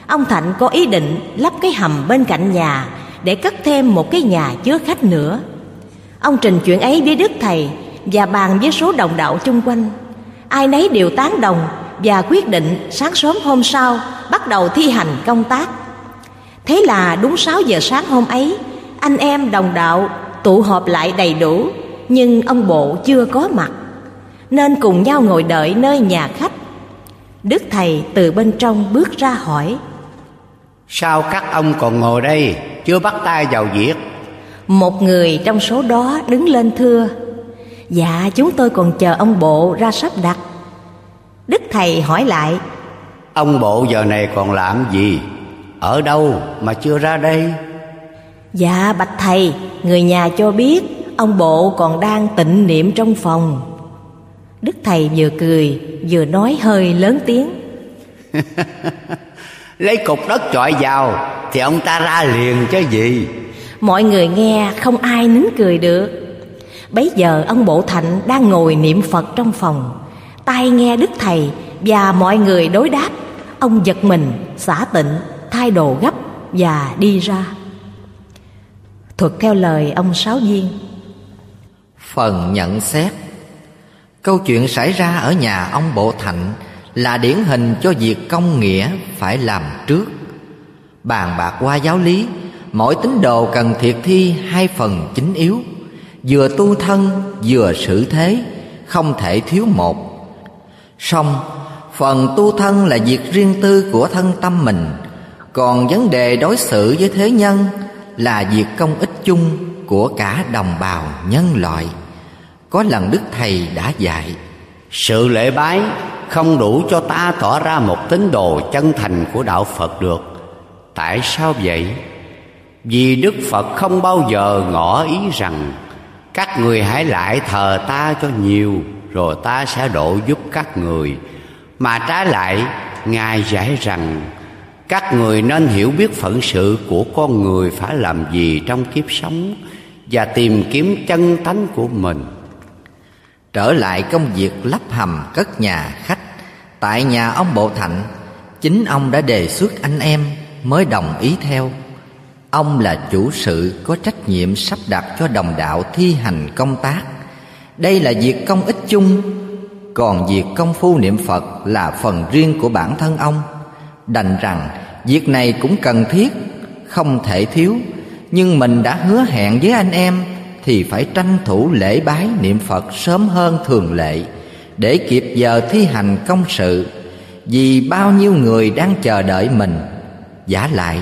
Speaker 1: Ông Thạnh có ý định lắp cái hầm bên cạnh nhà Để cất thêm một cái nhà chứa khách nữa. Ông trình chuyện ấy với Đức Thầy Và bàn với số đồng đạo chung quanh. Ai nấy đều tán đồng Và quyết định sáng sớm hôm sau Bắt đầu thi hành công tác. Thế là đúng 6 giờ sáng hôm ấy, Anh em đồng đạo tụ họp lại đầy đủ, Nhưng ông bộ chưa có mặt, Nên cùng nhau ngồi đợi nơi nhà khách. Đức Thầy từ bên trong bước ra hỏi
Speaker 2: Sao các ông còn ngồi đây? Chưa bắt tay vào việc.
Speaker 1: Một người trong số đó đứng lên thưa Dạ chúng tôi còn chờ ông bộ ra sắp đặt. Đức thầy hỏi lại
Speaker 2: Ông bộ giờ này còn làm gì? Ở đâu mà chưa ra đây?
Speaker 1: Dạ bạch thầy Người nhà cho biết Ông bộ còn đang tịnh niệm trong phòng. Đức thầy vừa cười Vừa nói hơi lớn tiếng
Speaker 2: Lấy cục đất chọi vào Thì ông ta ra liền chứ gì.
Speaker 1: Mọi người nghe không ai nín cười được. Bấy giờ ông Bộ Thạnh đang ngồi niệm Phật trong phòng. Tai nghe Đức Thầy và mọi người đối đáp. Ông giật mình, xả tịnh, thay đồ gấp và đi ra. Thuật theo lời ông Sáu Viên.
Speaker 3: Phần nhận xét. Câu chuyện xảy ra ở nhà ông Bộ Thạnh là điển hình cho việc công nghĩa phải làm trước. Bàn bạc qua giáo lý, mỗi tín đồ cần thiệt thi hai phần chính yếu, vừa tu thân vừa xử thế, không thể thiếu một. Song phần tu thân là việc riêng tư của thân tâm mình, còn vấn đề đối xử với thế nhân là việc công ích chung của cả đồng bào nhân loại. Có lần đức thầy đã dạy,
Speaker 2: sự lễ bái không đủ cho ta tỏ ra một tín đồ chân thành của đạo Phật được. Tại sao vậy? Vì Đức Phật không bao giờ ngỏ ý rằng, các người hãy lại thờ ta cho nhiều, rồi ta sẽ độ giúp các người mà trái lại, ngài giải rằng, các người nên hiểu biết phận sự của con người phải làm gì trong kiếp sống và tìm kiếm chân tánh của mình
Speaker 3: trở lại công việc lắp hầm cất nhà khách. Tại nhà ông bộ thạnh, chính ông đã đề xuất anh em mới đồng ý theo. Ông là chủ sự có trách nhiệm sắp đặt cho đồng đạo thi hành công tác. Đây là việc công ích chung, còn việc công phu niệm phật là phần riêng của bản thân ông. Đành rằng việc này cũng cần thiết, không thể thiếu, nhưng mình đã hứa hẹn với anh em thì phải tranh thủ lễ bái niệm Phật sớm hơn thường lệ để kịp giờ thi hành công sự. Vì bao nhiêu người đang chờ đợi mình. Giả lại,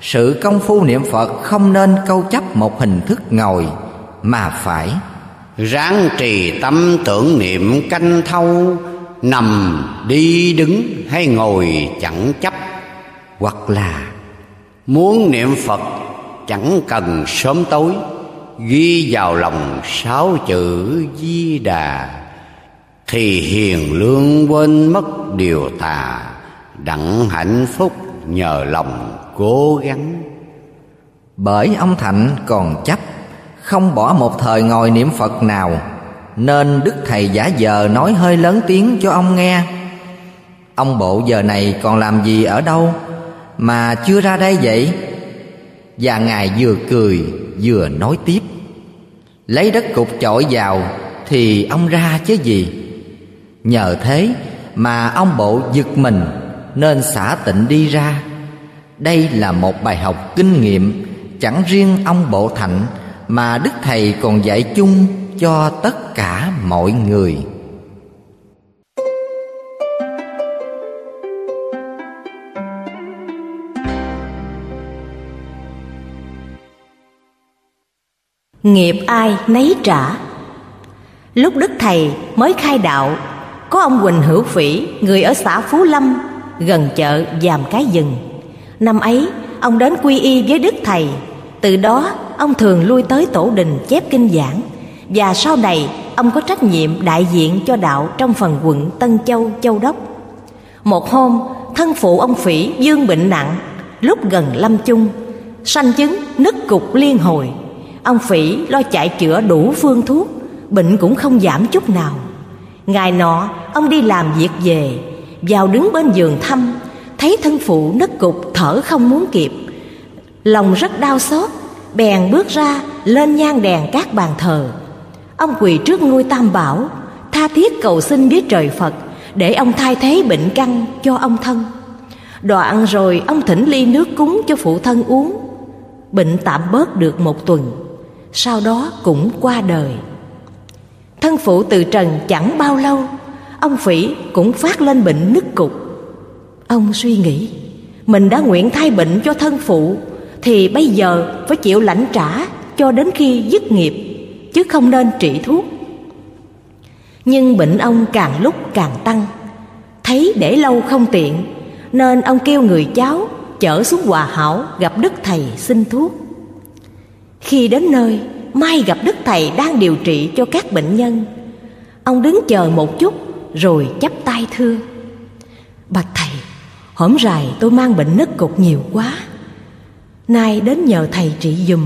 Speaker 3: sự công phu niệm Phật không nên câu chấp một hình thức ngồi mà phải
Speaker 2: ráng trì tâm tưởng niệm canh thâu nằm đi đứng hay ngồi chẳng chấp. Hoặc là muốn niệm phật chẳng cần sớm tối ghi vào lòng sáu chữ di đà, thì hiền lương quên mất điều tà, đặng hạnh phúc nhờ lòng cố gắng.
Speaker 3: Bởi ông thạnh còn chấp, không bỏ một thời ngồi niệm phật nào, nên đức thầy giả giờ nói hơi lớn tiếng cho ông nghe. Ông bộ giờ này còn làm gì ở đâu mà chưa ra đây vậy? Và ngài vừa cười, vừa nói tiếp lấy đất cục chọi vào thì ông ra chứ gì. Nhờ thế mà ông bộ giật mình nên xả tịnh đi ra. Đây là một bài học kinh nghiệm chẳng riêng ông bộ thạnh mà đức thầy còn dạy chung cho tất cả mọi người.
Speaker 1: Nghiệp ai nấy trả lúc đức thầy mới khai đạo có ông Quỳnh Hữu Phỉ, người ở xã Phú Lâm, gần chợ Giàm Cái Dừng. Năm ấy, ông đến quy y với Đức Thầy. Từ đó, ông thường lui tới tổ đình chép kinh giảng. Và sau này, ông có trách nhiệm đại diện cho đạo trong phần quận Tân Châu, Châu Đốc. Một hôm, thân phụ ông Phỉ dương bệnh nặng, lúc gần lâm chung, sanh chứng nứt cục liên hồi. Ông Phỉ lo chạy chữa đủ phương thuốc, bệnh cũng không giảm chút nào. Ngày nọ ông đi làm việc về Vào đứng bên giường thăm Thấy thân phụ nất cục thở không muốn kịp. Lòng rất đau xót Bèn bước ra lên nhang đèn các bàn thờ. Ông quỳ trước ngôi tam bảo Tha thiết cầu xin với trời Phật Để ông thay thế bệnh căn cho ông thân. Đoạn rồi ông thỉnh ly nước cúng cho phụ thân uống. Bệnh tạm bớt được một tuần. Sau đó cũng qua đời. Thân phụ từ trần chẳng bao lâu, Ông Phỉ cũng phát lên bệnh nứt cục. Ông suy nghĩ, Mình đã nguyện thay bệnh cho thân phụ, Thì bây giờ phải chịu lãnh trả Cho đến khi dứt nghiệp, Chứ không nên trị thuốc. Nhưng bệnh ông càng lúc càng tăng. Thấy để lâu không tiện, Nên ông kêu người cháu Chở xuống Hòa Hảo gặp Đức Thầy xin thuốc. Khi đến nơi, Mai gặp Đức Thầy đang điều trị cho các bệnh nhân. Ông đứng chờ một chút, Rồi chắp tay thưa. Bạch Thầy, Hổm rày tôi mang bệnh nứt cục nhiều quá. Nay đến nhờ Thầy trị dùm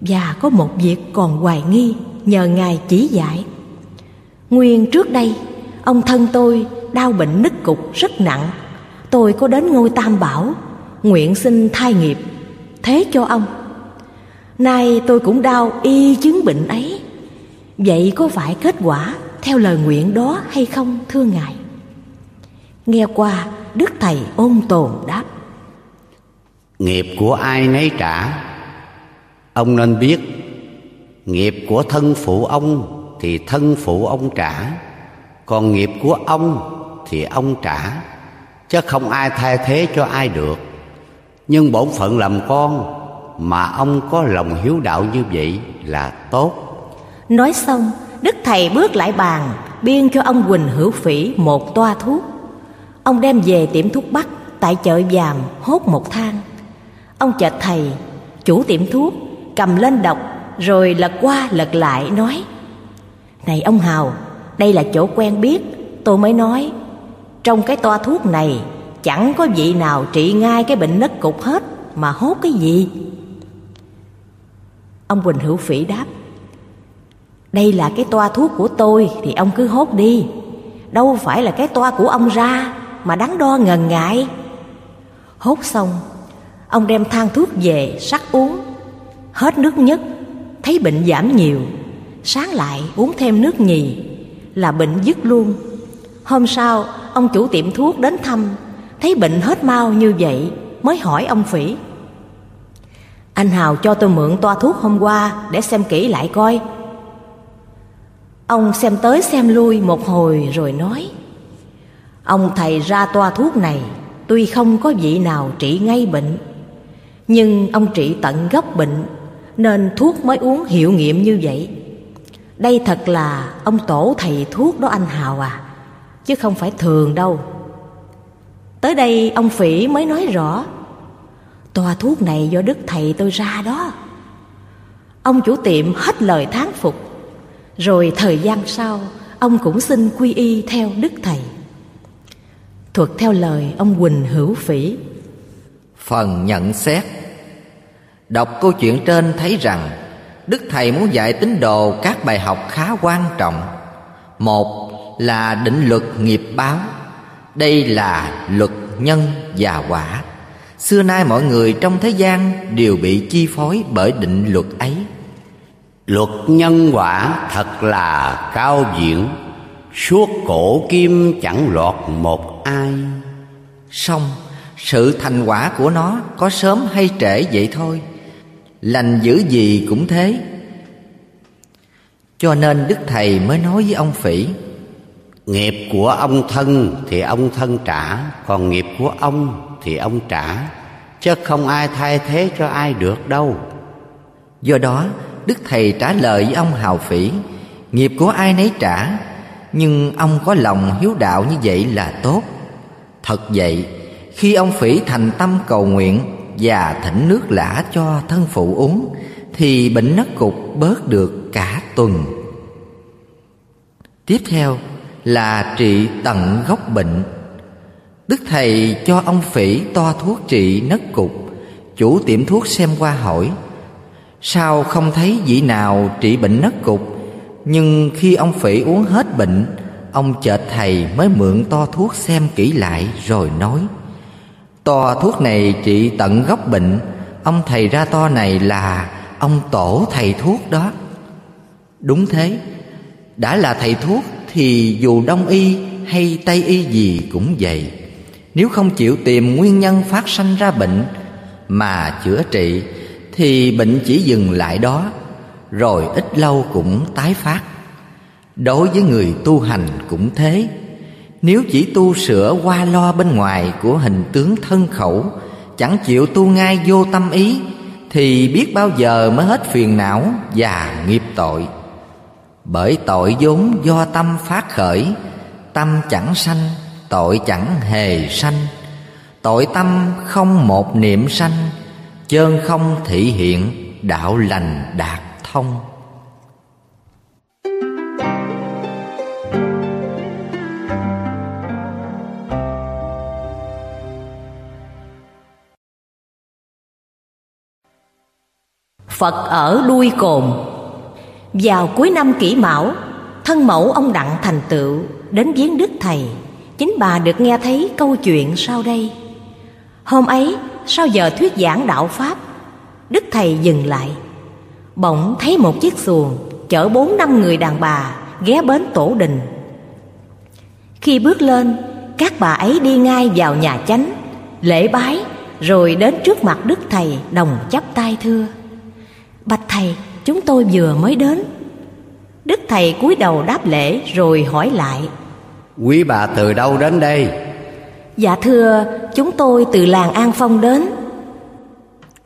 Speaker 1: Và có một việc còn hoài nghi, Nhờ Ngài chỉ dạy. Nguyên trước đây, Ông thân tôi đau bệnh nứt cục rất nặng. Tôi có đến ngôi Tam Bảo, Nguyện xin thai nghiệp. Thế cho ông. Nay tôi cũng đau y chứng bệnh ấy. Vậy có phải kết quả theo lời nguyện đó hay không, thưa Ngài? Nghe qua, Đức Thầy ôn tồn đáp.
Speaker 2: Nghiệp của ai nấy trả. Ông nên biết, Nghiệp của thân phụ ông thì thân phụ ông trả. Còn nghiệp của ông thì ông trả. Chứ không ai thay thế cho ai được. Nhưng bổn phận làm con mà ông có lòng hiếu đạo như vậy là tốt.
Speaker 1: Nói xong, đức thầy bước lại bàn, biên cho ông quỳnh hữu phỉ một toa thuốc. Ông đem về tiệm thuốc bắc, tại chợ vàm hốt một thang. Ông chợt thầy, chủ tiệm thuốc, cầm lên đọc, rồi lật qua lật lại, nói, này ông hào, đây là chỗ quen biết, tôi mới nói, trong cái toa thuốc này chẳng có vị nào trị ngay cái bệnh nứt cục hết mà hốt cái gì. Ông Quỳnh Hữu Phỉ đáp, Đây là cái toa thuốc của tôi Thì ông cứ hốt đi. Đâu phải là cái toa của ông ra Mà đắn đo ngần ngại. Hốt xong, Ông đem thang thuốc về, sắc uống. Hết nước nhất, Thấy bệnh giảm nhiều, Sáng lại uống thêm nước nhì, Là bệnh dứt luôn. Hôm sau, ông chủ tiệm thuốc đến thăm, Thấy bệnh hết mau như vậy, Mới hỏi ông Phỉ anh Hào cho tôi mượn toa thuốc hôm qua Để xem kỹ lại coi. Ông xem tới xem lui một hồi rồi nói, Ông thầy ra toa thuốc này, Tuy không có vị nào trị ngay bệnh, Nhưng ông trị tận gốc bệnh, Nên thuốc mới uống hiệu nghiệm như vậy. Đây thật là ông tổ thầy thuốc đó anh Hào à Chứ không phải thường đâu. Tới đây ông Phỉ mới nói rõ Toa thuốc này do đức thầy tôi ra đó. Ông chủ tiệm hết lời thán phục. Rồi thời gian sau, Ông cũng xin quy y theo đức thầy. Thuật theo lời ông Quỳnh Hữu Phỉ.
Speaker 3: Phần nhận xét. Đọc câu chuyện trên thấy rằng, Đức Thầy muốn dạy tín đồ các bài học khá quan trọng. Một là định luật nghiệp báo, Đây là luật nhân và quả. Xưa nay mọi người trong thế gian đều bị chi phối bởi định luật ấy.
Speaker 2: Luật nhân quả thật là cao diễn Suốt cổ kim chẳng lọt một ai.
Speaker 3: Xong sự thành quả của nó có sớm hay trễ vậy thôi. Lành dữ gì cũng thế. Cho nên Đức Thầy mới nói với ông Phỉ
Speaker 2: Nghiệp của ông thân thì ông thân trả Còn nghiệp của ông thì ông trả, Chứ không ai thay thế cho ai được đâu.
Speaker 3: Do đó, Đức Thầy trả lời với ông Hào Phỉ, Nghiệp của ai nấy trả, Nhưng ông có lòng hiếu đạo như vậy là tốt. Thật vậy, Khi ông Phỉ thành tâm cầu nguyện Và thỉnh nước lã cho thân phụ uống, Thì bệnh nấc cục bớt được cả tuần. Tiếp theo là trị tận gốc bệnh. Đức Thầy cho ông Phỉ toa thuốc trị nấc cục. Chủ tiệm thuốc xem qua hỏi, Sao không thấy vị nào trị bệnh nấc cục? Nhưng khi ông Phỉ uống hết bệnh, Ông chợt thầy mới mượn to thuốc xem kỹ lại rồi nói, To thuốc này trị tận gốc bệnh. Ông thầy ra to này là ông tổ thầy thuốc đó Đúng thế. Đã là thầy thuốc thì dù đông y hay tây y gì cũng vậy. Nếu không chịu tìm nguyên nhân phát sanh ra bệnh Mà chữa trị Thì bệnh chỉ dừng lại đó Rồi ít lâu cũng tái phát. Đối với người tu hành cũng thế. Nếu chỉ tu sửa qua lo bên ngoài của hình tướng thân khẩu Chẳng chịu tu ngay vô tâm ý Thì biết bao giờ mới hết phiền não và nghiệp tội. Bởi tội vốn do tâm phát khởi Tâm chẳng sanh, tội chẳng hề sanh. Tội tâm không một niệm sanh Chơn không thị hiện, đạo lành đạt thông.
Speaker 1: Phật ở đuôi cồn. Vào cuối năm kỷ mão Thân mẫu ông Đặng thành tựu Đến viếng Đức Thầy. Chính bà được nghe thấy câu chuyện sau đây. Hôm ấy, sau giờ thuyết giảng đạo Pháp, Đức Thầy dừng lại. Bỗng thấy một chiếc xuồng Chở bốn năm người đàn bà Ghé bến tổ đình. Khi bước lên, Các bà ấy đi ngay vào nhà chánh, Lễ bái, Rồi đến trước mặt Đức Thầy Đồng chắp tay thưa. Bạch thầy, chúng tôi vừa mới đến. Đức thầy cúi đầu đáp lễ rồi hỏi lại
Speaker 2: Quý bà từ đâu đến đây?
Speaker 1: Dạ thưa chúng tôi từ làng An Phong đến.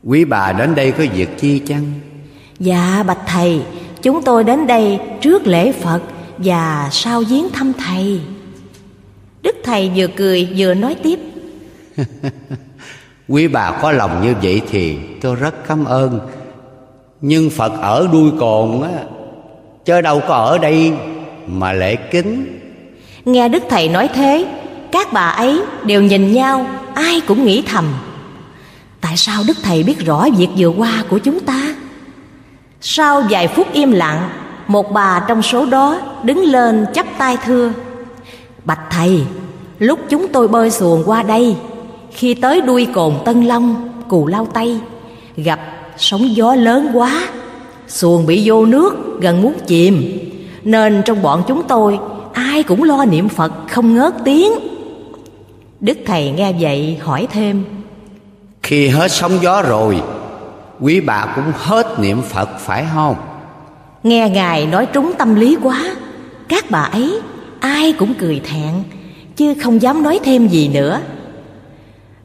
Speaker 2: Quý bà đến đây có việc chi chăng?
Speaker 1: Dạ bạch thầy Chúng tôi đến đây trước lễ Phật Và sau viếng thăm thầy. Đức thầy vừa cười vừa nói tiếp.
Speaker 2: Quý bà có lòng như vậy thì tôi rất cảm ơn. Nhưng Phật ở đuôi cồn á Chứ đâu có ở đây mà lễ kính
Speaker 1: Nghe Đức Thầy nói thế, Các bà ấy đều nhìn nhau, Ai cũng nghĩ thầm. Tại sao Đức Thầy biết rõ việc vừa qua của chúng ta? Sau vài phút im lặng, Một bà trong số đó đứng lên chắp tay thưa. Bạch Thầy, Lúc chúng tôi bơi xuồng qua đây, Khi tới đuôi cồn Tân Long, Cù Lao Tây, Gặp sóng gió lớn quá. Xuồng bị vô nước, gần muốn chìm. Nên trong bọn chúng tôi Ai cũng lo niệm Phật không ngớt tiếng. Đức Thầy nghe vậy hỏi thêm.
Speaker 2: Khi hết sóng gió rồi Quý bà cũng hết niệm Phật phải không?
Speaker 1: Nghe Ngài nói trúng tâm lý quá Các bà ấy ai cũng cười thẹn Chứ không dám nói thêm gì nữa.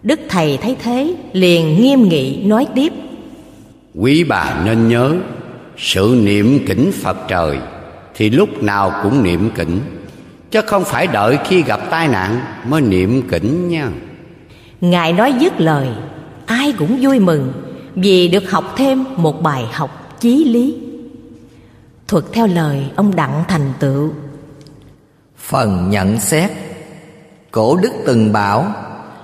Speaker 1: Đức Thầy thấy thế liền nghiêm nghị nói tiếp.
Speaker 2: Quý bà nên nhớ Sự niệm kính Phật trời thì lúc nào cũng niệm kỉnh chứ không phải đợi khi gặp tai nạn mới niệm kỉnh nha.
Speaker 1: Ngài nói dứt lời ai cũng vui mừng vì được học thêm một bài học chí lý. Thuật theo lời ông đặng thành tựu.
Speaker 3: Phần nhận xét. Cổ đức từng bảo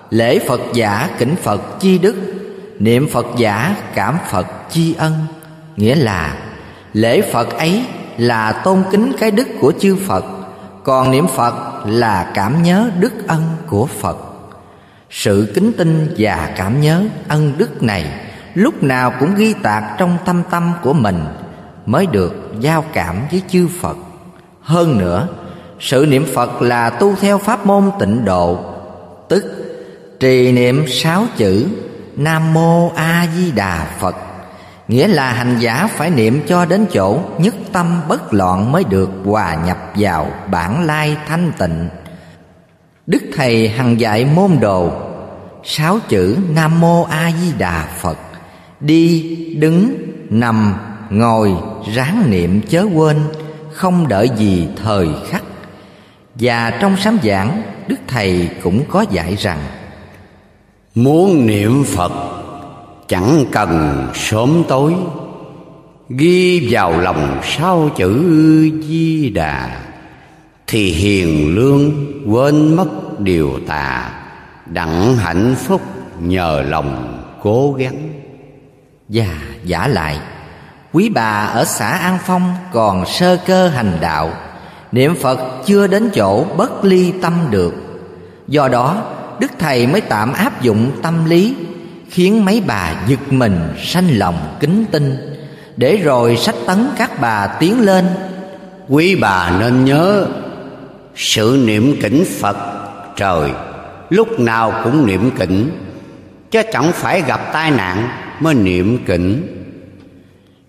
Speaker 3: lễ phật giả kính phật chi đức niệm phật giả cảm phật chi ân. Nghĩa là lễ phật ấy là tôn kính cái đức của chư phật còn niệm phật là cảm nhớ đức ân của phật. Sự kính tin và cảm nhớ ân đức này lúc nào cũng ghi tạc trong tâm tâm của mình mới được giao cảm với chư phật. Hơn nữa, sự niệm phật là tu theo pháp môn tịnh độ, tức trì niệm sáu chữ nam mô a di đà phật nghĩa là hành giả phải niệm cho đến chỗ nhất tâm bất loạn mới được hòa nhập vào bản lai thanh tịnh. Đức thầy hằng dạy môn đồ, sáu chữ nam mô a di đà phật. Đi, đứng, nằm, ngồi, ráng niệm chớ quên, không đợi gì thời khắc. Và trong sám giảng, đức thầy cũng có dạy rằng,
Speaker 2: muốn niệm phật chẳng cần sớm tối. Ghi vào lòng sao chữ di đà thì hiền lương quên mất điều tà, đặng hạnh phúc nhờ lòng cố gắng.
Speaker 3: Và giả lại, quý bà ở xã an phong còn sơ cơ hành đạo, niệm phật chưa đến chỗ bất ly tâm được. Do đó, đức thầy mới tạm áp dụng tâm lý khiến mấy bà giật mình sanh lòng kính tinh để rồi sách tấn các bà tiến lên.
Speaker 2: Quý bà nên nhớ sự niệm kỉnh phật trời lúc nào cũng niệm kỉnh chứ chẳng phải gặp tai nạn mới niệm kỉnh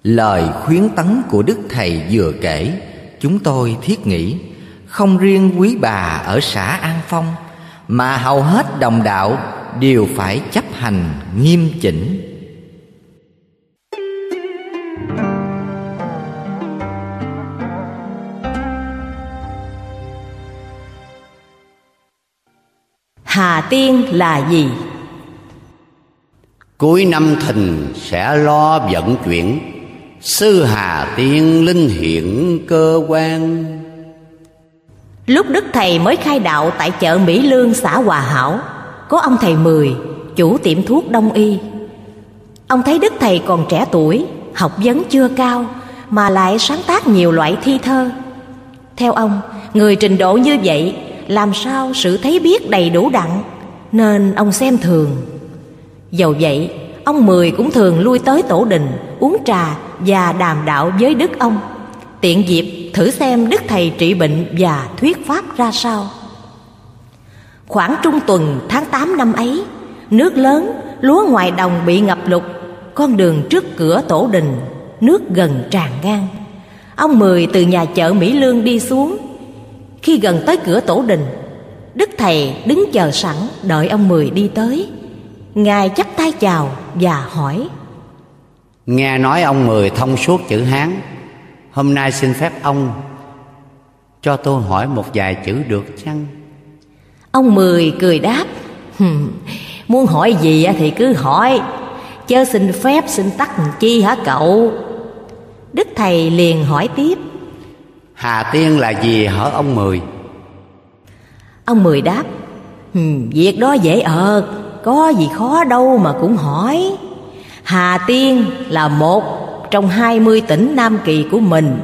Speaker 3: lời khuyến tấn của đức thầy vừa kể chúng tôi thiết nghĩ không riêng quý bà ở xã an phong mà hầu hết đồng đạo đều phải chấp hành nghiêm chỉnh.
Speaker 1: Hà tiên là gì?
Speaker 2: Cuối năm thìn sẽ lo vận chuyển. Sư hà tiên linh hiện cơ quan.
Speaker 1: Lúc đức thầy mới khai đạo tại chợ mỹ lương xã hòa hảo có ông thầy mười, chủ tiệm thuốc đông y. Ông thấy đức thầy còn trẻ tuổi, học vấn chưa cao, mà lại sáng tác nhiều loại thi thơ. Theo ông, người trình độ như vậy, làm sao sự thấy biết đầy đủ đặng nên ông xem thường. Dầu vậy, ông mười cũng thường lui tới tổ đình, uống trà và đàm đạo với đức ông, tiện dịp thử xem đức thầy trị bệnh và thuyết pháp ra sao khoảng trung tuần tháng 8 năm ấy, nước lớn, lúa ngoài đồng bị ngập lụt, con đường trước cửa tổ đình, nước gần tràn ngang. Ông mười từ nhà chợ mỹ lương đi xuống. Khi gần tới cửa tổ đình, đức thầy đứng chờ sẵn, đợi ông mười đi tới. Ngài chắp tay chào và hỏi,
Speaker 2: nghe nói ông mười thông suốt chữ hán, hôm nay xin phép ông cho tôi hỏi một vài chữ được chăng?
Speaker 1: Ông mười cười đáp muốn hỏi gì thì cứ hỏi. Chớ xin phép xin tắt chi hả cậu? Đức thầy liền hỏi tiếp
Speaker 2: hà tiên là gì hả ông mười?
Speaker 1: Ông mười đáp việc đó dễ ợt có gì khó đâu mà cũng hỏi. Hà tiên là một trong hai mươi tỉnh nam kỳ của mình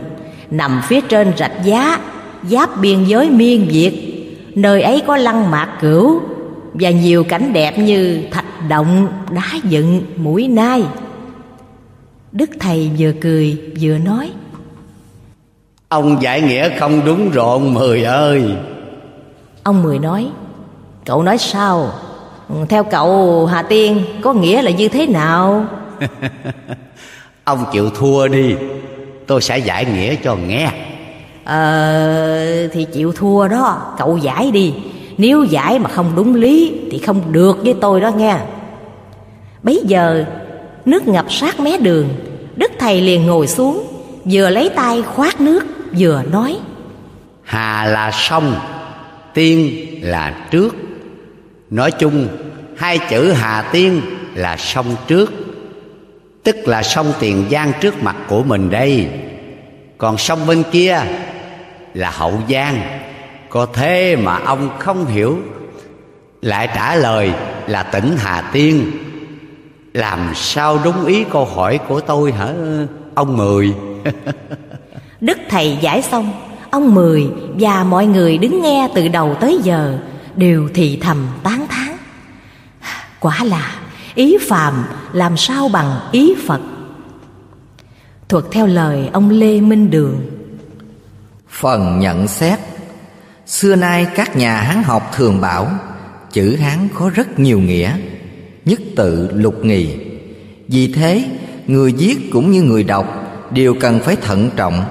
Speaker 1: nằm phía trên rạch giá giáp biên giới miên việt nơi ấy có lăng mạc cửu và nhiều cảnh đẹp như thạch động đá dựng mũi nai. Đức thầy vừa cười vừa nói
Speaker 2: ông giải nghĩa không đúng rồi ông mười ơi.
Speaker 1: Ông mười nói cậu nói sao? Theo cậu hà tiên có nghĩa là như thế nào?
Speaker 2: Ông chịu thua đi tôi sẽ giải nghĩa cho nghe
Speaker 1: Ờ thì chịu thua đó, Cậu giải đi. Nếu giải mà không đúng lý, Thì không được với tôi đó nghe. Bấy giờ, Nước ngập sát mé đường. Đức thầy liền ngồi xuống, Vừa lấy tay khoát nước, vừa nói.
Speaker 2: Hà là sông, Tiên là trước. Nói chung, hai chữ Hà Tiên là sông trước, Tức là sông Tiền Giang trước mặt của mình đây. Còn sông bên kia là Hậu Giang. Có thế mà ông không hiểu, Lại trả lời là tỉnh Hà Tiên. Làm sao đúng ý câu hỏi của tôi hả, ông Mười?
Speaker 1: Đức thầy giải xong, Ông Mười và mọi người đứng nghe từ đầu tới giờ, Đều thì thầm tán thán. Quả là ý phàm làm sao bằng ý Phật. Thuật theo lời ông Lê Minh Đường
Speaker 3: Phần nhận xét. Xưa nay các nhà Hán học thường bảo, Chữ Hán có rất nhiều nghĩa, Nhất tự lục nghì Vì thế, người viết cũng như người đọc Đều cần phải thận trọng,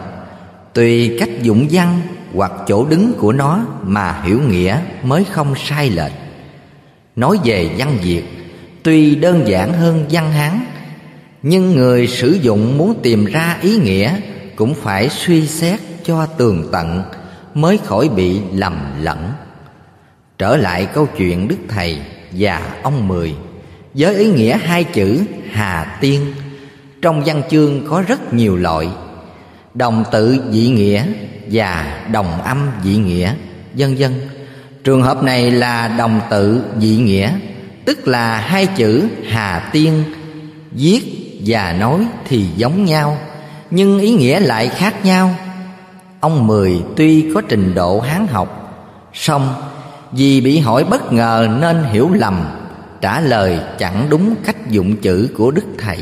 Speaker 3: Tùy cách dụng văn hoặc chỗ đứng của nó Mà hiểu nghĩa mới không sai lệch. Nói về văn Việt, Tuy đơn giản hơn văn Hán, Nhưng người sử dụng muốn tìm ra ý nghĩa Cũng phải suy xét cho tường tận Mới khỏi bị lầm lẫn. Trở lại câu chuyện Đức Thầy và ông Mười, Với ý nghĩa hai chữ Hà Tiên. Trong văn chương có rất nhiều loại, Đồng tự dị nghĩa và đồng âm dị nghĩa, Vân vân. Trường hợp này là đồng tự dị nghĩa, Tức là hai chữ Hà Tiên. Viết và nói thì giống nhau, Nhưng ý nghĩa lại khác nhau. Ông Mười tuy có trình độ hán học song vì bị hỏi bất ngờ nên hiểu lầm Trả lời chẳng đúng cách dụng chữ của Đức Thầy.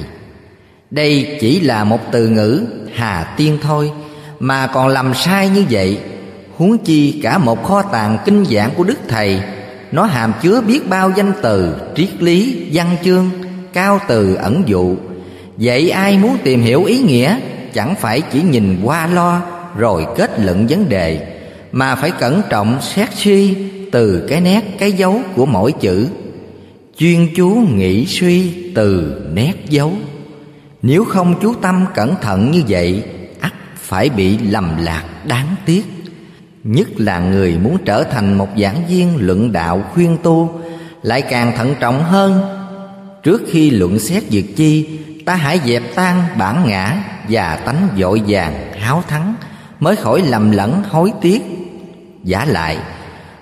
Speaker 3: Đây chỉ là một từ ngữ Hà Tiên thôi Mà còn làm sai như vậy. Huống chi cả một kho tàng kinh giảng của Đức Thầy Nó hàm chứa biết bao danh từ, triết lý, văn chương Cao từ ẩn dụ. Vậy ai muốn tìm hiểu ý nghĩa Chẳng phải chỉ nhìn qua lo rồi kết luận vấn đề, mà phải cẩn trọng xét suy từ cái nét cái dấu của mỗi chữ. Chuyên chú nghĩ suy từ nét dấu. Nếu không chú tâm cẩn thận như vậy, ắt phải bị lầm lạc đáng tiếc. Nhất là người muốn trở thành một giảng viên luận đạo khuyên tu, lại càng thận trọng hơn. Trước khi luận xét việc chi, ta hãy dẹp tan bản ngã và tánh vội vàng háo thắng mới khỏi lầm lẫn, hối tiếc. Giả lại,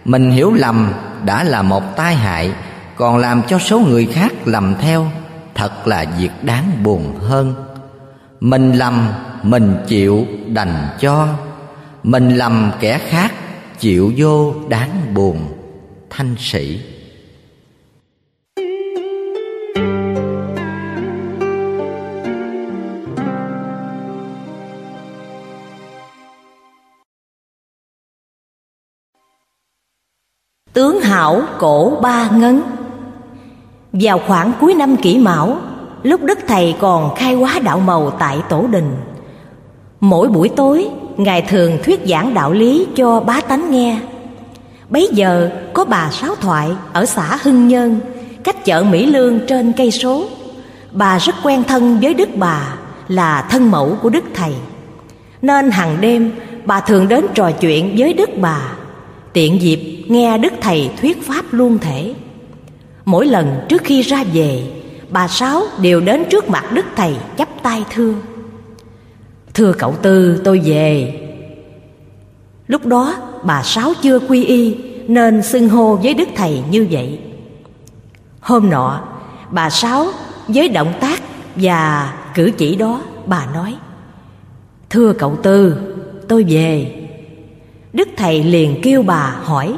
Speaker 3: mình hiểu lầm đã là một tai hại, còn làm cho số người khác lầm theo, thật là việc đáng buồn hơn. Mình lầm, mình chịu đành cho. Mình lầm kẻ khác, chịu vô đáng buồn. Thanh sĩ.
Speaker 1: Tướng hảo cổ ba ngấn. Vào khoảng cuối năm kỷ mão, Lúc Đức Thầy còn khai hóa đạo màu tại Tổ Đình, Mỗi buổi tối, Ngài thường thuyết giảng đạo lý cho bá tánh nghe. Bấy giờ, có bà Sáu Thoại ở xã Hưng Nhơn, Cách chợ Mỹ Lương trên cây số. Bà rất quen thân với Đức bà, Là thân mẫu của Đức Thầy. Nên hàng đêm, bà thường đến trò chuyện với Đức bà Tiện dịp nghe Đức Thầy thuyết pháp luôn thể. Mỗi lần trước khi ra về, Bà Sáu đều đến trước mặt Đức Thầy chắp tay thưa. Thưa cậu Tư, tôi về. Lúc đó, bà Sáu chưa quy y, Nên xưng hô với Đức Thầy như vậy. Hôm nọ, bà Sáu với động tác và cử chỉ đó, bà nói, Thưa cậu Tư, tôi về. Đức Thầy liền kêu bà hỏi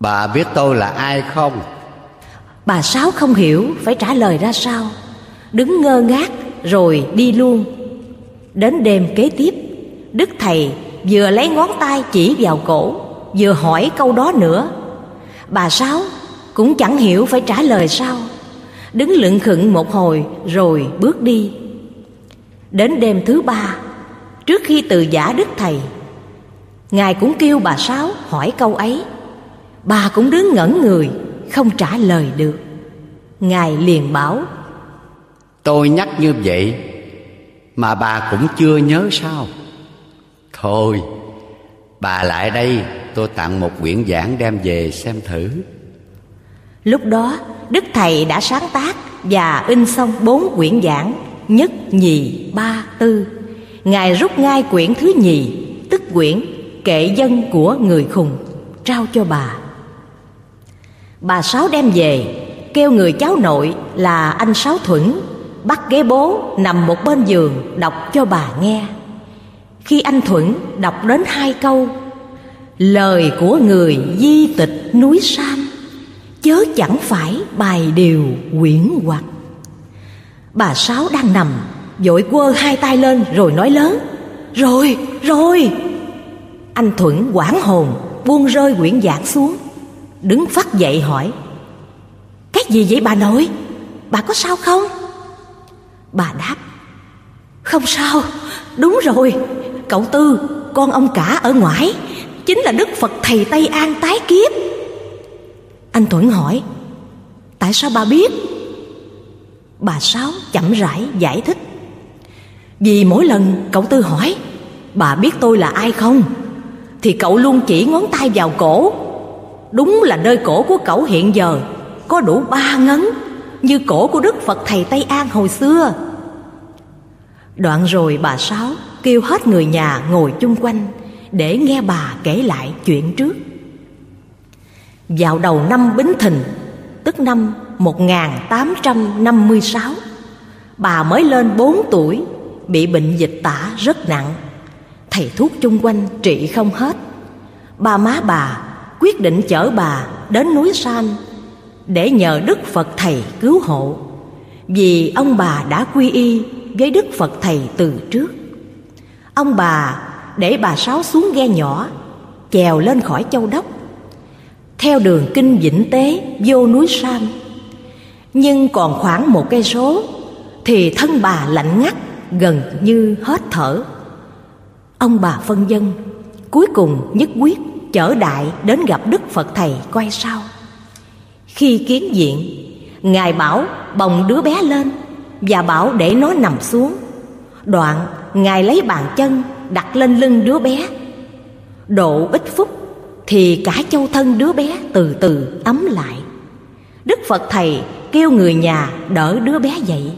Speaker 2: Bà biết tôi là ai không?
Speaker 1: Bà Sáu không hiểu phải trả lời ra sao? Đứng ngơ ngác rồi đi luôn. Đến đêm kế tiếp Đức Thầy vừa lấy ngón tay chỉ vào cổ Vừa hỏi câu đó nữa. Bà Sáu cũng chẳng hiểu phải trả lời sao. Đứng lựng khựng một hồi rồi bước đi. Đến đêm thứ ba Trước khi từ giả Đức Thầy Ngài cũng kêu bà Sáu hỏi câu ấy. Bà cũng đứng ngẩn người Không trả lời được. Ngài liền bảo
Speaker 2: Tôi nhắc như vậy Mà bà cũng chưa nhớ sao? Thôi Bà lại đây Tôi tặng một quyển giảng đem về xem thử.
Speaker 1: Lúc đó Đức Thầy đã sáng tác Và in xong bốn quyển giảng Nhất, nhì, ba, tư. Ngài rút ngay quyển thứ nhì Tức quyển Kệ dân của người khùng Trao cho bà. Bà Sáu đem về Kêu người cháu nội là anh Sáu Thuẫn Bắt ghế bố nằm một bên giường Đọc cho bà nghe. Khi anh Thuẫn đọc đến hai câu Lời của người di tịch núi Sam Chớ chẳng phải bài điều quyển hoặc. Bà Sáu đang nằm Vội quơ hai tay lên rồi nói lớn Rồi, rồi anh Thuận quảng hồn, Buông rơi quyển giảng xuống. Đứng phát dậy hỏi, Cái gì vậy bà nội? Bà có sao không? Bà đáp, Không sao, Đúng rồi. Cậu Tư, Con ông cả ở ngoài Chính là Đức Phật Thầy Tây An tái kiếp. Anh Thuận hỏi, Tại sao bà biết? Bà Sáu chậm rãi giải thích, Vì mỗi lần cậu Tư hỏi, Bà biết tôi là ai không? Thì cậu luôn chỉ ngón tay vào cổ. Đúng là nơi cổ của cậu hiện giờ, Có đủ ba ngấn, Như cổ của Đức Phật Thầy Tây An hồi xưa. Đoạn rồi bà Sáu kêu hết người nhà ngồi chung quanh Để nghe bà kể lại chuyện trước. Vào đầu năm Bính Thìn, Tức năm 1856 Bà mới lên 4 tuổi, Bị bệnh dịch tả rất nặng. Thầy thuốc chung quanh trị không hết. Ba má bà quyết định chở bà đến núi San Để nhờ Đức Phật Thầy cứu hộ, Vì ông bà đã quy y với Đức Phật Thầy từ trước. Ông bà để bà Sáu xuống ghe nhỏ, Chèo lên khỏi châu đốc. Theo đường kinh Vĩnh Tế vô núi Sam nhưng còn khoảng một cây số thì thân bà lạnh ngắt gần như hết thở ông bà phân dân, cuối cùng nhất quyết chở đại đến gặp đức phật thầy quay sau khi kiến diện, ngài bảo bồng đứa bé lên và bảo để nó nằm xuống. Đoạn, ngài lấy bàn chân đặt lên lưng đứa bé. Độ ít phút thì cả châu thân đứa bé từ từ ấm lại. Đức phật thầy kêu người nhà đỡ đứa bé dậy,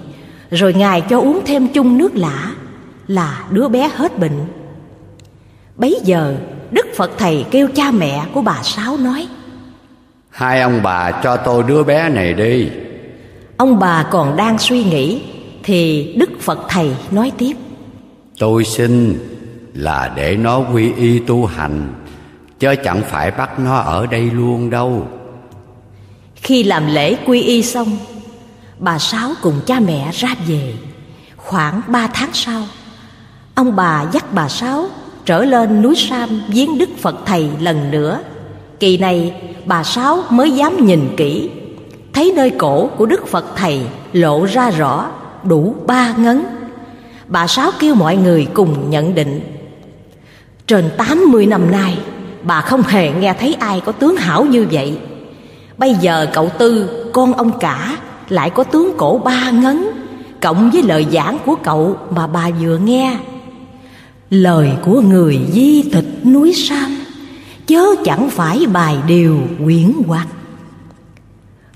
Speaker 1: rồi ngài cho uống thêm chung nước lã là đứa bé hết bệnh bấy giờ đức phật thầy kêu cha mẹ của bà sáu nói
Speaker 2: hai ông bà cho tôi đứa bé này đi.
Speaker 1: Ông bà còn đang suy nghĩ thì đức phật thầy nói tiếp.
Speaker 2: Tôi xin là để nó quy y tu hành chứ chẳng phải bắt nó ở đây luôn đâu.
Speaker 1: Khi làm lễ quy y xong Bà Sáu cùng cha mẹ ra về. Khoảng ba tháng sau Ông bà dắt bà Sáu trở lên núi Sam viếng Đức Phật Thầy lần nữa. Kỳ này bà Sáu mới dám nhìn kỹ. Thấy nơi cổ của Đức Phật Thầy lộ ra rõ đủ ba ngấn. Bà Sáu kêu mọi người cùng nhận định. Trên tám mươi năm nay Bà không hề nghe thấy ai có tướng hảo như vậy. Bây giờ cậu Tư, con ông cả Lại có tướng cổ ba ngấn Cộng với lời giảng của cậu mà bà vừa nghe. Lời của người di tịch núi Sam Chớ chẳng phải bài điều quyển hoặc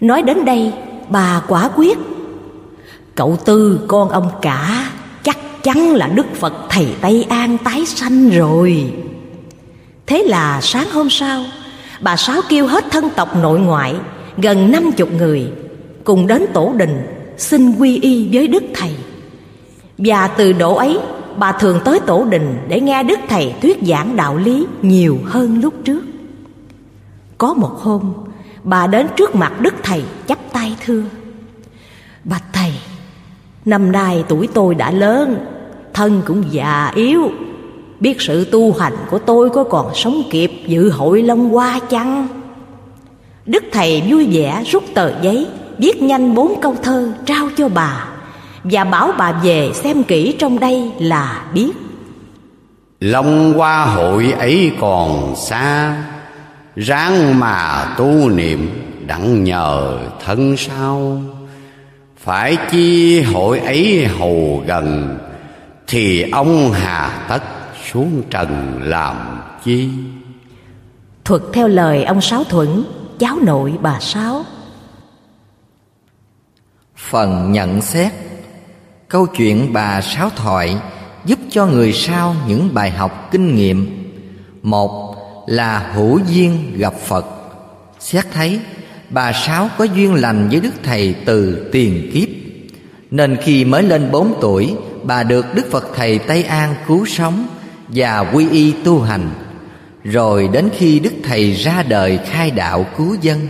Speaker 1: Nói đến đây bà quả quyết Cậu Tư con ông cả Chắc chắn là Đức Phật Thầy Tây An tái sanh rồi Thế là sáng hôm sau bà Sáu kêu hết thân tộc nội ngoại gần năm chục người cùng đến tổ đình xin quy y với Đức Thầy. Và từ độ ấy, bà thường tới tổ đình để nghe Đức Thầy thuyết giảng đạo lý nhiều hơn lúc trước. Có một hôm, bà đến trước mặt Đức Thầy chắp tay thưa. Bạch Thầy, năm nay tuổi tôi đã lớn, thân cũng già yếu, Biết sự tu hành của tôi có còn sống kịp dự hội Long Hoa chăng? Đức Thầy vui vẻ rút tờ giấy Viết nhanh bốn câu thơ trao cho bà và bảo bà về xem kỹ trong đây là biết.
Speaker 2: Long Hoa hội ấy còn xa Ráng mà tu niệm đặng nhờ thân sao Phải chi hội ấy hầu gần Thì ông hà tất xuống trần làm chi?
Speaker 1: Thuật theo lời ông Sáu Thuận Cháu nội bà Sáu.
Speaker 3: Phần nhận xét Câu chuyện bà Sáu Thoại giúp cho người sau những bài học kinh nghiệm. Một là hữu duyên gặp Phật. Xét thấy, bà Sáu có duyên lành với Đức Thầy từ tiền kiếp. Nên khi mới lên bốn tuổi, Bà được Đức Phật Thầy Tây An cứu sống Và quy y tu hành. Rồi đến khi Đức Thầy ra đời khai đạo cứu dân.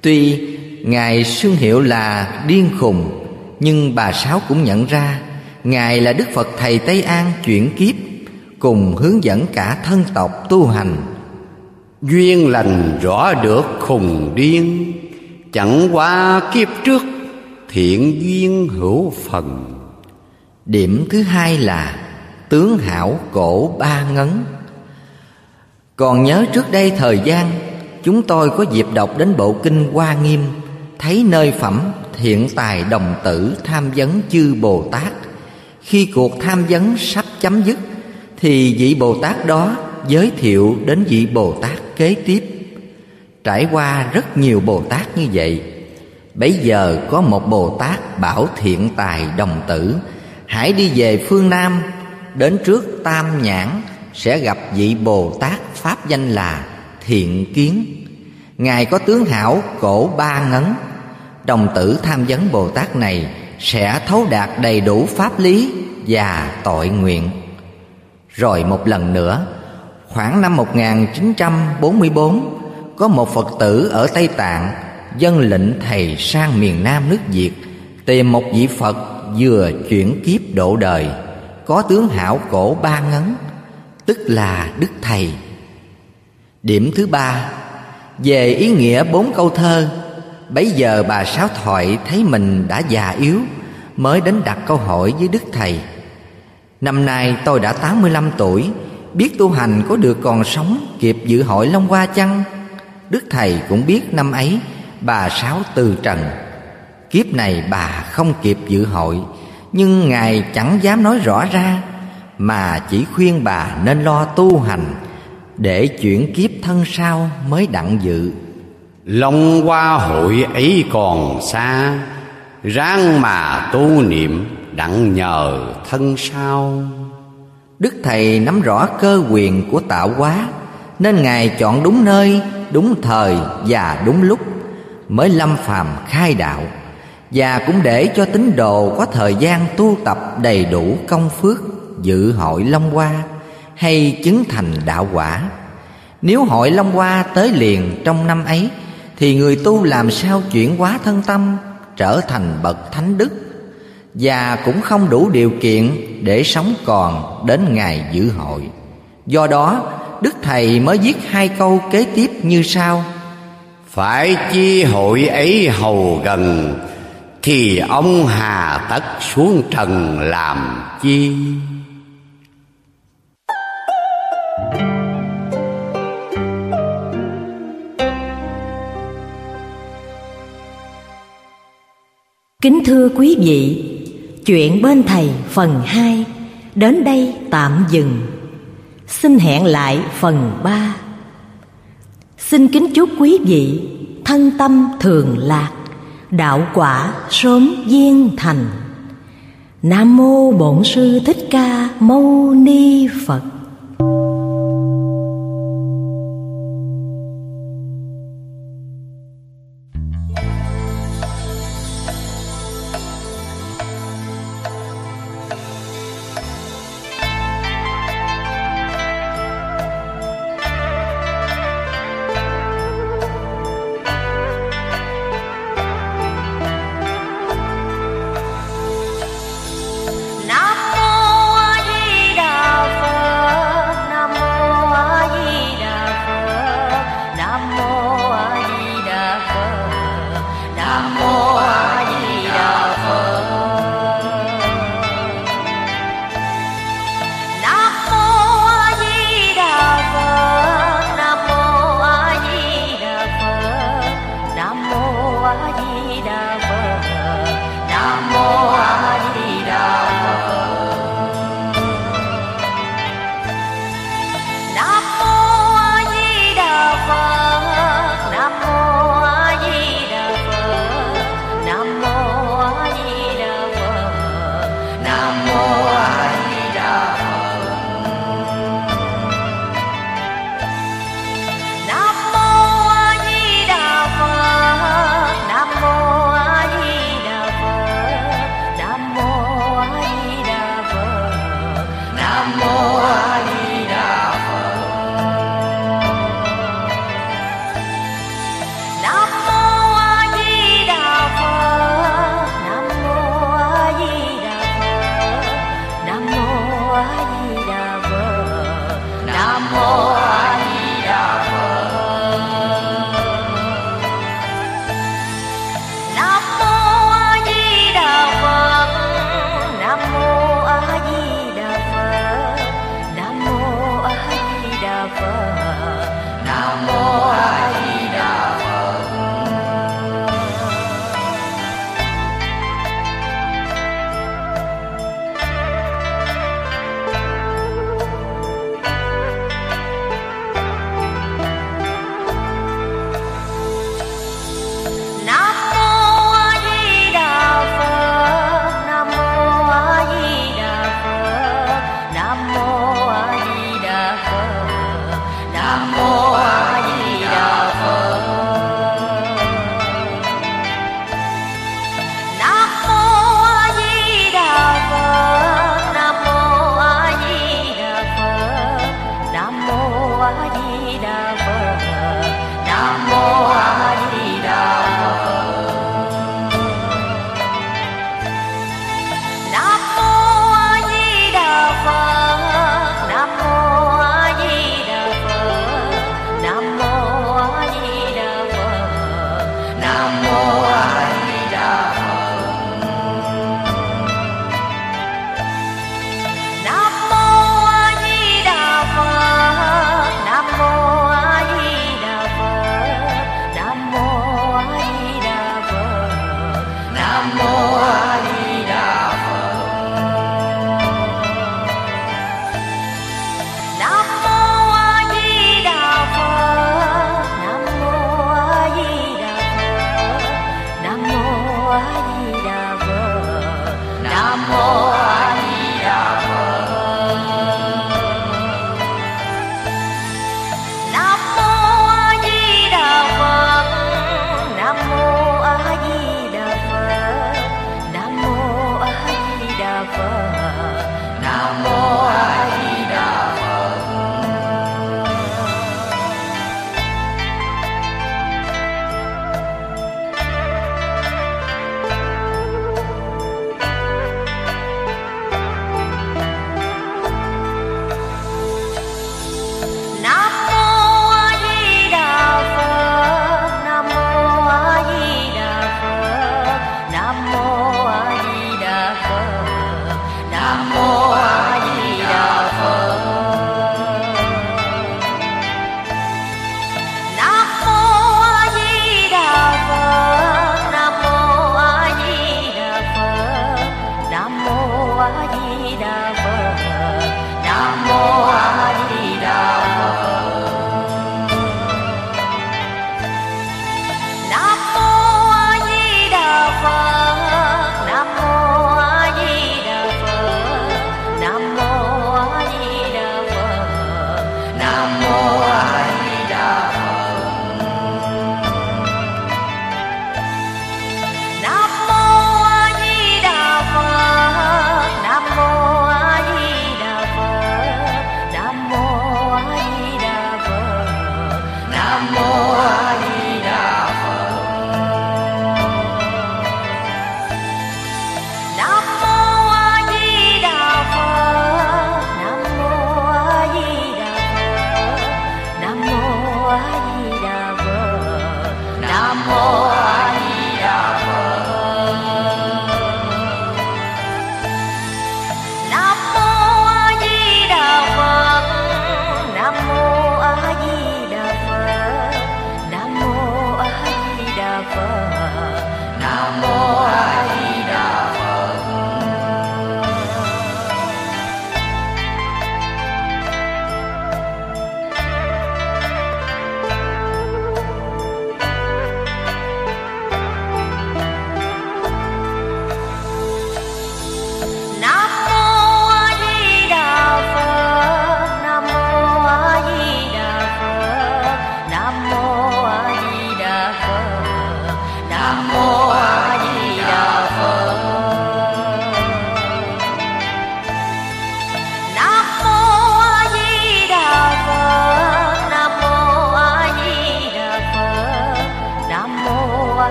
Speaker 3: Tuy Ngài xưng hiệu là điên khùng nhưng bà Sáu cũng nhận ra Ngài là Đức Phật Thầy Tây An chuyển kiếp Cùng hướng dẫn cả thân tộc tu hành.
Speaker 2: Duyên lành rõ được khùng điên Chẳng qua kiếp trước Thiện duyên hữu phần.
Speaker 3: Điểm thứ hai là Tướng hảo cổ ba ngấn. Còn nhớ trước đây thời gian Chúng tôi có dịp đọc đến bộ kinh Hoa Nghiêm Thấy nơi phẩm, thiện tài đồng tử tham vấn chư Bồ Tát. Khi cuộc tham vấn sắp chấm dứt, Thì vị Bồ Tát đó giới thiệu đến vị Bồ Tát kế tiếp. Trải qua rất nhiều Bồ Tát như vậy Bây giờ có một Bồ Tát bảo thiện tài đồng tử, Hãy đi về phương Nam, Đến trước Tam Nhãn Sẽ gặp vị Bồ Tát Pháp danh là Thiện Kiến. Ngài có tướng hảo, cổ ba ngấn. Đồng tử tham vấn Bồ Tát này Sẽ thấu đạt đầy đủ pháp lý và tội nguyện. Rồi một lần nữa, Khoảng năm 1944 Có một Phật tử ở Tây Tạng Dân lệnh thầy sang miền Nam nước Việt Tìm một vị Phật vừa chuyển kiếp độ đời, Có tướng hảo cổ ba ngấn, Tức là Đức Thầy. Điểm thứ ba về ý nghĩa bốn câu thơ, Bấy giờ bà Sáu Thoại thấy mình đã già yếu, Mới đến đặt câu hỏi với Đức Thầy Năm nay tôi đã 85 tuổi, Biết tu hành có được còn sống kịp dự hội Long Hoa chăng? Đức Thầy cũng biết năm ấy, bà Sáu từ trần Kiếp này bà không kịp dự hội Nhưng Ngài chẳng dám nói rõ ra, Mà chỉ khuyên bà nên lo tu hành Để chuyển kiếp thân sau mới đặng dự?
Speaker 2: Long hoa hội ấy còn xa Ráng mà tu niệm đặng nhờ thân sau
Speaker 3: Đức Thầy nắm rõ cơ quyền của tạo hóa Nên Ngài chọn đúng nơi, đúng thời và đúng lúc Mới lâm phàm khai đạo Và cũng để cho tín đồ có thời gian tu tập đầy đủ công phước Dự hội Long Hoa hay chứng thành đạo quả nếu hội Long Hoa tới liền trong năm ấy, Thì người tu làm sao chuyển hóa thân tâm, Trở thành bậc thánh đức? Và cũng không đủ điều kiện để sống còn đến ngày dự hội. Do đó, Đức Thầy mới viết hai câu kế tiếp như sau.
Speaker 2: Phải chi hội ấy hầu gần, Thì ông hà tất xuống trần làm chi?
Speaker 1: Kính thưa quý vị, Chuyện bên thầy phần 2 Đến đây tạm dừng. Xin hẹn lại phần 3 Xin kính chúc quý vị Thân tâm thường lạc, Đạo quả sớm viên thành. Nam mô Bổn sư Thích Ca Mâu Ni Phật
Speaker 4: Phật.